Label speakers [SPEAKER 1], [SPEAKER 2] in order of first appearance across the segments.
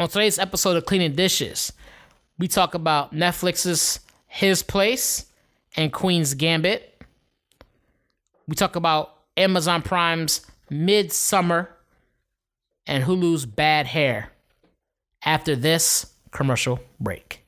[SPEAKER 1] On today's episode of Cleaning Dishes, we talk about Netflix's His Place and Queen's Gambit. We talk about Amazon Prime's Midsummer and Hulu's Bad Hair. After this commercial break.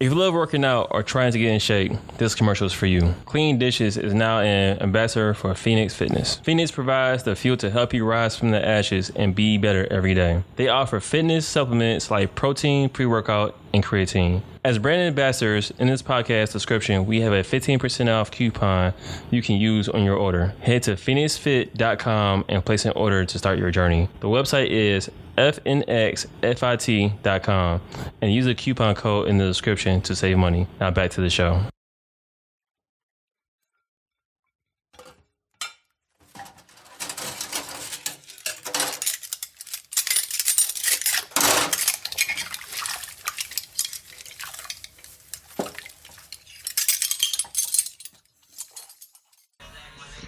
[SPEAKER 2] If you love working out or trying to get in shape, this commercial is for you. Clean Dishes is now an ambassador for Phoenix Fitness. Phoenix provides the fuel to help you rise from the ashes and be better every day. They offer fitness supplements like protein, pre workout, and creatine. As brand ambassadors, in this podcast description, we have a 15% off coupon you can use on your order. Head to phoenixfit.com and place an order to start your journey. The website is fnxfit.com and use the coupon code in the description to save money. Now back to the show.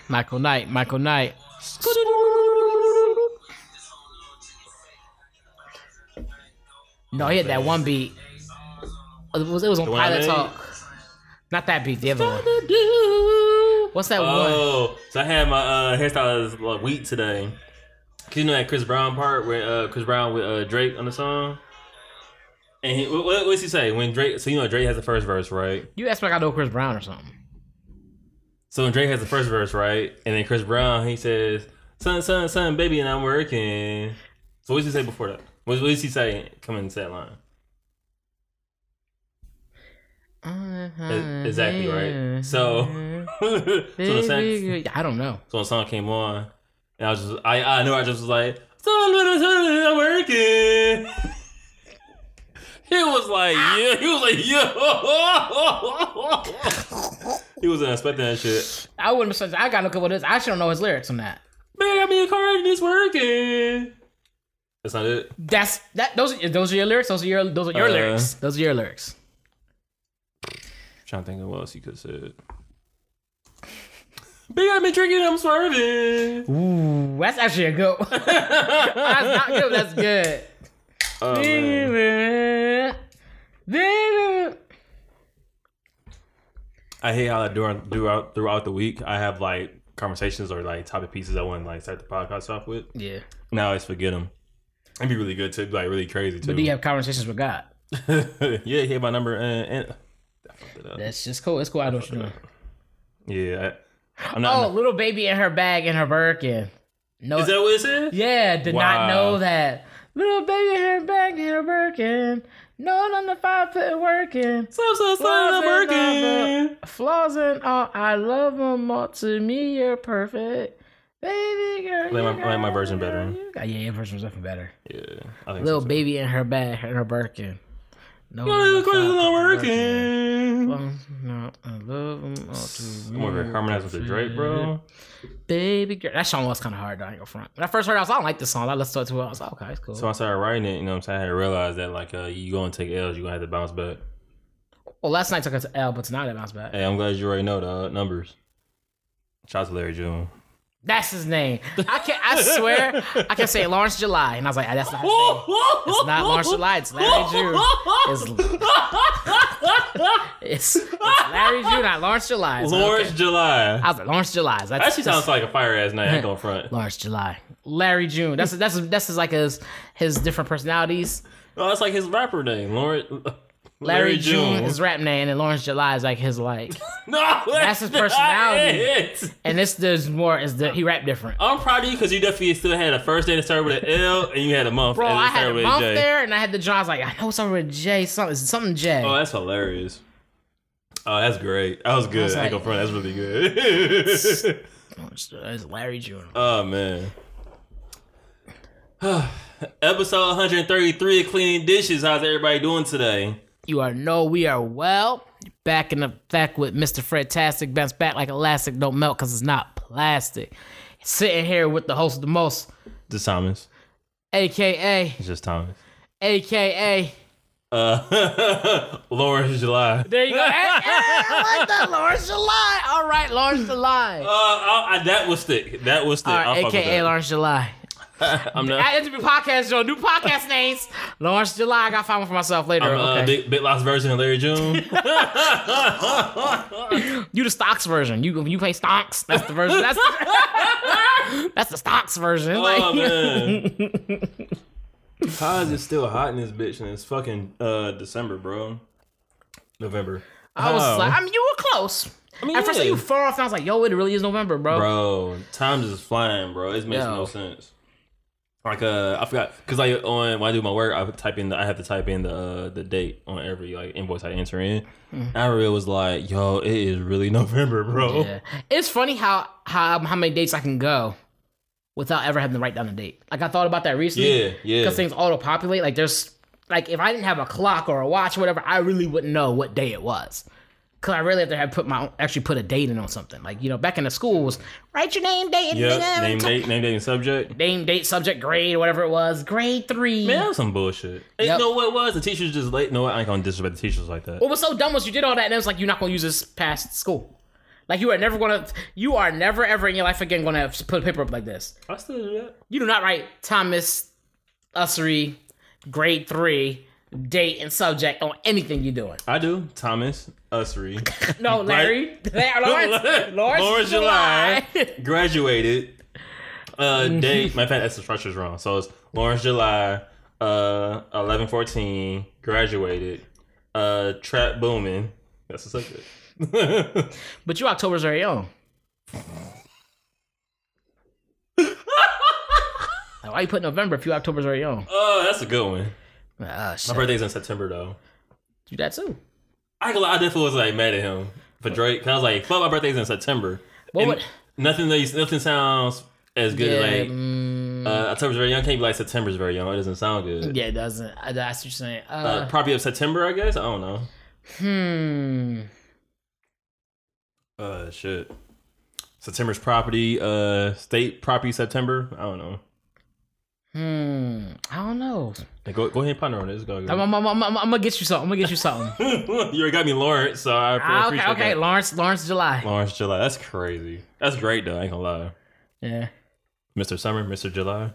[SPEAKER 1] Michael Knight, Michael Knight. No, he had that one beat. It was, it was on
[SPEAKER 2] The
[SPEAKER 1] Pilot? Talk. Not that beat, the other one. What's that one?
[SPEAKER 2] Oh, so I had my uh, hairstylist like week today. 'Cause you know that Chris Brown part where uh, Chris Brown with uh, Drake on the song. And he, what, what what's he say when Drake? So you know Drake has the first verse, right?
[SPEAKER 1] You asked me like I know Chris Brown or something.
[SPEAKER 2] So when Drake has the first verse, right, and then Chris Brown he says, "Son, son, son, baby, and I'm working." So what does he say before that? What, what does he say coming into that line? E- uh-huh. Exactly right. So, so the song,
[SPEAKER 1] I don't know.
[SPEAKER 2] so the song came on, and I was just, I, I knew I just was like, "Son, little I'm working." He was like, yeah. He was like, yeah. he wasn't expecting that shit.
[SPEAKER 1] I wouldn't have said I got no couple what this. I actually don't know his lyrics on that.
[SPEAKER 2] Man, I got me a car and it's working. That's not it.
[SPEAKER 1] That's that. Those are those are your lyrics. Those are your those are your
[SPEAKER 2] Uh,
[SPEAKER 1] lyrics. Those are your lyrics.
[SPEAKER 2] trying to think of what else you could have said. Big I've been drinking, I'm swerving.
[SPEAKER 1] Ooh, that's actually a good. one. that's not good. That's good.
[SPEAKER 2] Oh.
[SPEAKER 1] Baby, baby.
[SPEAKER 2] I hate how during throughout throughout the week I have like conversations or like topic pieces I want to like start the podcast off with.
[SPEAKER 1] Yeah,
[SPEAKER 2] Now I always forget them. It'd be really good too, like really crazy too.
[SPEAKER 1] but do you have conversations with God?
[SPEAKER 2] yeah, he had my number and, and I fucked it up.
[SPEAKER 1] That's just cool. It's cool. I know what you're doing.
[SPEAKER 2] Yeah, I, I'm not.
[SPEAKER 1] Oh, little baby in her bag in her Birkin. No,
[SPEAKER 2] is that what it said?
[SPEAKER 1] yeah, did
[SPEAKER 2] Wow.
[SPEAKER 1] not know that. Little baby in her bag in her Birkin. No, none of five foot working.
[SPEAKER 2] So so so I'm working.
[SPEAKER 1] Flaws and all, I love them all. To me, you're perfect. Baby girl.
[SPEAKER 2] I like my- like my version better.
[SPEAKER 1] you got- Yeah, your version was definitely better.
[SPEAKER 2] Yeah, I think
[SPEAKER 1] Little
[SPEAKER 2] so.
[SPEAKER 1] baby in her bag, in her Birkin. No,
[SPEAKER 2] Well, of course not
[SPEAKER 1] working.
[SPEAKER 2] working.
[SPEAKER 1] No, I love them all too.
[SPEAKER 2] I'm over here harmonizing with the Drake, bro.
[SPEAKER 1] Baby girl. That song was kind of hard, though. I ain't gonna front. When I first heard it, I was I don't like this song. I listened to it, I was like, okay, it's cool.
[SPEAKER 2] So I started writing it, you know what I'm saying? I had to realize that like uh, you go and take L's, you're gonna have to bounce back.
[SPEAKER 1] well, last night took us to L, but tonight I bounced back.
[SPEAKER 2] Hey, I'm glad you already know the uh, numbers. Shout out to Larry June.
[SPEAKER 1] That's his name. I can not I swear, I can say Lawrence July, and I was like, ah, that's not his name. It's not Lawrence July. It's Larry June. It's, it's, it's Larry June, not Lawrence July. So,
[SPEAKER 2] Lawrence
[SPEAKER 1] okay.
[SPEAKER 2] July.
[SPEAKER 1] I was like Lawrence July. That's,
[SPEAKER 2] Actually
[SPEAKER 1] that's
[SPEAKER 2] sounds like a fire ass name. I front.
[SPEAKER 1] Lawrence July. Larry June. That's that's that's his like his his different personalities.
[SPEAKER 2] Oh, that's like his rapper name, Lawrence.
[SPEAKER 1] Larry, June is rap name, and Lawrence July is like his like.
[SPEAKER 2] no,
[SPEAKER 1] That's his
[SPEAKER 2] not
[SPEAKER 1] personality.
[SPEAKER 2] it.
[SPEAKER 1] And this does more is the he rap different.
[SPEAKER 2] I'm proud of you because you definitely still had a first day that started with an L and you had a month.
[SPEAKER 1] Bro, I had a month
[SPEAKER 2] J.
[SPEAKER 1] there, and I had the John. I was like, I know it's over with J. Something something J.
[SPEAKER 2] Oh, that's hilarious. Oh, that's great. That was good.
[SPEAKER 1] was
[SPEAKER 2] I ain't
[SPEAKER 1] like-
[SPEAKER 2] gonna front. That's really good.
[SPEAKER 1] it's Larry June.
[SPEAKER 2] oh man. Episode 133 of Cleaning Dishes. How's everybody doing today?
[SPEAKER 1] You are know we are well. Back in effect with Mr. Fred Tastic, bounce back like elastic, don't melt because it's not plastic. Sitting here with the host of the most,
[SPEAKER 2] Just Thomas.
[SPEAKER 1] aka,
[SPEAKER 2] It's just Thomas.
[SPEAKER 1] aka.
[SPEAKER 2] Uh, Lawrence July.
[SPEAKER 1] There you go. Hey, hey, I like that, Lawrence July. All right, Lawrence July.
[SPEAKER 2] Uh, I, I, that was stick. That was
[SPEAKER 1] right, aka. Lawrence July.
[SPEAKER 2] I'm not.
[SPEAKER 1] At Interview Podcast, Joe. New podcast names. Lawrence July. I got to find one for myself later.
[SPEAKER 2] I'm uh,
[SPEAKER 1] okay.
[SPEAKER 2] big, big lost version of Larry June.
[SPEAKER 1] you the stocks version. You you play stocks. That's the version. That's the, that's the stocks version.
[SPEAKER 2] oh
[SPEAKER 1] Like-
[SPEAKER 2] man. How is it still hot in this bitch and it's fucking uh December, bro? November.
[SPEAKER 1] I was
[SPEAKER 2] How?
[SPEAKER 1] like, I mean, you were close.
[SPEAKER 2] I mean,
[SPEAKER 1] At first,
[SPEAKER 2] yeah.
[SPEAKER 1] you far off, and I was like, yo, it really is November, bro.
[SPEAKER 2] bro, time just flying, bro. It makes
[SPEAKER 1] Yo.
[SPEAKER 2] no sense. Like uh, I forgot because like on when I do my work, I type in the, I have to type in the uh, the date on every like invoice I enter in. I really was like, yo, it is really November, bro.
[SPEAKER 1] Yeah. It's funny how how how many dates I can go without ever having to write down a date. Like I thought about that recently.
[SPEAKER 2] Yeah, yeah.
[SPEAKER 1] Because things auto populate. Like there's like if I didn't have a clock or a watch or whatever, I really wouldn't know what day it was. Cause I really have to have put my actually put a date in on something. Like you know, back in the school was write your name, date, and
[SPEAKER 2] Yeah, name,
[SPEAKER 1] t-
[SPEAKER 2] date, name, date, and subject.
[SPEAKER 1] name, date, subject, grade, or whatever it was. Grade three.
[SPEAKER 2] Man, that was some bullshit.
[SPEAKER 1] Yep.
[SPEAKER 2] You know what it was? The teachers just late. No, I ain't gonna disrespect the teachers like that.
[SPEAKER 1] What was so dumb was you did all that and it was like you're not gonna use this past school. Like you are never gonna, you are never ever in your life again gonna have to put a paper up like this.
[SPEAKER 2] I still do that.
[SPEAKER 1] You do not write Thomas Ussery, grade three, date and subject on anything you're doing.
[SPEAKER 2] I do. Thomas Ussery.
[SPEAKER 1] No, Larry, Lawrence, Lawrence,
[SPEAKER 2] Lawrence
[SPEAKER 1] July.
[SPEAKER 2] Graduated. Uh, date. My that's the structure's wrong. So it's Lawrence July. Uh, eleven fourteen graduated. Uh, trap booming. That's the subject.
[SPEAKER 1] but you October's very young. Why you put November if you October's very young?
[SPEAKER 2] Oh, that's a good one.
[SPEAKER 1] Ah,
[SPEAKER 2] My birthday's in September though.
[SPEAKER 1] Do that too.
[SPEAKER 2] I ain't gonna lie, I definitely was like mad at him for Drake. Cause I was like, fuck, my birthday's in September.
[SPEAKER 1] What would-
[SPEAKER 2] nothing, nothing sounds as good
[SPEAKER 1] Yeah,
[SPEAKER 2] like
[SPEAKER 1] mm,
[SPEAKER 2] uh, October's very young. Can't be like September's very young. It doesn't sound good.
[SPEAKER 1] yeah, it doesn't. I, that's what you're saying. Uh,
[SPEAKER 2] Uh, probably of September, I guess. I don't know.
[SPEAKER 1] hmm.
[SPEAKER 2] Uh, shit. September's property. Uh, state property. September. I don't know.
[SPEAKER 1] Hmm. I don't know.
[SPEAKER 2] Hey, go go ahead and partner on this. Go.
[SPEAKER 1] I'm,
[SPEAKER 2] go.
[SPEAKER 1] I'm, I'm, I'm, I'm gonna get you something. I'm gonna get you something.
[SPEAKER 2] you already got me Lawrence, so I
[SPEAKER 1] Ah,
[SPEAKER 2] appreciate
[SPEAKER 1] okay, okay.
[SPEAKER 2] that.
[SPEAKER 1] Lawrence, Lawrence, July.
[SPEAKER 2] Lawrence July. That's crazy. That's great though. I ain't gonna lie.
[SPEAKER 1] Yeah.
[SPEAKER 2] Mr. Summer, Mr. July.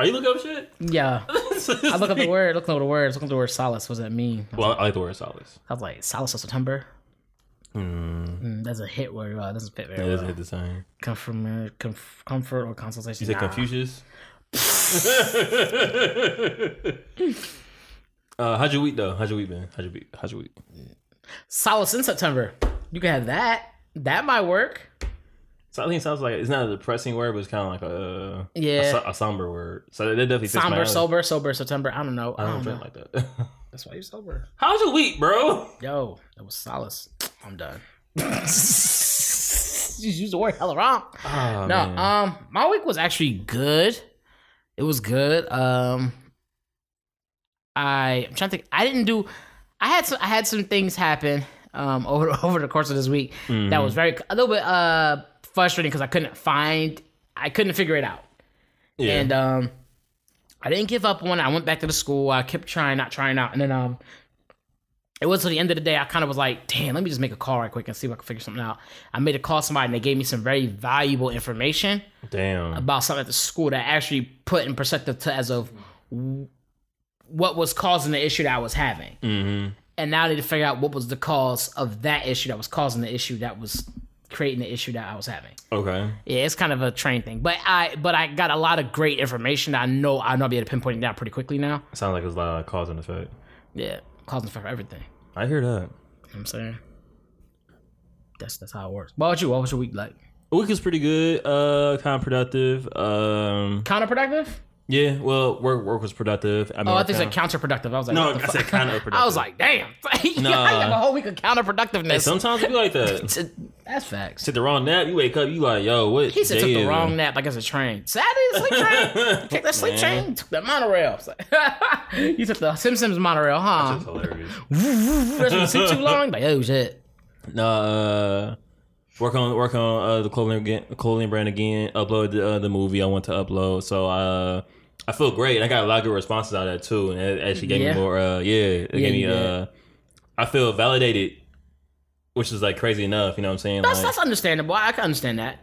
[SPEAKER 2] Are you looking up shit?
[SPEAKER 1] Yeah. I look up the word. Look up the words. Look up the word solace. What does that mean?
[SPEAKER 2] Well, I like the word solace.
[SPEAKER 1] I was like, solace of September.
[SPEAKER 2] Hmm.
[SPEAKER 1] Mm, that's a hit word. Uh, doesn't fit
[SPEAKER 2] It
[SPEAKER 1] very
[SPEAKER 2] doesn't hit the same.
[SPEAKER 1] Comfort, comf- comfort or consultation.
[SPEAKER 2] You said
[SPEAKER 1] Nah.
[SPEAKER 2] Confucius? uh, how'd your week though? How'd your week been? How'd your week? How'd your week?
[SPEAKER 1] Solace in September. You can have that. That might work.
[SPEAKER 2] So I think it sounds like it's not a depressing word, but it's kind of like a a,
[SPEAKER 1] Yeah.
[SPEAKER 2] so- a somber word. So that definitely
[SPEAKER 1] Somber, sober, sober September. I don't know. I
[SPEAKER 2] I
[SPEAKER 1] don't,
[SPEAKER 2] don't
[SPEAKER 1] know.
[SPEAKER 2] like that.
[SPEAKER 1] That's why you're sober.
[SPEAKER 2] How's your week, bro?
[SPEAKER 1] Yo, that was solace. I'm done. you used the word hella wrong.
[SPEAKER 2] Oh,
[SPEAKER 1] No,
[SPEAKER 2] man.
[SPEAKER 1] um, my week was actually good. It was good. Um, I I'm trying to think. I didn't do. I had some. I had some things happen. Um, over over the course of this week that
[SPEAKER 2] Mm-hmm.
[SPEAKER 1] was very a little bit uh frustrating because I couldn't find. I couldn't figure it out.
[SPEAKER 2] yeah.
[SPEAKER 1] And um, I didn't give up on it. I went back to the school. I kept trying, not trying out, and then um, it was to the end of the day. I kind of was like, "Damn, let me just make a call right quick and see if I can figure something out." I made a call to somebody, and they gave me some very valuable information
[SPEAKER 2] Damn.
[SPEAKER 1] about something at the school that actually put in perspective to as of what was causing the issue that I was having.
[SPEAKER 2] Mm-hmm.
[SPEAKER 1] And now I need to figure out what was the cause of that issue that was causing the issue that was creating the issue that I was having.
[SPEAKER 2] Okay.
[SPEAKER 1] Yeah, it's kind of a train thing, but I but I got a lot of great information that I know I know I'll be able to pinpoint it down pretty quickly now.
[SPEAKER 2] Sounds like it's a lot of cause and effect.
[SPEAKER 1] Yeah, cause and effect for everything.
[SPEAKER 2] I hear that.
[SPEAKER 1] what I'm saying that's that's how it works. What about you? What was your week like?
[SPEAKER 2] A week is pretty good. Uh, kind of productive. Um,
[SPEAKER 1] Counterproductive?
[SPEAKER 2] Yeah. Well, work work was productive. I mean,
[SPEAKER 1] Oh, I think it's counterproductive. I was like,
[SPEAKER 2] No, I said
[SPEAKER 1] fuck?
[SPEAKER 2] kinda productive.
[SPEAKER 1] I was like, damn.
[SPEAKER 2] Nah.
[SPEAKER 1] have a whole week of counterproductiveness.
[SPEAKER 2] Sometimes it be like that.
[SPEAKER 1] That's facts.
[SPEAKER 2] Took the wrong nap. You wake up. You like, yo, what?
[SPEAKER 1] He said took the wrong nap like it's a train. Saturday sleep train. Take that sleep
[SPEAKER 2] Man.
[SPEAKER 1] train. Took the monorail. Like- you took the Simpsons monorail, huh?
[SPEAKER 2] That's hilarious.
[SPEAKER 1] That's sleep too long. Like, oh shit.
[SPEAKER 2] No, uh, work on work on uh, the clothing again, clothing brand again. Upload the, uh, the movie I want to upload. So uh, I feel great. I got a lot of good responses out of that too, and it actually gave
[SPEAKER 1] Yeah.
[SPEAKER 2] me more. Uh, yeah, it
[SPEAKER 1] Yeah,
[SPEAKER 2] gave me.
[SPEAKER 1] you.
[SPEAKER 2] Uh, I feel validated, which is like crazy enough. You know what I'm saying?
[SPEAKER 1] That's
[SPEAKER 2] Like,
[SPEAKER 1] that's understandable. I can understand that.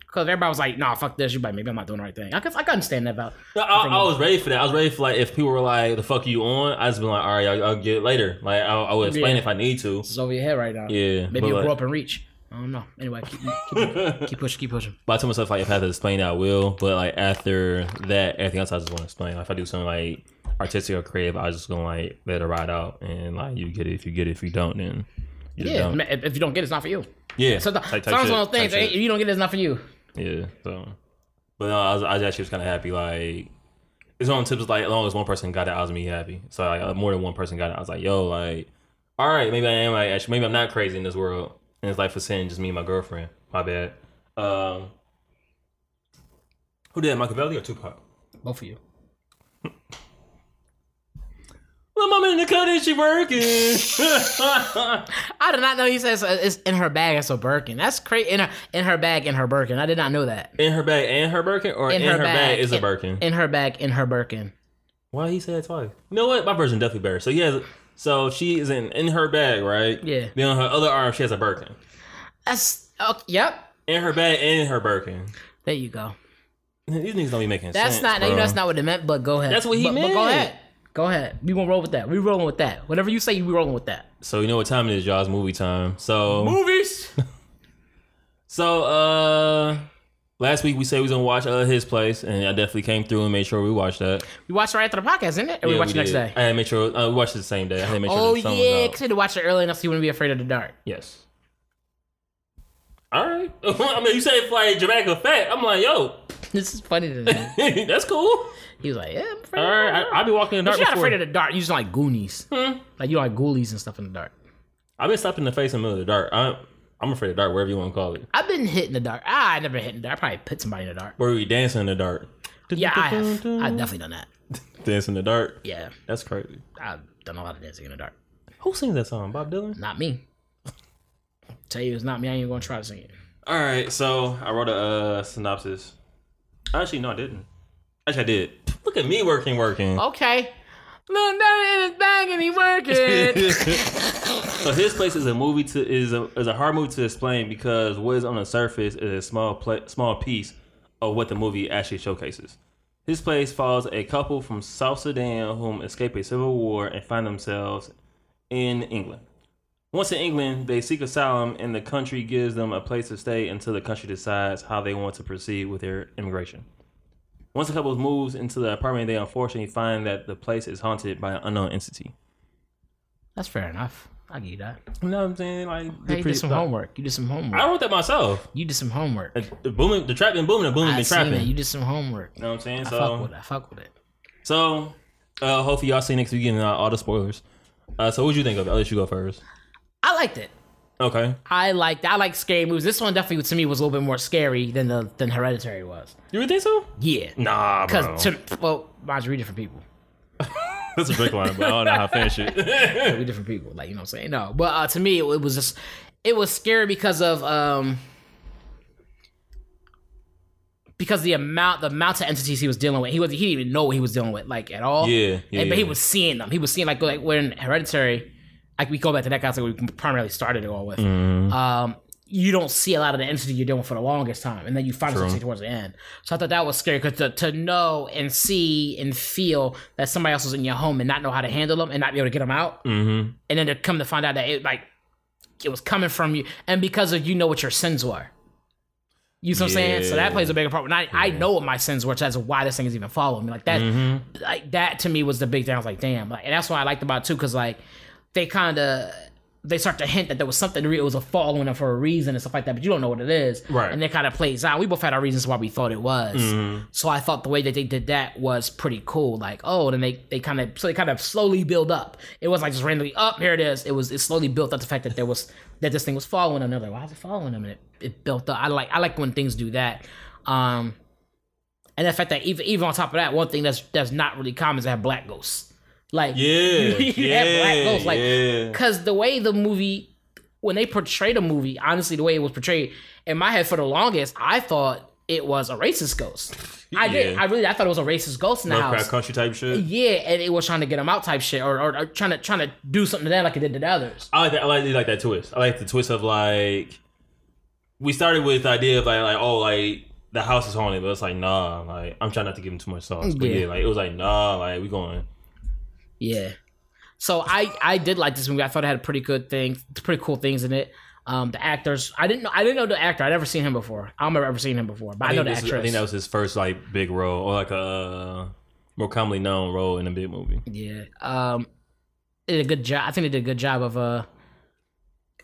[SPEAKER 1] Because everybody was like, "Nah, fuck this." You like, maybe I'm not doing the right thing. I can, I can understand that about.
[SPEAKER 2] I, I, I was ready for that. I was ready for like if people were like, "The fuck are you on?" I just been like, "All right, I'll, I'll get it later." Like I, I would explain
[SPEAKER 1] Yeah.
[SPEAKER 2] if I need to.
[SPEAKER 1] It's over your head right now.
[SPEAKER 2] Yeah,
[SPEAKER 1] Maybe you'll
[SPEAKER 2] like-
[SPEAKER 1] grow up and reach. I don't know. Anyway, keep, keep, keep pushing, keep pushing.
[SPEAKER 2] But I told myself like if I have to explain, I will. But like after that, everything else I just want to explain. Like if I do something like artistic or creative, I just gonna like let it ride out and like you get it. If you get it, if you don't, then you
[SPEAKER 1] Yeah,
[SPEAKER 2] don't.
[SPEAKER 1] if if you don't get it, it's not for you.
[SPEAKER 2] Yeah,
[SPEAKER 1] So the,
[SPEAKER 2] type- type
[SPEAKER 1] sometimes
[SPEAKER 2] shit,
[SPEAKER 1] one of those things.
[SPEAKER 2] type
[SPEAKER 1] If you don't get it, it's not for you.
[SPEAKER 2] Yeah. So, but no, I was, I was actually was kind of happy. Like, it's one of the tips. Like, as long as one person got it, I was me happy. So, like, uh, more than one person got it, I was like, yo, like, all right, maybe I am like actually, maybe I'm not crazy in this world. And it's like for saying just me and my girlfriend. My bad. Um, who did that, Machiavelli or Tupac?
[SPEAKER 1] Both of you.
[SPEAKER 2] Well, mama in the cut and she working.
[SPEAKER 1] I did not know he says it's in her bag. It's a Birkin. That's crazy. In her in her bag, in her Birkin. I did not know that.
[SPEAKER 2] in her bag and her Birkin, or in, her, bag, is a Birkin.
[SPEAKER 1] In her bag, in her Birkin.
[SPEAKER 2] Why he said it twice? You know what? My version definitely better. So he has. So she is in in her bag, right?
[SPEAKER 1] Yeah.
[SPEAKER 2] Then on her other arm, she has a Birkin.
[SPEAKER 1] That's oh, yep.
[SPEAKER 2] In her bag and in her Birkin.
[SPEAKER 1] There you go.
[SPEAKER 2] These niggas don't be making
[SPEAKER 1] That's
[SPEAKER 2] sense.
[SPEAKER 1] That's
[SPEAKER 2] not.
[SPEAKER 1] You know, that's not what it meant. But go ahead.
[SPEAKER 2] That's what he
[SPEAKER 1] but, But go ahead. Go ahead. We gonna roll with that. We rolling with that. Whatever you say, you be rolling with that.
[SPEAKER 2] So you know what time it is, y'all? It's movie time. So
[SPEAKER 1] Movies.
[SPEAKER 2] so uh, last week we said we was gonna watch uh his place, and I definitely came through and made sure we watched that.
[SPEAKER 1] we watched it right after the podcast, isn't it? Or we
[SPEAKER 2] watched
[SPEAKER 1] watch it next
[SPEAKER 2] did.
[SPEAKER 1] day.
[SPEAKER 2] I had to make sure uh, we watched it the same day. I had to make sure
[SPEAKER 1] Oh yeah, because
[SPEAKER 2] out.
[SPEAKER 1] you to watch it early enough so you wouldn't be afraid of the dark.
[SPEAKER 2] Yes. All right. I mean, you said it for like dramatic effect. I'm like, yo,
[SPEAKER 1] This is funny to me.
[SPEAKER 2] that's cool.
[SPEAKER 1] He was like, "Yeah, I'm afraid.
[SPEAKER 2] All
[SPEAKER 1] of
[SPEAKER 2] right, I'll be walking in the
[SPEAKER 1] But
[SPEAKER 2] dark
[SPEAKER 1] you're not afraid of the dark. You just like Goonies.
[SPEAKER 2] Hmm.
[SPEAKER 1] Like you like Ghoulies and stuff in the dark.
[SPEAKER 2] I've been slapped in the face in the middle of the dark. I'm, I'm afraid of dark, whatever you want to call it.
[SPEAKER 1] I've been hit in the dark. Ah, I never hit in the dark. I probably put somebody in the dark.
[SPEAKER 2] Where we dancing in the dark.
[SPEAKER 1] Yeah, I have. I've definitely done that.
[SPEAKER 2] Dance in the dark.
[SPEAKER 1] Yeah,
[SPEAKER 2] That's crazy.
[SPEAKER 1] I've done a lot of dancing in the dark.
[SPEAKER 2] Who sings that song? Bob Dylan?
[SPEAKER 1] Not me. Tell you it's not me. I ain't gonna try to sing it.
[SPEAKER 2] All right, so I wrote a uh, synopsis. Actually, no, I didn't. Actually, I did. Look at me working, working.
[SPEAKER 1] Okay. Look down in his bag and he working.
[SPEAKER 2] so his place is a movie to is a is a hard movie to explain because what is on the surface is a small pla small piece of what the movie actually showcases. His place follows a couple from South Sudan whom escape a civil war and find themselves in England. Once in England, they seek asylum, and the country gives them a place to stay until the country decides how they want to proceed with their immigration. Once the couple moves into the apartment, they unfortunately find that the place is haunted by an unknown entity.
[SPEAKER 1] That's fair enough. I get you that.
[SPEAKER 2] You know what I'm saying? Like,
[SPEAKER 1] Hey, you did some homework. You did some homework.
[SPEAKER 2] I wrote that myself.
[SPEAKER 1] You did some homework.
[SPEAKER 2] The booming, the trap been booming, the booming
[SPEAKER 1] I
[SPEAKER 2] been
[SPEAKER 1] seen it.
[SPEAKER 2] trapping.
[SPEAKER 1] You did some homework.
[SPEAKER 2] You know what I'm saying?
[SPEAKER 1] I fuck with
[SPEAKER 2] So,
[SPEAKER 1] it. I fuck with it.
[SPEAKER 2] so uh, hopefully y'all see next week and uh, all the spoilers. Uh, so, what would you think of it? I'll let you go first.
[SPEAKER 1] I liked it.
[SPEAKER 2] Okay.
[SPEAKER 1] I liked. I like scary movies. This one definitely to me was a little bit more scary than the than Hereditary was.
[SPEAKER 2] You would think so?
[SPEAKER 1] Yeah.
[SPEAKER 2] Nah, bro.
[SPEAKER 1] Because to well, mine's we different people.
[SPEAKER 2] That's a big line, but I don't know how to finish it.
[SPEAKER 1] we different people. Like you know what I'm saying? No, but uh, to me it, it was just it was scary because of um because the amount the amount of entities he was dealing with. He was he didn't even know what he was dealing with like at all.
[SPEAKER 2] Yeah, yeah,
[SPEAKER 1] And- but he was seeing them. He was seeing like like when Hereditary. Like we go back to that that we primarily started it all with.
[SPEAKER 2] Mm-hmm.
[SPEAKER 1] Um, you don't see a lot of the entity you're dealing with for the longest time, and then you finally
[SPEAKER 2] True.
[SPEAKER 1] yourself towards the end. So I thought that was scary because to, to know and see and feel that somebody else was in your home and not know how to handle them and not be able to get them out,
[SPEAKER 2] Mm-hmm.
[SPEAKER 1] and then to come to find out that it like it was coming from you, and because of you know what your sins were. You know what I'm saying? So that plays a bigger part. And I, I know what my sins were. So that's why this thing is even following me. Like that,
[SPEAKER 2] Mm-hmm.
[SPEAKER 1] like that to me was the big thing. I was like, damn. Like, and that's why I liked about it too, because like they kind of they start to hint that there was something real. It was a following for a reason and stuff like that. But you don't know what it is,
[SPEAKER 2] Right.
[SPEAKER 1] And it kind of plays out. We both had our reasons why we thought it was.
[SPEAKER 2] Mm-hmm.
[SPEAKER 1] So I thought the way that they did that was pretty cool. Like, oh, then they they kind of so they kind of slowly build up. It was like just randomly up. here it is. It was it slowly built up the fact that there was that this thing was following them. They're like, why is it following them? And it, it built up. I like I like when things do that. Um, and the fact that even even on top of that, one thing that's that's not really common is to have black ghosts. Like
[SPEAKER 2] Yeah.
[SPEAKER 1] you
[SPEAKER 2] yeah.
[SPEAKER 1] have black ghosts. Like
[SPEAKER 2] yeah.
[SPEAKER 1] because the way the movie when they portrayed a movie, honestly, the way it was portrayed in my head for the longest, I thought it was a racist ghost. I did. I really I thought it was a racist ghost in the
[SPEAKER 2] Lovecraft
[SPEAKER 1] house.
[SPEAKER 2] country type shit.
[SPEAKER 1] Yeah, and it was trying to get them out type shit, or, or, or trying to trying to do something to them like it did to the others.
[SPEAKER 2] I like that. I like, I like that twist. I like the twist of like we started with the idea of like, like oh like the house is haunted, but it's like nah, like I'm trying not to give him too much sauce. But
[SPEAKER 1] Yeah.
[SPEAKER 2] yeah, like it was like nah, like we going.
[SPEAKER 1] Yeah. So I I did like this movie. I thought it had pretty good things, pretty cool things in it. Um, the actors, I didn't know, I didn't know the actor. I'd never seen him before. I don't remember ever seen him before, but I, know
[SPEAKER 2] think
[SPEAKER 1] the actress.
[SPEAKER 2] I think that was his first like big role or like a uh, more commonly known role in a big movie.
[SPEAKER 1] Yeah. Um, did a good job. I think they did a good job of uh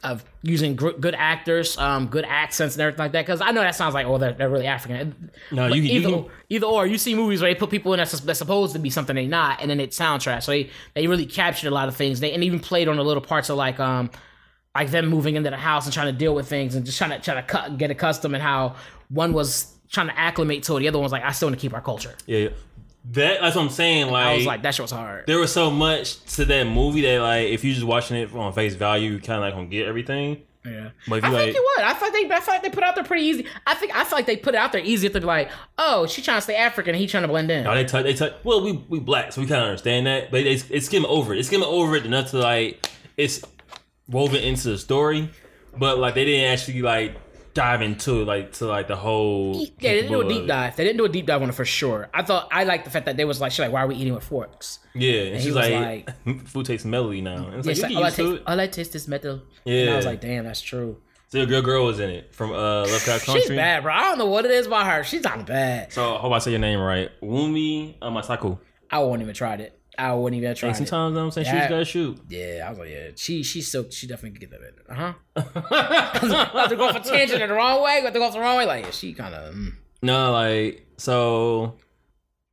[SPEAKER 1] of using gr- good actors, um, good accents and everything like that. Because I know that sounds like oh they're, they're really African.
[SPEAKER 2] No, you, you
[SPEAKER 1] either
[SPEAKER 2] can-
[SPEAKER 1] either or, you see movies where they put people in that's, that's supposed to be something they're not, and then it soundtrack. So they they really captured a lot of things. They and even played on the little parts of like um like them moving into the house and trying to deal with things and just trying to try to cut, get accustomed and how one was trying to acclimate to it. The other one was like I still want to keep our culture.
[SPEAKER 2] yeah, yeah. That that's what I'm saying. Like,
[SPEAKER 1] I was like that shit was hard.
[SPEAKER 2] there was so much to that movie that like if you just watching it on face value, you kind of like gonna get everything.
[SPEAKER 1] Yeah.
[SPEAKER 2] But if
[SPEAKER 1] I
[SPEAKER 2] you
[SPEAKER 1] think you would. I thought they. I feel like they put it out there pretty easy. I think. I feel like they put it out there easy if they're like, oh, she trying to stay African, he trying to blend in.
[SPEAKER 2] No, they touch. They touch. Well, we we black, so we kind of understand that. But it's it's skimming over it. It's skimming over it enough to like it's woven into the story, but like they didn't actually like dive into like to like the whole.
[SPEAKER 1] Yeah, they didn't do a deep dive. They didn't do a deep dive on it for sure. I thought I liked the fact that they was like, she's like, why are we eating with forks?
[SPEAKER 2] Yeah, and,
[SPEAKER 1] he
[SPEAKER 2] she's
[SPEAKER 1] was
[SPEAKER 2] like, food tastes melody now. And it's
[SPEAKER 1] It's
[SPEAKER 2] like,
[SPEAKER 1] like, all, I
[SPEAKER 2] get used to
[SPEAKER 1] taste, all I taste is metal.
[SPEAKER 2] Yeah,
[SPEAKER 1] And I was like, damn, that's true.
[SPEAKER 2] so a good girl was in it from uh Lovecraft Country.
[SPEAKER 1] She's bad, bro. I don't know what it is about her. She's not bad.
[SPEAKER 2] So I hope I say your name right, Wunmi Mosaku.
[SPEAKER 1] I wouldn't even tried it. I wouldn't even try
[SPEAKER 2] sometimes you know what I'm saying
[SPEAKER 1] Yeah.
[SPEAKER 2] shoes gotta shoot.
[SPEAKER 1] Yeah, I was like, yeah, she she so she definitely could get that in. Uh huh. I about to go off a tangent in the wrong way. About to go off the wrong way. Like yeah, she kind of. Mm.
[SPEAKER 2] No, like so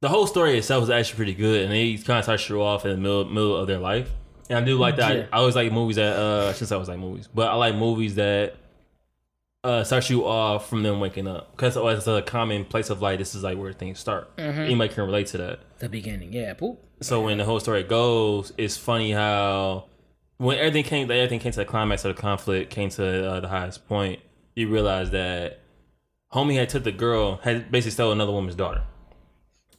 [SPEAKER 2] the whole story itself is actually pretty good, and they kind of touch you off in the middle middle of their life. And I do like that.
[SPEAKER 1] Yeah.
[SPEAKER 2] I always like movies that uh, since I was like movies, but I like movies that uh start you off from them waking up because it's a common place of like this is like where things start.
[SPEAKER 1] Mm-hmm.
[SPEAKER 2] Anybody can relate to that.
[SPEAKER 1] The beginning, yeah. Poop.
[SPEAKER 2] So when the whole story goes, it's funny how when everything came, everything came to the climax of the conflict, came to uh, the highest point. You realize that homie had took the girl, had basically stole another woman's daughter,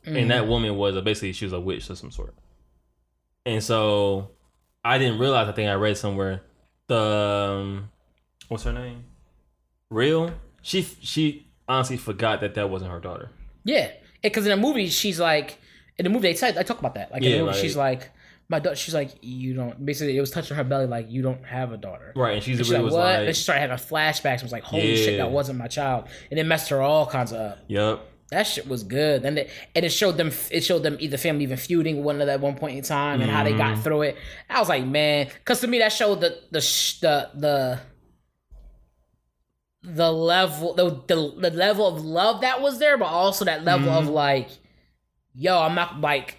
[SPEAKER 2] and that woman was a, basically she was a witch of some sort. And so I didn't realize. I think I read somewhere the um, what's her name, real. She she honestly forgot that that wasn't her daughter.
[SPEAKER 1] Yeah, because in the movie she's like, in the movie they said I talk about that. Like in
[SPEAKER 2] Yeah,
[SPEAKER 1] the movie
[SPEAKER 2] like-
[SPEAKER 1] she's like, my daughter. She's like, you don't. Basically, it was touching her belly like you don't have a daughter.
[SPEAKER 2] Right, and she's
[SPEAKER 1] She's
[SPEAKER 2] really
[SPEAKER 1] like,
[SPEAKER 2] was
[SPEAKER 1] what?
[SPEAKER 2] like,
[SPEAKER 1] and she started having flashbacks. and was like, holy shit, that wasn't my child, and it messed her all kinds of up.
[SPEAKER 2] "Yep,
[SPEAKER 1] That shit was good. Then it, and it showed them it showed them either family even feuding with one another at one point in time and how they
[SPEAKER 2] Mm-hmm.
[SPEAKER 1] got through it. I was like, man, because to me that showed the the the the the level the, the the level of love that was there, but also that level of
[SPEAKER 2] Mm-hmm.
[SPEAKER 1] like, yo, I'm not like.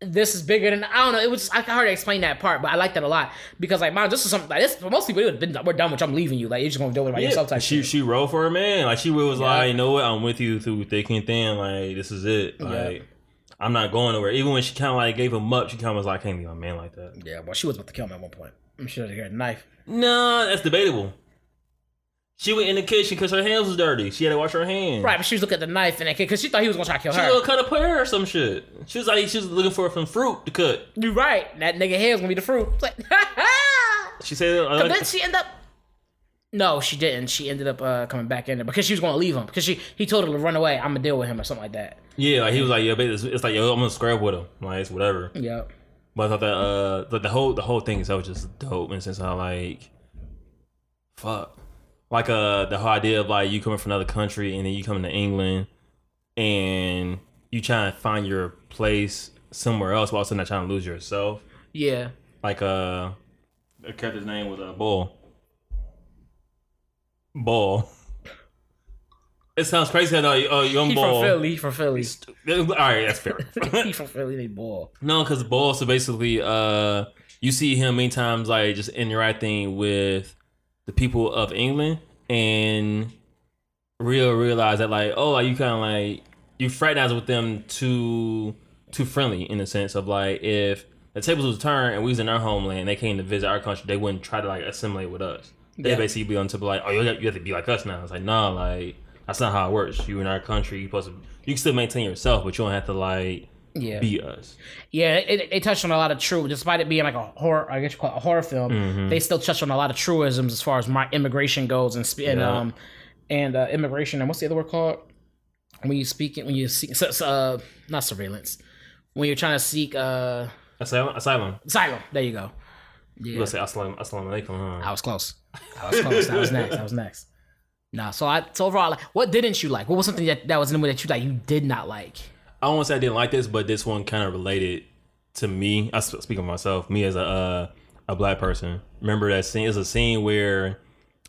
[SPEAKER 1] This is bigger than I don't know. It was I can hardly explain that part, but I like that a lot because like, man, this is something like this. For most people, it would have been we're done with. you, I'm leaving you. Like you're just gonna deal with it by
[SPEAKER 2] Yeah,
[SPEAKER 1] yourself. Type
[SPEAKER 2] she
[SPEAKER 1] shit.
[SPEAKER 2] she wrote for her man. Like she was
[SPEAKER 1] Yeah.
[SPEAKER 2] like, you know what, I'm with you through thick and thin. Like this is it. Like I'm not going nowhere. Even when she kind of like gave him up, she kind of was like, I can't be a man like that.
[SPEAKER 1] Yeah, well, she was about to kill him at one point. I'm sure they got a knife.
[SPEAKER 2] No, that's debatable. She went in the kitchen because her hands was dirty. She had to wash her hands.
[SPEAKER 1] Right, but she was looking at the knife and because she thought he was gonna try to kill her.
[SPEAKER 2] She
[SPEAKER 1] her.
[SPEAKER 2] gonna cut a pear or some shit. She was like, she was looking for some fruit to cut.
[SPEAKER 1] You right. That nigga head gonna be the fruit. Like,
[SPEAKER 2] She said, uh,
[SPEAKER 1] but then she ended up. No, she didn't. She ended up uh, coming back in there because she was gonna leave him because she he told her to run away. I'm gonna deal with him or something like that.
[SPEAKER 2] yeah, like he was like, yeah, baby, it's, it's like, yo, I'm gonna scrap with him. Like it's whatever.
[SPEAKER 1] Yep.
[SPEAKER 2] But I thought that uh like the whole the whole thing itself was just dope and since I like fuck. Like uh the whole idea of like you coming from another country and then you coming to England and you trying to find your place somewhere else while also not trying to lose yourself.
[SPEAKER 1] Yeah.
[SPEAKER 2] Like uh the character's name was uh Bull. Bull. It sounds crazy. I know, oh, young
[SPEAKER 1] He
[SPEAKER 2] Bull.
[SPEAKER 1] from Philly. He from Philly.
[SPEAKER 2] All right, that's fair.
[SPEAKER 1] he from Philly. They ball.
[SPEAKER 2] No, because Ball. So basically, uh, you see him many times like just interacting with the people of England, and real realize that like, oh, like you kind of like you fraternize with them too too friendly in the sense of like if the tables was turned and we was in our homeland, they came to visit our country, they wouldn't try to like assimilate with us. They
[SPEAKER 1] Yeah.
[SPEAKER 2] basically be on top of like, oh, you have, you have to be like us now. It's like, nah, like that's not how it works. You in our country, you supposed to you can still maintain yourself, but you don't have to like
[SPEAKER 1] Yeah.
[SPEAKER 2] be us.
[SPEAKER 1] Yeah, it, it, touched on a lot of true, despite it being like a horror, I guess you call it a horror film.
[SPEAKER 2] Mm-hmm.
[SPEAKER 1] They still touched on a lot of truisms as far as my immigration goes and, sp- and
[SPEAKER 2] Yeah.
[SPEAKER 1] um, and uh, immigration. And what's the other word called? When you speak it when you seek, uh, not surveillance. When you're trying to seek uh,
[SPEAKER 2] Asylum. Asylum.
[SPEAKER 1] asylum. There you go.
[SPEAKER 2] You
[SPEAKER 1] Yeah,
[SPEAKER 2] gonna say asylum? Asylum alaikum,
[SPEAKER 1] I was close. I was close. I was next. I was next. Nah, so I so overall, like, what didn't you like? What was something that, that was in the movie that you like you did not like?
[SPEAKER 2] I to say I didn't like this, but this one kind of related to me. I speak of myself, me as a uh, a black person. Remember that scene? It's a scene where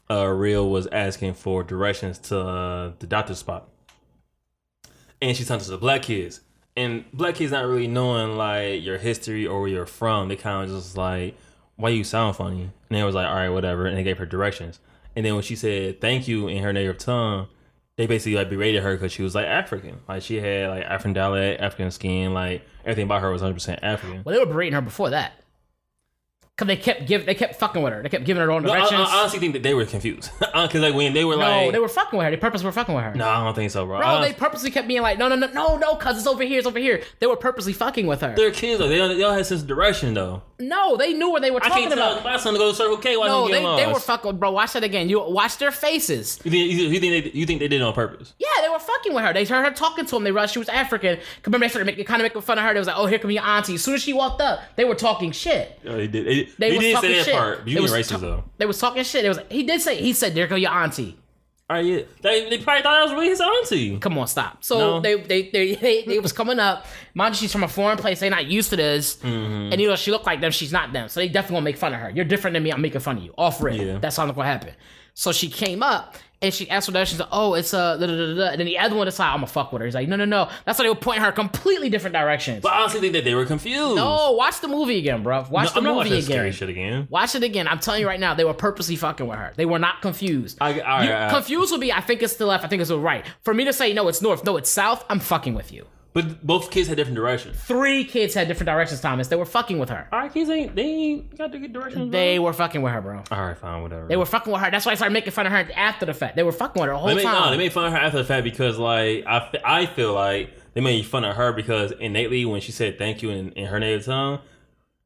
[SPEAKER 2] uh, Rial was asking for directions to uh, the doctor's spot, and she's talking to the black kids, and black kids not really knowing like your history or where you're from. They kind of just like, "Why you sound funny?" And they was like, "All right, whatever," and they gave her directions. And then when she said "thank you" in her native tongue, they basically like berated her because she was like African. Like she had like African dialect, African skin, like everything about her was 100 percent African.
[SPEAKER 1] Well, they were berating her before that. Cause they kept give they kept fucking with her. They kept giving her their own
[SPEAKER 2] No, I,
[SPEAKER 1] directions.
[SPEAKER 2] I honestly think that they were confused because like when they were
[SPEAKER 1] no,
[SPEAKER 2] like,
[SPEAKER 1] they were fucking with her. They purposely were fucking with her.
[SPEAKER 2] no, I don't think so, bro.
[SPEAKER 1] Bro,
[SPEAKER 2] I
[SPEAKER 1] they purposely kept being like, no, no, no, no, no, cuz it's over here, it's over here. They were purposely fucking with her.
[SPEAKER 2] they're kids though. They don't, they don't have sense of direction though.
[SPEAKER 1] No, they knew what they were talking about.
[SPEAKER 2] I
[SPEAKER 1] talking
[SPEAKER 2] can't tell
[SPEAKER 1] about.
[SPEAKER 2] my son to go to Circle K while
[SPEAKER 1] No, they, they were fucking. Bro, watch that again. You watch their faces.
[SPEAKER 2] You think, you, you think they you think they did it on purpose?
[SPEAKER 1] Yeah, they were fucking with her. They heard her talking to him. They realized she was African. Remember, they started making, kind of making fun of her. They was like, "Oh, here come your auntie." As soon as she walked up, they were talking shit.
[SPEAKER 2] Oh, they did. They,
[SPEAKER 1] They
[SPEAKER 2] they
[SPEAKER 1] talking
[SPEAKER 2] say that
[SPEAKER 1] shit.
[SPEAKER 2] part. You
[SPEAKER 1] was
[SPEAKER 2] racist
[SPEAKER 1] ta-
[SPEAKER 2] though.
[SPEAKER 1] They was talking shit. It was he did say he said, "There go your auntie."
[SPEAKER 2] Right, you? They, they probably thought I was really his auntie.
[SPEAKER 1] Come on, stop. So
[SPEAKER 2] No.
[SPEAKER 1] they, they they they they was coming up. Mind you, she's from a foreign place. They're not used to this.
[SPEAKER 2] Mm-hmm.
[SPEAKER 1] And you know, she looked like them. She's not them. So they definitely gonna make fun of her. You're different than me. I'm making fun of you. Off rip.
[SPEAKER 2] Yeah.
[SPEAKER 1] That's not gonna happen. So she came up and she asked for that. She's like, "Oh, it's uh, a." Da, da, da, da. And then the other one decided, "I'm gonna fuck with her." He's like, "No, no, no." That's why they were pointing her completely different directions.
[SPEAKER 2] But I honestly think that they were confused.
[SPEAKER 1] No, watch the movie again, bro. Watch
[SPEAKER 2] No,
[SPEAKER 1] the
[SPEAKER 2] I'm
[SPEAKER 1] movie
[SPEAKER 2] that scary
[SPEAKER 1] again.
[SPEAKER 2] shit again.
[SPEAKER 1] Watch it again. I'm telling you right now, they were purposely fucking with her. They were not confused.
[SPEAKER 2] I, right,
[SPEAKER 1] You-
[SPEAKER 2] right.
[SPEAKER 1] confused would be I think it's the left, I think it's the right. For me to say no, it's north, no, it's south, I'm fucking with you.
[SPEAKER 2] But both kids had different directions.
[SPEAKER 1] Three kids had different directions, Thomas. They were fucking with her.
[SPEAKER 2] All right, kids ain't they ain't got the good directions. bro.
[SPEAKER 1] They were fucking with her, bro.
[SPEAKER 2] All right, fine, whatever.
[SPEAKER 1] They were fucking with her. That's why I started making fun of her after the fact. They were fucking with her the whole
[SPEAKER 2] They made,
[SPEAKER 1] time.
[SPEAKER 2] no, they made fun of her after the fact because, like, I, I feel like they made fun of her because innately when she said thank you in, in her native tongue,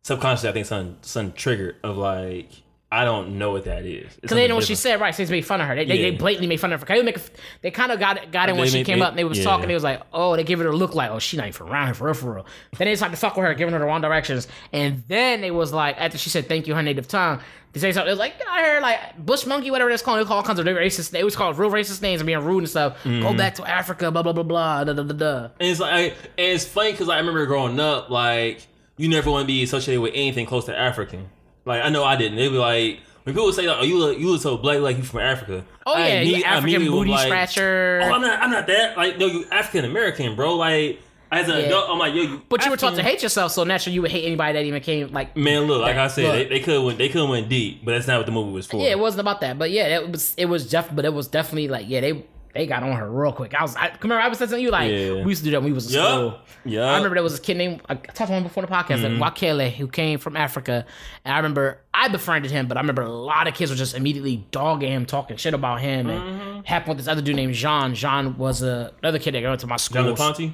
[SPEAKER 2] subconsciously I think something, something triggered of like, I don't know what that is.
[SPEAKER 1] Because they know what she said, right? So they made fun of her. They, they, they blatantly made fun of her. They, make, they kind of got got in when she
[SPEAKER 2] made-
[SPEAKER 1] came
[SPEAKER 2] they-
[SPEAKER 1] up. And they was
[SPEAKER 2] yeah.
[SPEAKER 1] talking. They was like, oh, they give her a look like, oh, she not even around here for real, for real. Then they decided to fuck with her, giving her the wrong directions. And then they was like, after she said thank you, her native tongue, they say something. It was like, get out here, like bush monkey, whatever it's called. They call all kinds of racist. They was called real racist names and being rude and stuff.
[SPEAKER 2] Mm-hmm.
[SPEAKER 1] Go back to Africa, blah blah blah blah. Da, da, da, da.
[SPEAKER 2] And it's like, and it's funny because I remember growing up, like, you never want to be associated with anything close to African. Like, I know I didn't. They'd be like, when people say, like, oh, you look, you look so black, like you from Africa.
[SPEAKER 1] Oh
[SPEAKER 2] I
[SPEAKER 1] yeah, you African booty
[SPEAKER 2] like,
[SPEAKER 1] scratcher.
[SPEAKER 2] Oh, I'm not, I'm not that. Like, no, you African American, bro. Like, as an
[SPEAKER 1] Yeah.
[SPEAKER 2] adult, I'm like, yo, you.
[SPEAKER 1] but you were taught to hate yourself, so naturally you would hate anybody that even came like
[SPEAKER 2] Man, look, like I said,
[SPEAKER 1] Look.
[SPEAKER 2] they, they could went, they could went deep, but that's not what the movie was for.
[SPEAKER 1] Yeah, it wasn't about that, but yeah, it was it was Jeff, but it was definitely like yeah, they they got on her real quick. I was I remember I was telling you like
[SPEAKER 2] Yeah.
[SPEAKER 1] we used to do that when we was in
[SPEAKER 2] Yup.
[SPEAKER 1] school.
[SPEAKER 2] Yup.
[SPEAKER 1] I remember there was a kid named I talked to him before the podcast,
[SPEAKER 2] Mm-hmm.
[SPEAKER 1] like Wakele, who came from Africa, and I remember I befriended him, but I remember a lot of kids were just immediately dogging him, talking shit about him, and
[SPEAKER 2] Mm-hmm.
[SPEAKER 1] happened with this other dude named Jean. Jean was a another kid that went to my school.
[SPEAKER 2] John LaPonte?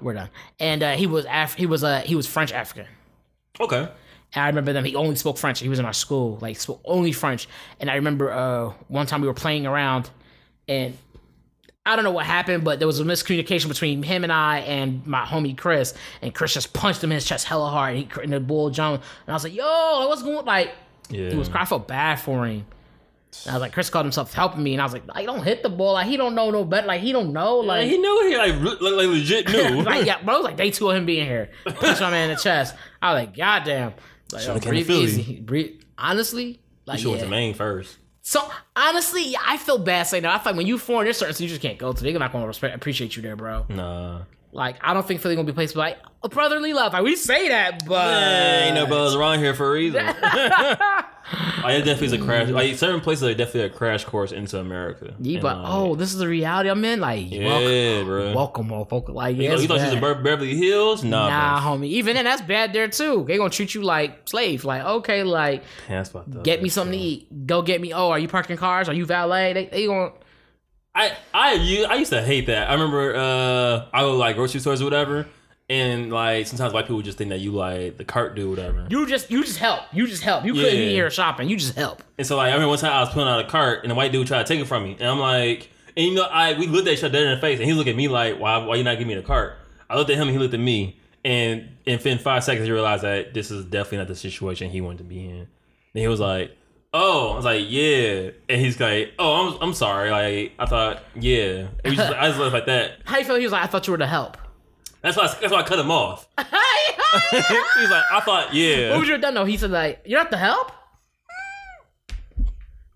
[SPEAKER 1] We're done, and uh, he was Af- he was uh, he was French African.
[SPEAKER 2] Okay.
[SPEAKER 1] And I remember them. He only spoke French. He was in our school, like spoke only French. And I remember uh, one time we were playing around, and I don't know what happened, but there was a miscommunication between him and I and my homie Chris. And Chris just punched him in his chest hella hard. And, he, and the bull jumped. And I was like, "Yo, what's going?" Like,
[SPEAKER 2] Yeah.
[SPEAKER 1] he was. crying. I felt bad for him. And I was like, Chris called himself helping me, and I was like, "I don't hit the ball. Like he don't know no better. Like he don't know.
[SPEAKER 2] Like,
[SPEAKER 1] Like
[SPEAKER 2] he knew he like, re- like, like legit knew.
[SPEAKER 1] like, yeah, bro, it was like day two of him being here. Punched my man in the chest. I was like, God damn. Like, yo,
[SPEAKER 2] Should've came
[SPEAKER 1] breathe
[SPEAKER 2] Philly.
[SPEAKER 1] easy. Breathe. Honestly, like,
[SPEAKER 2] He should went
[SPEAKER 1] yeah.
[SPEAKER 2] to Maine first.
[SPEAKER 1] So, honestly, I feel bad saying that. I feel like when you foreign, there's certain you just can't go to. They're not to respect, appreciate you there, bro.
[SPEAKER 2] Nah.
[SPEAKER 1] Like, I don't think Philly going to be placed place like, a brotherly love. Like, we say that, but.
[SPEAKER 2] Hey, ain't no brothers around here for a reason. like, it definitely is a crash. Like certain places are definitely a crash course into America.
[SPEAKER 1] Yeah,
[SPEAKER 2] And,
[SPEAKER 1] but, oh,
[SPEAKER 2] like,
[SPEAKER 1] oh, this is the reality I'm in? Like,
[SPEAKER 2] yeah, bro.
[SPEAKER 1] welcome, welcome, motherfucker. Like,
[SPEAKER 2] you,
[SPEAKER 1] yeah,
[SPEAKER 2] know, you thought she was in Beverly Hills? Nah,
[SPEAKER 1] Nah,
[SPEAKER 2] bro.
[SPEAKER 1] homie. Even then, that's bad there, too. They going to treat you like slave. Like, okay, like,
[SPEAKER 2] Yeah, that's fucked up.
[SPEAKER 1] get me something to eat. Go get me. Oh, are you parking cars? Are you valet? They, they going to.
[SPEAKER 2] I I I used to hate that. I remember uh I would like grocery stores or whatever, and like sometimes white people would just think that you like the cart dude or whatever.
[SPEAKER 1] You just you just help. You just help. You couldn't be
[SPEAKER 2] Yeah.
[SPEAKER 1] here shopping. You just help.
[SPEAKER 2] And so like I remember one time I was pulling out a cart and the white dude tried to take it from me, and I'm like, And you know, I we looked at each other dead in the face, and he looked at me like, "Why? Why you not giving me the cart?" I looked at him, and he looked at me, and in five seconds, he realized that this is definitely not the situation he wanted to be in. And he was like, "Oh," I was like, "Yeah," and he's like, "Oh, I'm I'm sorry. Like I thought, yeah." And we just, I just left like that.
[SPEAKER 1] How you feel? He was like, I thought you were to help.
[SPEAKER 2] That's why I, that's why I cut him off. he's like, "I thought, yeah."
[SPEAKER 1] What would you have done though? He said like, "You're not the help."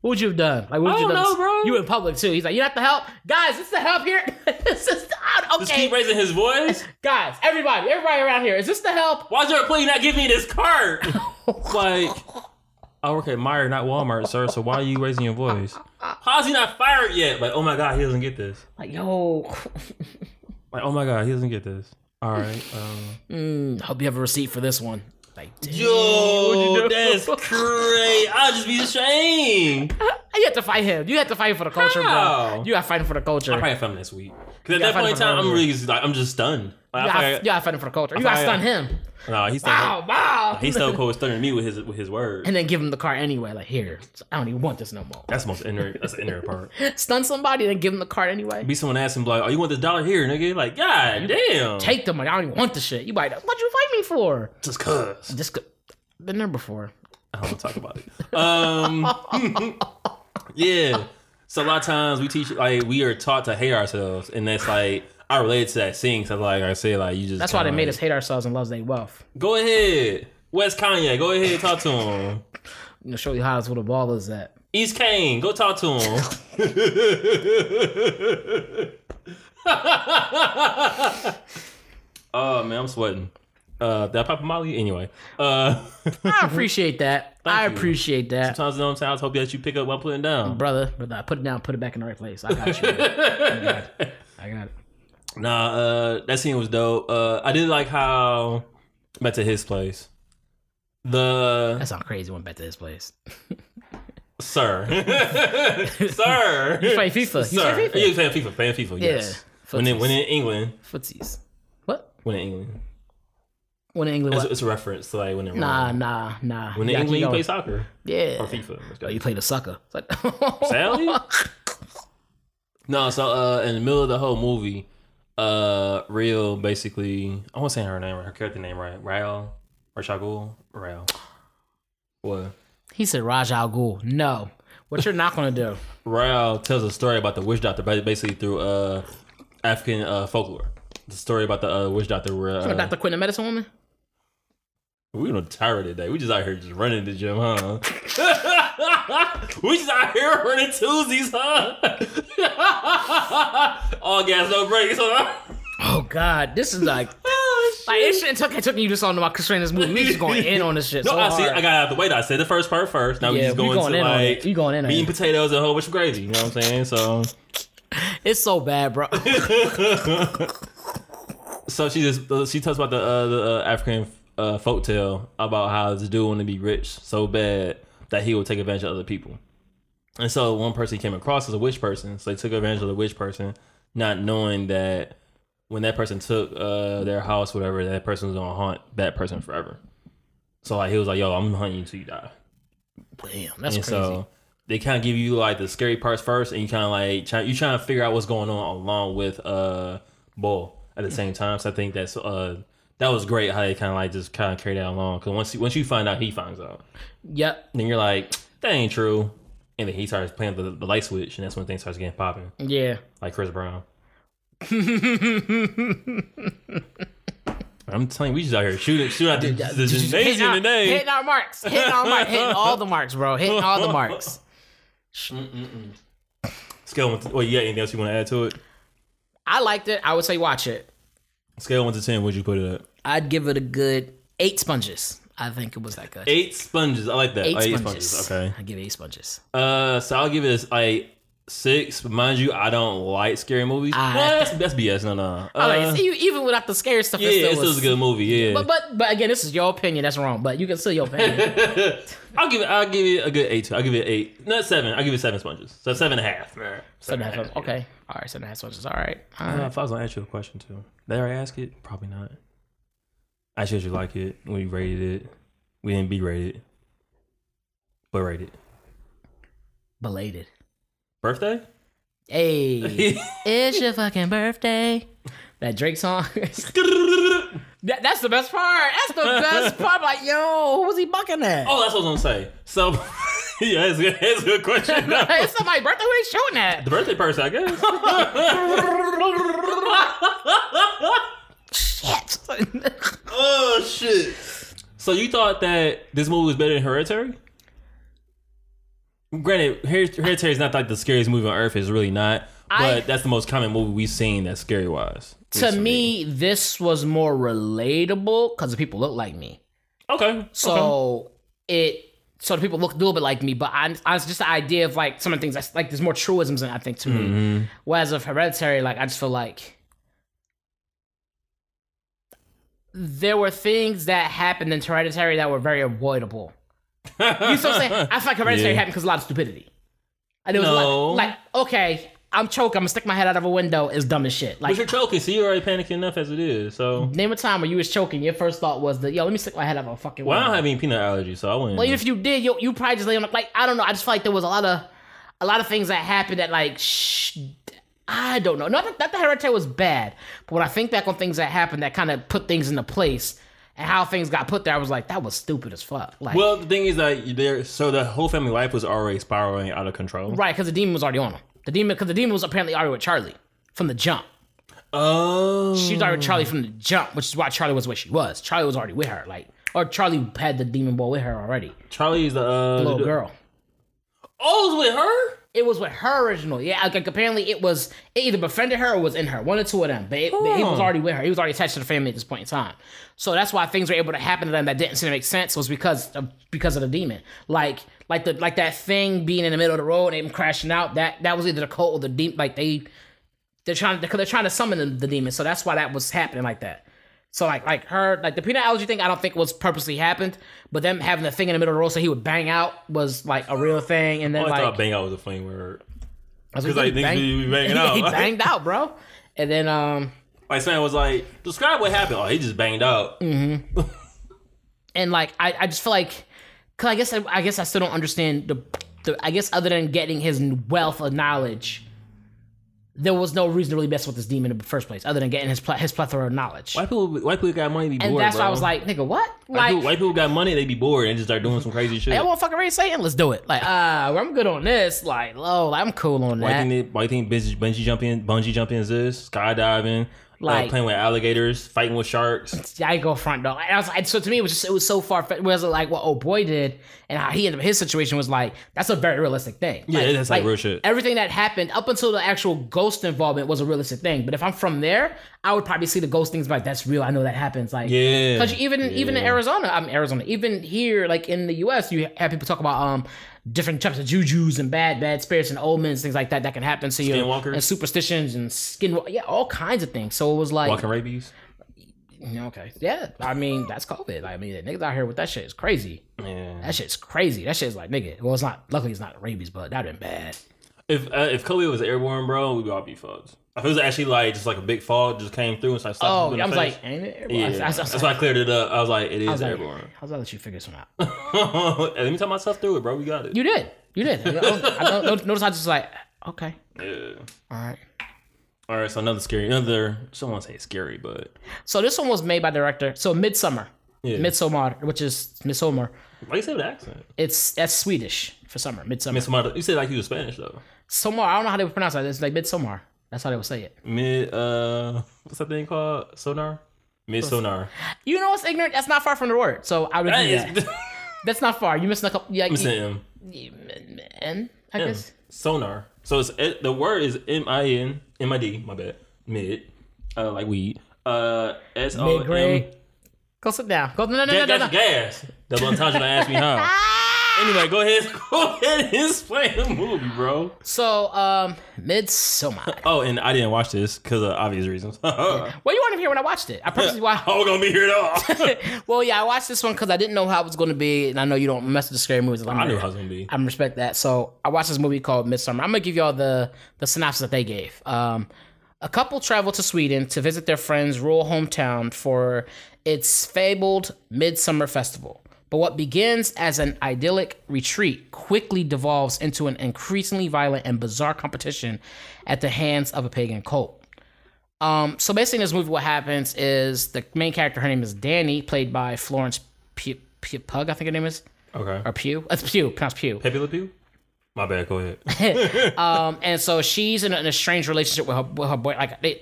[SPEAKER 1] What would you have done? Like, what would
[SPEAKER 2] I
[SPEAKER 1] you have done?
[SPEAKER 2] know, bro.
[SPEAKER 1] You in public too. He's like, "You're not the help, guys. It's the help here. this is okay,
[SPEAKER 2] Just keep raising his voice.
[SPEAKER 1] guys. Everybody, everybody around here. Is this the help?
[SPEAKER 2] Why's your employee not giving me this cart? like, I work at Meijer, not Walmart, sir. So why are you raising your voice? How's he not fired yet? Like, oh my god, he doesn't get this.
[SPEAKER 1] Like, yo,
[SPEAKER 2] Like, oh my god, he doesn't get this. All right. Um,
[SPEAKER 1] mm, hope you have a receipt for this one. Like,
[SPEAKER 2] yo, that's great. I'll just be ashamed.
[SPEAKER 1] You have to fight him. You have to fight for the culture,
[SPEAKER 2] How?
[SPEAKER 1] bro. You got to fight for the culture.
[SPEAKER 2] I'll
[SPEAKER 1] You
[SPEAKER 2] probably film this week. Because at that point in time, I'm really just, like, I'm just stunned. Like, I
[SPEAKER 1] got
[SPEAKER 2] probably-
[SPEAKER 1] to fight him for the culture. You got to stun him.
[SPEAKER 2] Nah, he's still,
[SPEAKER 1] Wow, wow.
[SPEAKER 2] he's still cold stunning me with his with his words.
[SPEAKER 1] and then give him the car anyway. Like, here, I don't even want this no more.
[SPEAKER 2] That's the most inner. That's the inner part.
[SPEAKER 1] Stun somebody, and then give him the card anyway.
[SPEAKER 2] Be someone asking like, "Oh, you want this dollar here, nigga?" Like, God damn.
[SPEAKER 1] Take the money. I don't even want the shit. You might. What'd you fight me for?
[SPEAKER 2] just cuz.
[SPEAKER 1] Just go- been there before.
[SPEAKER 2] I don't want to talk about it. Um, yeah. So a lot of times we teach like we are taught to hate ourselves, and that's like I relate to that scene. So like I say, like you just
[SPEAKER 1] That's why they
[SPEAKER 2] kinda
[SPEAKER 1] made
[SPEAKER 2] like-
[SPEAKER 1] us hate ourselves and love their wealth.
[SPEAKER 2] Go ahead, West Kanye. Go ahead, talk to him.
[SPEAKER 1] I'm gonna show you how where the ball is at.
[SPEAKER 2] East Kane, go talk to him. oh man, I'm sweating. Uh, that Papa Molly anyway. Uh,
[SPEAKER 1] I appreciate that. I
[SPEAKER 2] you.
[SPEAKER 1] appreciate that,
[SPEAKER 2] sometimes you know what I'm saying. I just hope that you pick up what I'm putting down.
[SPEAKER 1] brother. Brother, I put it down, put it back in the right place. I got you. I got it. I got it.
[SPEAKER 2] Nah, uh, that scene was dope. Uh, I did like how back to his place. The
[SPEAKER 1] That sounds crazy. Went back to his place.
[SPEAKER 2] sir, sir,
[SPEAKER 1] You play FIFA. You
[SPEAKER 2] sir.
[SPEAKER 1] play FIFA.
[SPEAKER 2] Yeah, playing FIFA, playing FIFA. Yes. When in, when in England,
[SPEAKER 1] Footsies. What?
[SPEAKER 2] when in England,
[SPEAKER 1] When in England?
[SPEAKER 2] it's, it's a reference to like when in
[SPEAKER 1] Nah, nah, nah.
[SPEAKER 2] When in
[SPEAKER 1] Yeah,
[SPEAKER 2] England, you play soccer
[SPEAKER 1] Yeah.
[SPEAKER 2] or FIFA. Let's go.
[SPEAKER 1] Oh, you play the sucker. It's like,
[SPEAKER 2] Sally? No, so uh, in the middle of the whole movie, uh, Rial basically, I won't say her name, her character name, right? Rial or Shagul? Rial. What?
[SPEAKER 1] He said Raj Al Ghul. No. What you're not gonna do.
[SPEAKER 2] Rial tells a story about the witch doctor, basically through uh African uh folklore. The story about the uh, witch doctor where uh,
[SPEAKER 1] Dr. Quinn, the medicine woman?
[SPEAKER 2] We on tired today. We just out here just running the gym, huh? we just out here running twosies, huh? All gas, no brakes, huh?
[SPEAKER 1] Oh God, this is like
[SPEAKER 2] Oh,
[SPEAKER 1] like it shouldn't took it took you just on my constraint this movie. We just going in on this shit.
[SPEAKER 2] No,
[SPEAKER 1] so
[SPEAKER 2] I see.
[SPEAKER 1] hard.
[SPEAKER 2] I got out the way. I said the first part first. Now we
[SPEAKER 1] Yeah,
[SPEAKER 2] just
[SPEAKER 1] we
[SPEAKER 2] going,
[SPEAKER 1] going
[SPEAKER 2] to
[SPEAKER 1] in on
[SPEAKER 2] like
[SPEAKER 1] it. Going in
[SPEAKER 2] meat and potatoes and a whole bunch of gravy. You know what I'm saying? So,
[SPEAKER 1] It's so bad, bro.
[SPEAKER 2] so she just uh, she talks about the uh, the uh, African uh, folktale about how this dude wanted to be rich so bad that he would take advantage of other people. And so one person he came across as a witch person, so he took advantage of the witch person, not knowing that when that person took uh, their house, whatever, that person was gonna haunt that person forever. So like he was like, "Yo, I'm hunting you till you die."
[SPEAKER 1] Damn, that's
[SPEAKER 2] and
[SPEAKER 1] crazy.
[SPEAKER 2] so they kind of give you like the scary parts first, and you kind of like try, you trying to figure out what's going on along with uh Bull at the same time. So I think that's uh that was great how they kind of like just kind of carry that along because once you, once you find out, he finds out,
[SPEAKER 1] yep.
[SPEAKER 2] then you're like that ain't true, and then he starts playing the, the light switch, and that's when things starts getting popping,
[SPEAKER 1] Yeah.
[SPEAKER 2] like Chris Brown. I'm telling you, we just out here shooting, shooting at the, the
[SPEAKER 1] Hitting
[SPEAKER 2] gymnasium
[SPEAKER 1] our,
[SPEAKER 2] today.
[SPEAKER 1] hitting our marks. Hitting our marks. Hitting all the marks, bro. Hitting all the marks.
[SPEAKER 2] Scale one. To, well, yeah. Anything else you want to add to it?
[SPEAKER 1] I liked it. I would say watch it.
[SPEAKER 2] Scale one to ten. Would you put it at?
[SPEAKER 1] I'd give it a good eight sponges. I think it was that good.
[SPEAKER 2] Eight sponges. I like that.
[SPEAKER 1] Eight sponges.
[SPEAKER 2] sponges. Okay.
[SPEAKER 1] I give it eight sponges.
[SPEAKER 2] Uh, so I'll give it like six. But mind you, I don't like scary movies.
[SPEAKER 1] Ah.
[SPEAKER 2] Nah, that's, that's BS. No, no.
[SPEAKER 1] I like,
[SPEAKER 2] Uh,
[SPEAKER 1] see, even without the scary stuff,
[SPEAKER 2] yeah,
[SPEAKER 1] it still
[SPEAKER 2] it's still
[SPEAKER 1] was
[SPEAKER 2] a good movie. Yeah.
[SPEAKER 1] But but but again, this is your opinion. That's wrong. But you can still your opinion.
[SPEAKER 2] I'll give it. I'll give it a good eight. Too. I'll give it eight. Not seven. I'll give it seven sponges. So seven and a half.
[SPEAKER 1] Seven and a half. Okay. All right. Seven and a half sponges. All right. All
[SPEAKER 2] Uh, if I was gonna ask you a question too, did I ask it? Probably not. I should you like it. We rated it. We didn't be rated, but rated.
[SPEAKER 1] Belated.
[SPEAKER 2] Birthday?
[SPEAKER 1] Hey, it's your fucking birthday. That Drake song. That- that's the best part. That's the best part. Like, yo, who was he bucking at?
[SPEAKER 2] Oh, that's what I was gonna say. So, yeah, it's, a- it's a good question.
[SPEAKER 1] it's somebody's birthday. Who they shooting at?
[SPEAKER 2] the birthday person, I guess.
[SPEAKER 1] Shit.
[SPEAKER 2] oh shit! So you thought that this movie was better than Hereditary? Granted, Her- Hereditary is not like the scariest movie on earth. It's really not. But
[SPEAKER 1] I-
[SPEAKER 2] that's the most common movie we've seen that's scary wise.
[SPEAKER 1] to me, this was more relatable because the people look like me.
[SPEAKER 2] okay.
[SPEAKER 1] So it so the people look a little bit like me, but I, I it's just the idea of like some of the things that's like there's more truisms in it, I think to me. Mm-hmm. Whereas of hereditary, like I just feel like there were things that happened in hereditary that were very avoidable. You know what I'm saying? I feel like hereditary
[SPEAKER 2] Yeah.
[SPEAKER 1] happened because a lot of stupidity. And it was
[SPEAKER 2] No.
[SPEAKER 1] like, like, okay, I'm choking, I'm gonna stick my head out of a window is dumb as shit. Like
[SPEAKER 2] But you're choking, so you're already panicking enough as it is. So,
[SPEAKER 1] name a time where you was choking, your first thought was that yo, let me stick my head out of a fucking
[SPEAKER 2] well, I don't have any peanut allergy, so I wouldn't.
[SPEAKER 1] Well, even if you did, you you probably just lay on the- like I don't know. I just feel like there was a lot of a lot of things that happened that like shh, I don't know. Not that, not that Hereditary was bad, but when I think back on things that happened that kind of put things into place and how things got put there, I was like, that was stupid as fuck. Like,
[SPEAKER 2] well, the thing is that there, so the whole family life was already spiraling out of control.
[SPEAKER 1] right? Because the demon was already on him. The demon, because the demon was apparently already with Charlie from the jump.
[SPEAKER 2] Oh,
[SPEAKER 1] She was already with Charlie from the jump, which is why Charlie was where she was. Charlie was already with her, like, or Charlie had the demon boy with her already.
[SPEAKER 2] Charlie's the uh,
[SPEAKER 1] Little
[SPEAKER 2] the-
[SPEAKER 1] girl.
[SPEAKER 2] Oh, it was with her.
[SPEAKER 1] It was with her original. Yeah, like, apparently it was it either befriended her or was in her. One or two of them. But, it, he was already with her. He was already attached to the family at this point in time. So that's why things were able to happen to them that didn't seem to make sense was because of because of the demon. Like like the like that thing being in the middle of the road and him crashing out. That that was either the cult or the demon. Like they they're trying because they're trying to summon the, the demon. So that's why that was happening like that. So like like her like the peanut allergy thing I don't think was purposely happened, but them having the thing in the middle of the road so he would bang out was like a real thing. And then
[SPEAKER 2] Oh, I
[SPEAKER 1] like
[SPEAKER 2] thought bang out was a funny word.
[SPEAKER 1] because
[SPEAKER 2] Because like niggas be banging out.
[SPEAKER 1] he banged out, bro. And then um
[SPEAKER 2] My son was like, describe what happened. Oh, he just banged out.
[SPEAKER 1] and like I, I just feel like cause I guess I, I guess I still don't understand the the I guess other than getting his wealth of knowledge, there was no reason to really mess with this demon in the first place, other than getting his pl- his plethora of knowledge.
[SPEAKER 2] White people, white people got money. Be bored.
[SPEAKER 1] and that's
[SPEAKER 2] bro.
[SPEAKER 1] why I was like, nigga, what?
[SPEAKER 2] white,
[SPEAKER 1] Like,
[SPEAKER 2] people, white people got money. They be bored and just start doing some crazy shit.
[SPEAKER 1] I want fucking raise Satan. Let's do it. Like, ah, I'm good on this. Like, low, like, I'm cool on
[SPEAKER 2] Why
[SPEAKER 1] that.
[SPEAKER 2] think they, why think bungee, bungee jumping, bungee jumping is this? Skydiving, like
[SPEAKER 1] Like-
[SPEAKER 2] playing with alligators, fighting with sharks.
[SPEAKER 1] Yeah, I go front dog. I was like, so to me, it was just it was so far. Whereas like what old boy did and how he ended up his situation was like that's a very realistic thing.
[SPEAKER 2] Yeah, that's, like, real shit.
[SPEAKER 1] Everything that happened up until the actual ghost involvement was a realistic thing. But if I'm from there, I would probably see the ghost things like that's real. I know that happens. Like
[SPEAKER 2] Yeah,
[SPEAKER 1] because even even in. Arizona, I'm Arizona. Even here, like in the U.S., you have people talk about um different types of juju's and bad bad spirits and omens, things like that that can happen to you, and superstitions and skin, yeah, all kinds of things. So it was like
[SPEAKER 2] Walking rabies.
[SPEAKER 1] Okay. Yeah. I mean, that's COVID. Like I mean, niggas out here with that shit is crazy.
[SPEAKER 2] Yeah.
[SPEAKER 1] That shit's crazy. That shit's like, nigga. Well, it's not. Luckily, it's not rabies, but that'd been bad.
[SPEAKER 2] If uh, if COVID was airborne, bro, we'd all be fucked. If it was actually like just like a big fog just came through and started slapping
[SPEAKER 1] Oh, I
[SPEAKER 2] the
[SPEAKER 1] was
[SPEAKER 2] face.
[SPEAKER 1] like, ain't it?
[SPEAKER 2] yeah,
[SPEAKER 1] I, I was-
[SPEAKER 2] that's why I cleared it up. I was like, it is
[SPEAKER 1] I was like,
[SPEAKER 2] airborne.
[SPEAKER 1] I was gonna let you figure this one out.
[SPEAKER 2] Hey, Let me tell myself through it, bro. We got it.
[SPEAKER 1] You did. You did. I, I notice I just like, okay,
[SPEAKER 2] yeah.
[SPEAKER 1] all right.
[SPEAKER 2] All right, so another scary, another. Someone say scary, but
[SPEAKER 1] So this one was made by director. So Midsummer,
[SPEAKER 2] yeah.
[SPEAKER 1] Midsommar, which is Midsommar.
[SPEAKER 2] Why you say with accent?
[SPEAKER 1] It's that's Swedish for summer. Midsummer.
[SPEAKER 2] Marta, you said like you was Spanish though.
[SPEAKER 1] Somar. I don't know how they would pronounce that. It's like Midsommar. That's how they would say it.
[SPEAKER 2] Mid, uh, what's that thing called? Sonar. Mid sonar.
[SPEAKER 1] You know what's ignorant? That's not far from the word. So I would
[SPEAKER 2] That is.
[SPEAKER 1] that. That's not far. You missing a couple. Yeah,
[SPEAKER 2] I'm saying
[SPEAKER 1] N. I
[SPEAKER 2] M.
[SPEAKER 1] guess.
[SPEAKER 2] Sonar. So it's it, the word is M I N M I D. My bad. Mid. Uh, like weed. Uh, S O
[SPEAKER 1] Mid grade. Go sit down. Go no no no
[SPEAKER 2] Gas,
[SPEAKER 1] no no.
[SPEAKER 2] gas, gas. Double entendre. Ask me how. Anyway, go ahead. Go ahead and explain the movie, bro.
[SPEAKER 1] So um, Midsommar.
[SPEAKER 2] Oh, and I didn't watch this because of obvious reasons.
[SPEAKER 1] Well, you weren't even here when I watched it. I purposely watched.
[SPEAKER 2] we're gonna be here at all.
[SPEAKER 1] well, yeah, I watched this one because I didn't know how it was going to be, and I know you don't mess with the scary movies. I'm
[SPEAKER 2] I knew how it was gonna be.
[SPEAKER 1] I respect that. So I watched this movie called Midsummer. I'm gonna give y'all the the synopsis that they gave. Um, a couple travel to Sweden to visit their friend's rural hometown for its fabled Midsummer Festival. But what begins as an idyllic retreat quickly devolves into an increasingly violent and bizarre competition at the hands of a pagan cult. Um, so basically, in this movie, what happens is the main character, her name is Danny, played by Florence Pugh, Pugh, Pug, I think her name is,
[SPEAKER 2] Okay.
[SPEAKER 1] or Pew. It's Pew, pronounced Pew.
[SPEAKER 2] Pepe Le Pew? My bad. Go ahead.
[SPEAKER 1] Um, and so she's in a, in a strange relationship with her with her boy. Like they,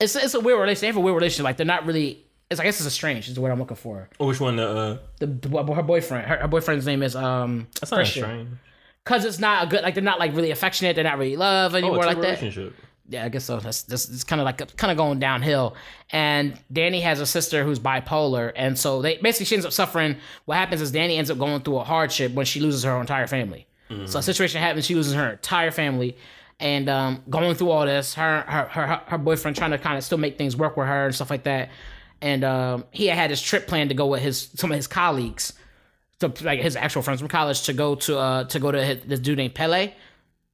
[SPEAKER 1] it's it's a weird relationship. They have a weird relationship. Like they're not really. It's I guess it's a strange. Is the word I'm looking for.
[SPEAKER 2] Oh, which one? Uh,
[SPEAKER 1] The, the her boyfriend. Her, her boyfriend's name is um.
[SPEAKER 2] that's not
[SPEAKER 1] Christian.
[SPEAKER 2] strange.
[SPEAKER 1] Cause it's not a good. Like they're not like really affectionate. They're not really love
[SPEAKER 2] Oh,
[SPEAKER 1] anymore
[SPEAKER 2] a
[SPEAKER 1] like that.
[SPEAKER 2] relationship.
[SPEAKER 1] yeah, I guess so. That's that's it's kind of like kind of going downhill. And Danny has a sister who's bipolar, and so they basically she ends up suffering. What happens is Danny ends up going through a hardship when she loses her entire family. So a situation happens, she loses her entire family, and um, going through all this, her her her, her boyfriend trying to kind of still make things work with her and stuff like that. And um, he had had his trip planned to go with his some of his colleagues, to like his actual friends from college, to go to uh to go to his, this dude named Pelle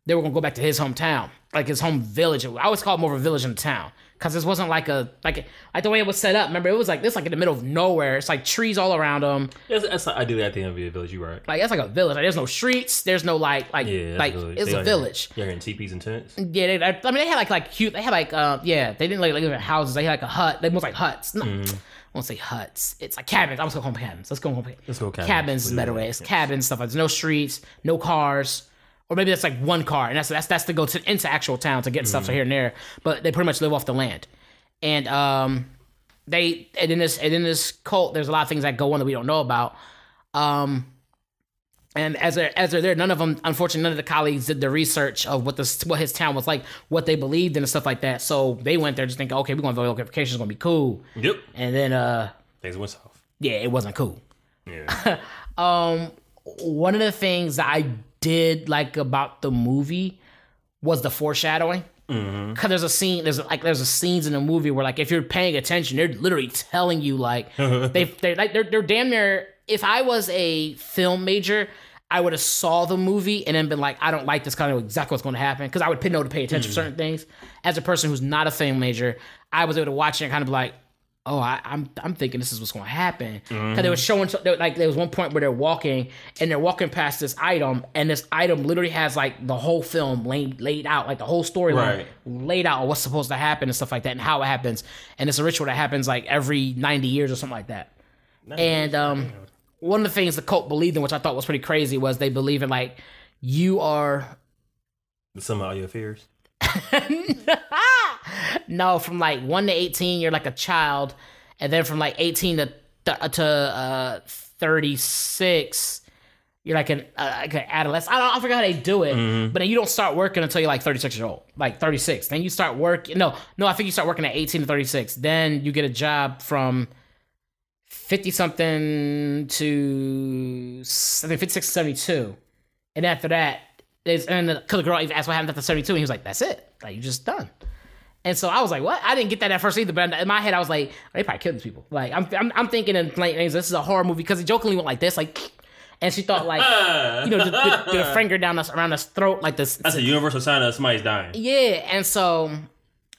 [SPEAKER 1] they were gonna go back to his hometown, like his home village. I always call it more of a village than a town, because this wasn't like a like like the way it was set up. Remember, it was like this, like in the middle of nowhere. It's like trees all around them.
[SPEAKER 2] That's, that's ideally at the end of the village. You right?
[SPEAKER 1] Like that's like a village. Like there's no streets. There's no like like
[SPEAKER 2] Yeah,
[SPEAKER 1] like it's
[SPEAKER 2] They
[SPEAKER 1] a village.
[SPEAKER 2] Yeah, in teepees and tents.
[SPEAKER 1] Yeah, they, I mean they had like like cute. They had like uh yeah they didn't like, like live in houses. They had like a hut. They was like huts. No,
[SPEAKER 2] Mm-hmm.
[SPEAKER 1] I won't say huts. It's like cabins. I was gonna call them cabins. Let's go home.
[SPEAKER 2] Let's go cabins.
[SPEAKER 1] Cabins is better way. It's cabins stuff. Like there's no streets, no cars, or maybe that's like one car, and that's that's that's to go to into actual town to get stuff to here and there. But they pretty much live off the land, and um, they and in this and in this cult, there's a lot of things that go on that we don't know about. Um, and as they're as they're there, none of them, unfortunately, none of the colleagues did the research of what this what his town was like, what they believed in, and stuff like that. So they went there just thinking, okay, we're going to vote vacation is going to be cool,
[SPEAKER 2] Yep.
[SPEAKER 1] and then uh,
[SPEAKER 2] Things went south.
[SPEAKER 1] yeah, it wasn't cool.
[SPEAKER 2] Yeah.
[SPEAKER 1] Um, one of the things I did like about the movie was the foreshadowing. Mm-hmm. Because there's a scene, there's like there's a scenes in the movie where like if you're paying attention, they're literally telling you like they they like they're they're damn near. If I was a film major, I would have saw the movie and then been like, I don't like this, kind of exactly what's going to happen because I would know to pay attention to mm. certain things. As a person who's not a film major, I was able to watch it and kind of be like, oh, I, I'm I'm thinking this is what's going to happen. Because they were showing they like there was one point where they're walking and they're walking past this item and this item literally has like the whole film laid laid out like the whole storyline
[SPEAKER 2] Right.
[SPEAKER 1] laid out what's supposed to happen and stuff like that and how it happens. And it's a ritual that happens like every 90 years or something like that. And um one of the things the cult believed in which I thought was pretty crazy was they believe in like you are
[SPEAKER 2] Some of your fears.
[SPEAKER 1] no, from like one to eighteen, you're like a child, and then from like eighteen to th- to uh, thirty six, you're like an uh, like an adolescent. I don't, I forgot how they do it, but then you don't start working until you're like thirty six years old, like thirty six. Then you start working. No, no, I think you start working at eighteen to thirty six. Then you get a job from fifty something to I think 56 to 72. And after that, and the, cause the girl even asked what happened after 72, and he was like, That's it. Like you're just done. And so I was like, what? I didn't get that at first either, but in my head, I was like, oh, they probably killed these people. Like, I'm, I'm, I'm thinking in plain names, this is a horror movie because he jokingly went like this, like, and she thought, like, you know, the, the, the finger down us around his throat, like this.
[SPEAKER 2] That's a universal sign that somebody's dying.
[SPEAKER 1] Yeah, and so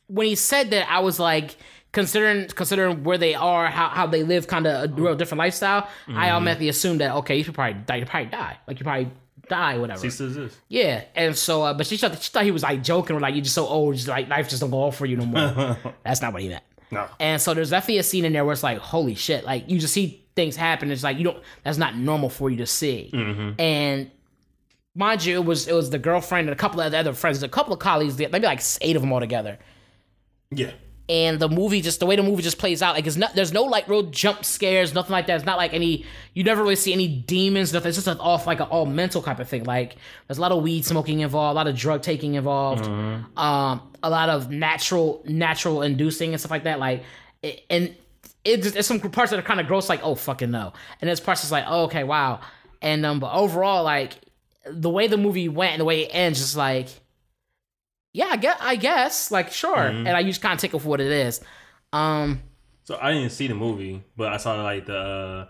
[SPEAKER 1] when he said that, I was like, considering considering where they are, how, how they live, kind of a real different lifestyle. I mm-hmm. automatically assumed that okay, you should probably die. You probably die. Like you probably die, whatever.
[SPEAKER 2] Exist.
[SPEAKER 1] Yeah, and so, uh, but she thought she thought he was like joking, or like you're just so old, just like life just don't go off for you no more. That's not what he meant.
[SPEAKER 2] No.
[SPEAKER 1] And so there's definitely a scene in there where it's like, holy shit, like you just see things happen. It's like you don't. That's not normal for you to see. And mind you, it was it was the girlfriend and a couple of the other friends, a couple of colleagues, maybe like eight of them all together.
[SPEAKER 2] Yeah.
[SPEAKER 1] And the movie, just the way the movie just plays out, like it's not. There's no like real jump scares, nothing like that. It's not like any. You never really see any demons. Nothing. It's just an off like an all mental type of thing. Like there's a lot of weed smoking involved, a lot of drug taking involved, um, a lot of natural natural inducing and stuff like that. Like it, and it just it's some parts that are kind of gross. Like oh fucking no, and there's parts that's like oh, okay wow. And um, but overall, like the way the movie went and the way it ends, just like yeah, I guess, I guess like sure, and I just kind of take it for what it is. Um,
[SPEAKER 2] So I didn't see the movie, but I saw like the uh,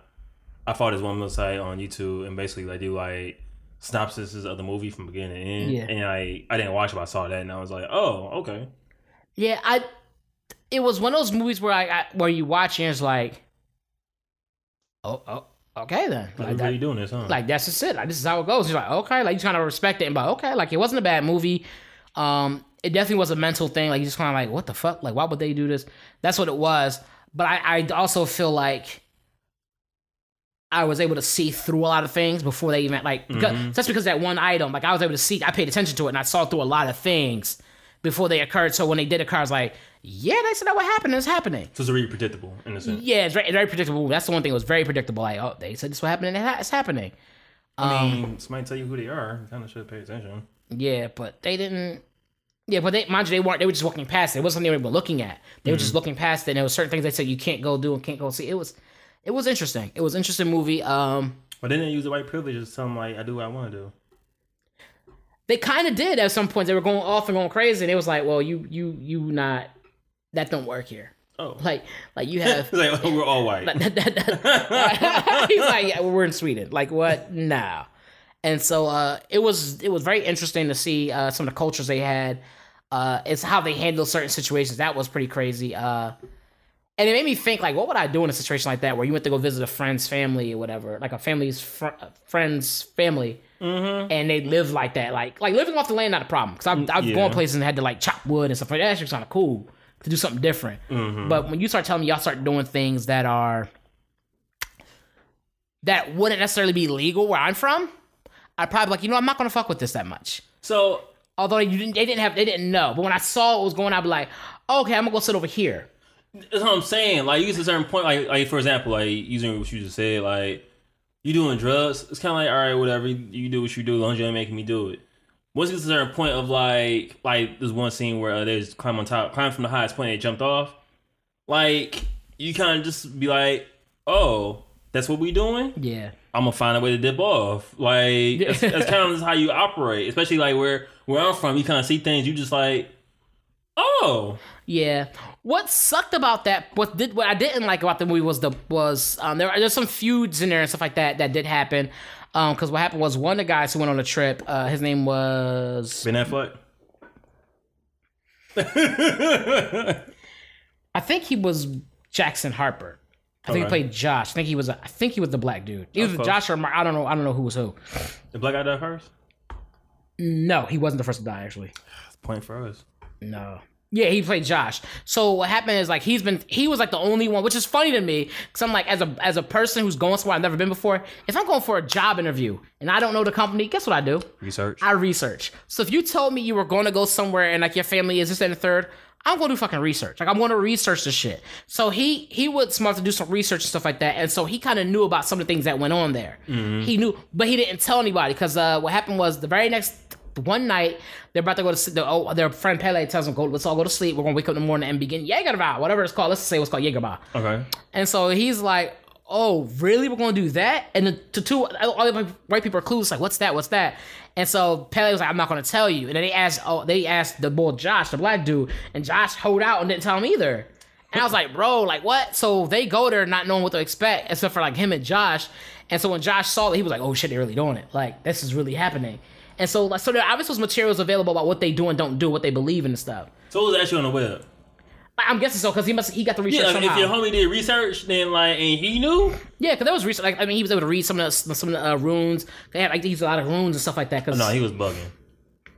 [SPEAKER 2] I followed this one website on YouTube and basically they do like synopsises of the movie from beginning to end.
[SPEAKER 1] Yeah.
[SPEAKER 2] And I I didn't watch it, but I saw that and I was like, oh, okay.
[SPEAKER 1] yeah, I. It was one of those movies where I, I where you watch and it's like, oh, oh, okay then.
[SPEAKER 2] Like,
[SPEAKER 1] Like, that,
[SPEAKER 2] really doing this, huh?
[SPEAKER 1] like that's just it. Like this is how it goes. He's like, okay, like you kind of respect it, and but okay, like it wasn't a bad movie. Um, it definitely was a mental thing. Like you just kind of like, what the fuck? Like why would they do this? That's what it was. But I, I also feel like I was able to see through a lot of things before they even like because just because that one item, like I was able to see, I paid attention to it and I saw through a lot of things before they occurred. So when they did occur, I was like, yeah, they said that what happened. It's happening.
[SPEAKER 2] so it's very predictable in a sense.
[SPEAKER 1] Yeah, it's very, very predictable. That's the one thing. It was very predictable. Like, oh, they said this will happen, and it's happening.
[SPEAKER 2] I
[SPEAKER 1] Um,
[SPEAKER 2] mean, somebody tell you who they are. You kind of should pay attention.
[SPEAKER 1] Yeah, but they didn't. Yeah, but they mind you, they weren't. They were just walking past it. It wasn't something they were looking at. They were just looking past it. And there was certain things they said you can't go do and can't go see. It was, it was interesting. It was an interesting movie. Um,
[SPEAKER 2] But then they use the white privilege to tell them like, I do what I want to do.
[SPEAKER 1] they kind of did at some points. They were going off and going crazy, and it was like, well, you, you, you not. That don't work here.
[SPEAKER 2] Oh,
[SPEAKER 1] Like, like you have.
[SPEAKER 2] like oh, we're all white.
[SPEAKER 1] He's like, yeah, we're in Sweden. Like what? No. And so uh, it was it was very interesting to see uh, some of the cultures they had. Uh, it's how they handle certain situations. That was pretty crazy. Uh, and it made me think like, what would I do in a situation like that where you went to go visit a friend's family or whatever, like a family's fr- friend's family, and they live like that, like like living off the land not a problem because I've, I've
[SPEAKER 2] Yeah.
[SPEAKER 1] gone places and had to like chop wood and stuff like that. That's actually kind of cool to do something different. But when you start telling me y'all start doing things that are that wouldn't necessarily be legal where I'm from, I'd probably like, you know, I'm not gonna fuck with this that much.
[SPEAKER 2] so
[SPEAKER 1] Although you didn't, they didn't have, they didn't know. But when I saw what was going on, I'd be like, okay, I'm gonna go sit over here.
[SPEAKER 2] that's what I'm saying. Like, you get to a certain point, like, like for example, like using what you just said, like you doing drugs. It's kind of like, all right, whatever. You, you do what you do, as long as you ain't making me do it. Once it gets to a certain point of like, like there's one scene where uh, there's climb on top, climb from the highest point, and they jumped off. Like, you kind of just be like, oh, that's what we doing.
[SPEAKER 1] Yeah.
[SPEAKER 2] I'm gonna find a way to dip off. Like that's, that's kind of just how you operate, especially like where where I'm from. You kind of see things, you just like, oh,
[SPEAKER 1] Yeah. What sucked about that? What did what I didn't like about the movie was the was um there there's some feuds in there and stuff like that that did happen. Um, because what happened was one of the guys who went on the trip, uh, his name was
[SPEAKER 2] Ben Affleck.
[SPEAKER 1] I think he was Jackson Harper. I think he played Josh. I think he was I think he was the black dude. Either
[SPEAKER 2] close.
[SPEAKER 1] Josh or Mar- I don't know. I don't know who was who.
[SPEAKER 2] the black guy died first.
[SPEAKER 1] No, he wasn't the first to die actually.
[SPEAKER 2] Point for us.
[SPEAKER 1] No. Yeah, he played Josh. So what happened is like he's been he was like the only one, which is funny to me because I'm like as a as a person who's going somewhere I've never been before. If I'm going for a job interview and I don't know the company, guess what I do?
[SPEAKER 2] Research.
[SPEAKER 1] I research. So if you told me you were going to go somewhere and like your family is this and the third, I'm going to do fucking research. Like I'm going to research the shit. So he he was smart to do some research and stuff like that, and so he kind of knew about some of the things that went on there. He knew, but he didn't tell anybody because uh, what happened was the very next one night they're about to go to sleep. The, oh, their friend Pelle tells them, "Go, let's all go to sleep. We're gonna wake up in the morning and begin Jägerbar, whatever it's called. Let's say what's called Jägerbar."
[SPEAKER 2] okay.
[SPEAKER 1] And so he's like, "Oh, really? We're gonna do that?" And the, the two all the white people are clueless, like, "What's that? What's that?" And so Pelle was like, "I'm not gonna tell you." And then they asked, "Oh, they asked the boy Josh, the black dude, and Josh hold out and didn't tell him either." And I was like, "Bro, like what?" So they go there not knowing what to expect, except for like him and Josh. And so when Josh saw it, he was like, "Oh shit, they're really doing it. Like this is really happening." And so, like, so there obviously was materials available about what they do and don't do, what they believe in and stuff.
[SPEAKER 2] So it was actually on the web.
[SPEAKER 1] I'm guessing so because he must he got the research
[SPEAKER 2] Yeah,
[SPEAKER 1] somehow.
[SPEAKER 2] if your homie did research, then like, and he knew.
[SPEAKER 1] Yeah, because that was research. Like, I mean, he was able to read some of the some of the uh, runes. They had like they used a lot of runes and stuff like that. Cause,
[SPEAKER 2] No, he was bugging.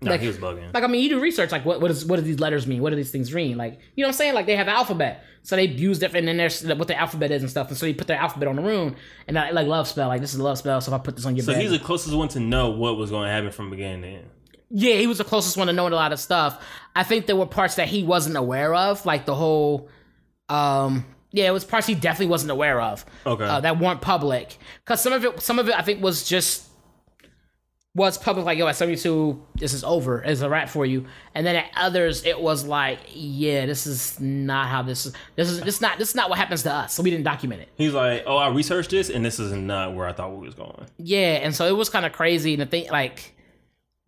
[SPEAKER 2] No,
[SPEAKER 1] Like-
[SPEAKER 2] he was bugging.
[SPEAKER 1] like I mean, you do research. Like, what what is what do these letters mean? What do these things mean? Like, you know what I'm saying? Like, they have alphabet, so they use different in there what the alphabet is and stuff. And so you put their alphabet on the rune, and that, like love spell. Like this is a love spell. So if I put this on your
[SPEAKER 2] so
[SPEAKER 1] bed,
[SPEAKER 2] he's the closest one to know what was going to happen from beginning to end.
[SPEAKER 1] Yeah, he was the closest one to knowing a lot of stuff. I think there were parts that he wasn't aware of, like the whole, um, yeah, it was parts he definitely wasn't aware of.
[SPEAKER 2] Okay.
[SPEAKER 1] uh, that weren't public because some of it some of it i think was just was public like yo at 72 this is over it's a wrap for you and then at others it was like yeah this is not how this is this is this not this is not what happens to us so we didn't document it
[SPEAKER 2] He's like, oh, I researched this, and this is not where I thought we was going.
[SPEAKER 1] yeah and so it was kind of crazy and the thing like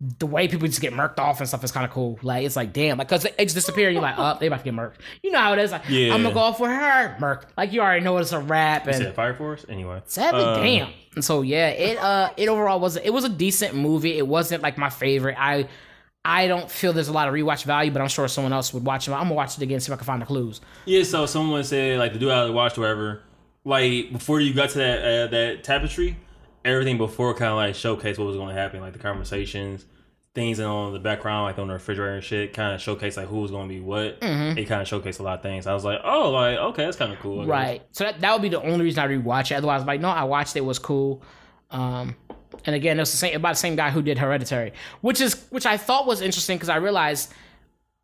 [SPEAKER 1] the way people just get murked off and stuff is kind of cool. Like it's like damn, like because they just disappear. You're like, oh, they about to get murked. You know how it is. Like
[SPEAKER 2] Yeah.
[SPEAKER 1] I'm gonna go off with her, murked. Like you already know it's a rap. And
[SPEAKER 2] Said Fire Force. Anyway,
[SPEAKER 1] Sadly,
[SPEAKER 2] Um,
[SPEAKER 1] damn. And so yeah, it uh it overall was it was a decent movie. It wasn't like my favorite. I I don't feel there's a lot of rewatch value, but I'm sure someone else would watch it. I'm gonna watch it again, see if I can find the clues.
[SPEAKER 2] Yeah, so someone said like the dude I watched whatever. like before you got to that uh, that tapestry, everything before kind of like showcased what was going to happen, like the conversations, things on the background, like on the refrigerator and shit, kind of showcase like who was going to be what.
[SPEAKER 1] Mm-hmm.
[SPEAKER 2] It kind of showcased a lot of things. I was like, oh, like okay, that's kind of cool.
[SPEAKER 1] Right. So that, that would be the only reason I rewatch it. Otherwise, like, no, I watched it, it was cool. Um, and again, it was the same about the same guy who did Hereditary, which is which I thought was interesting because I realized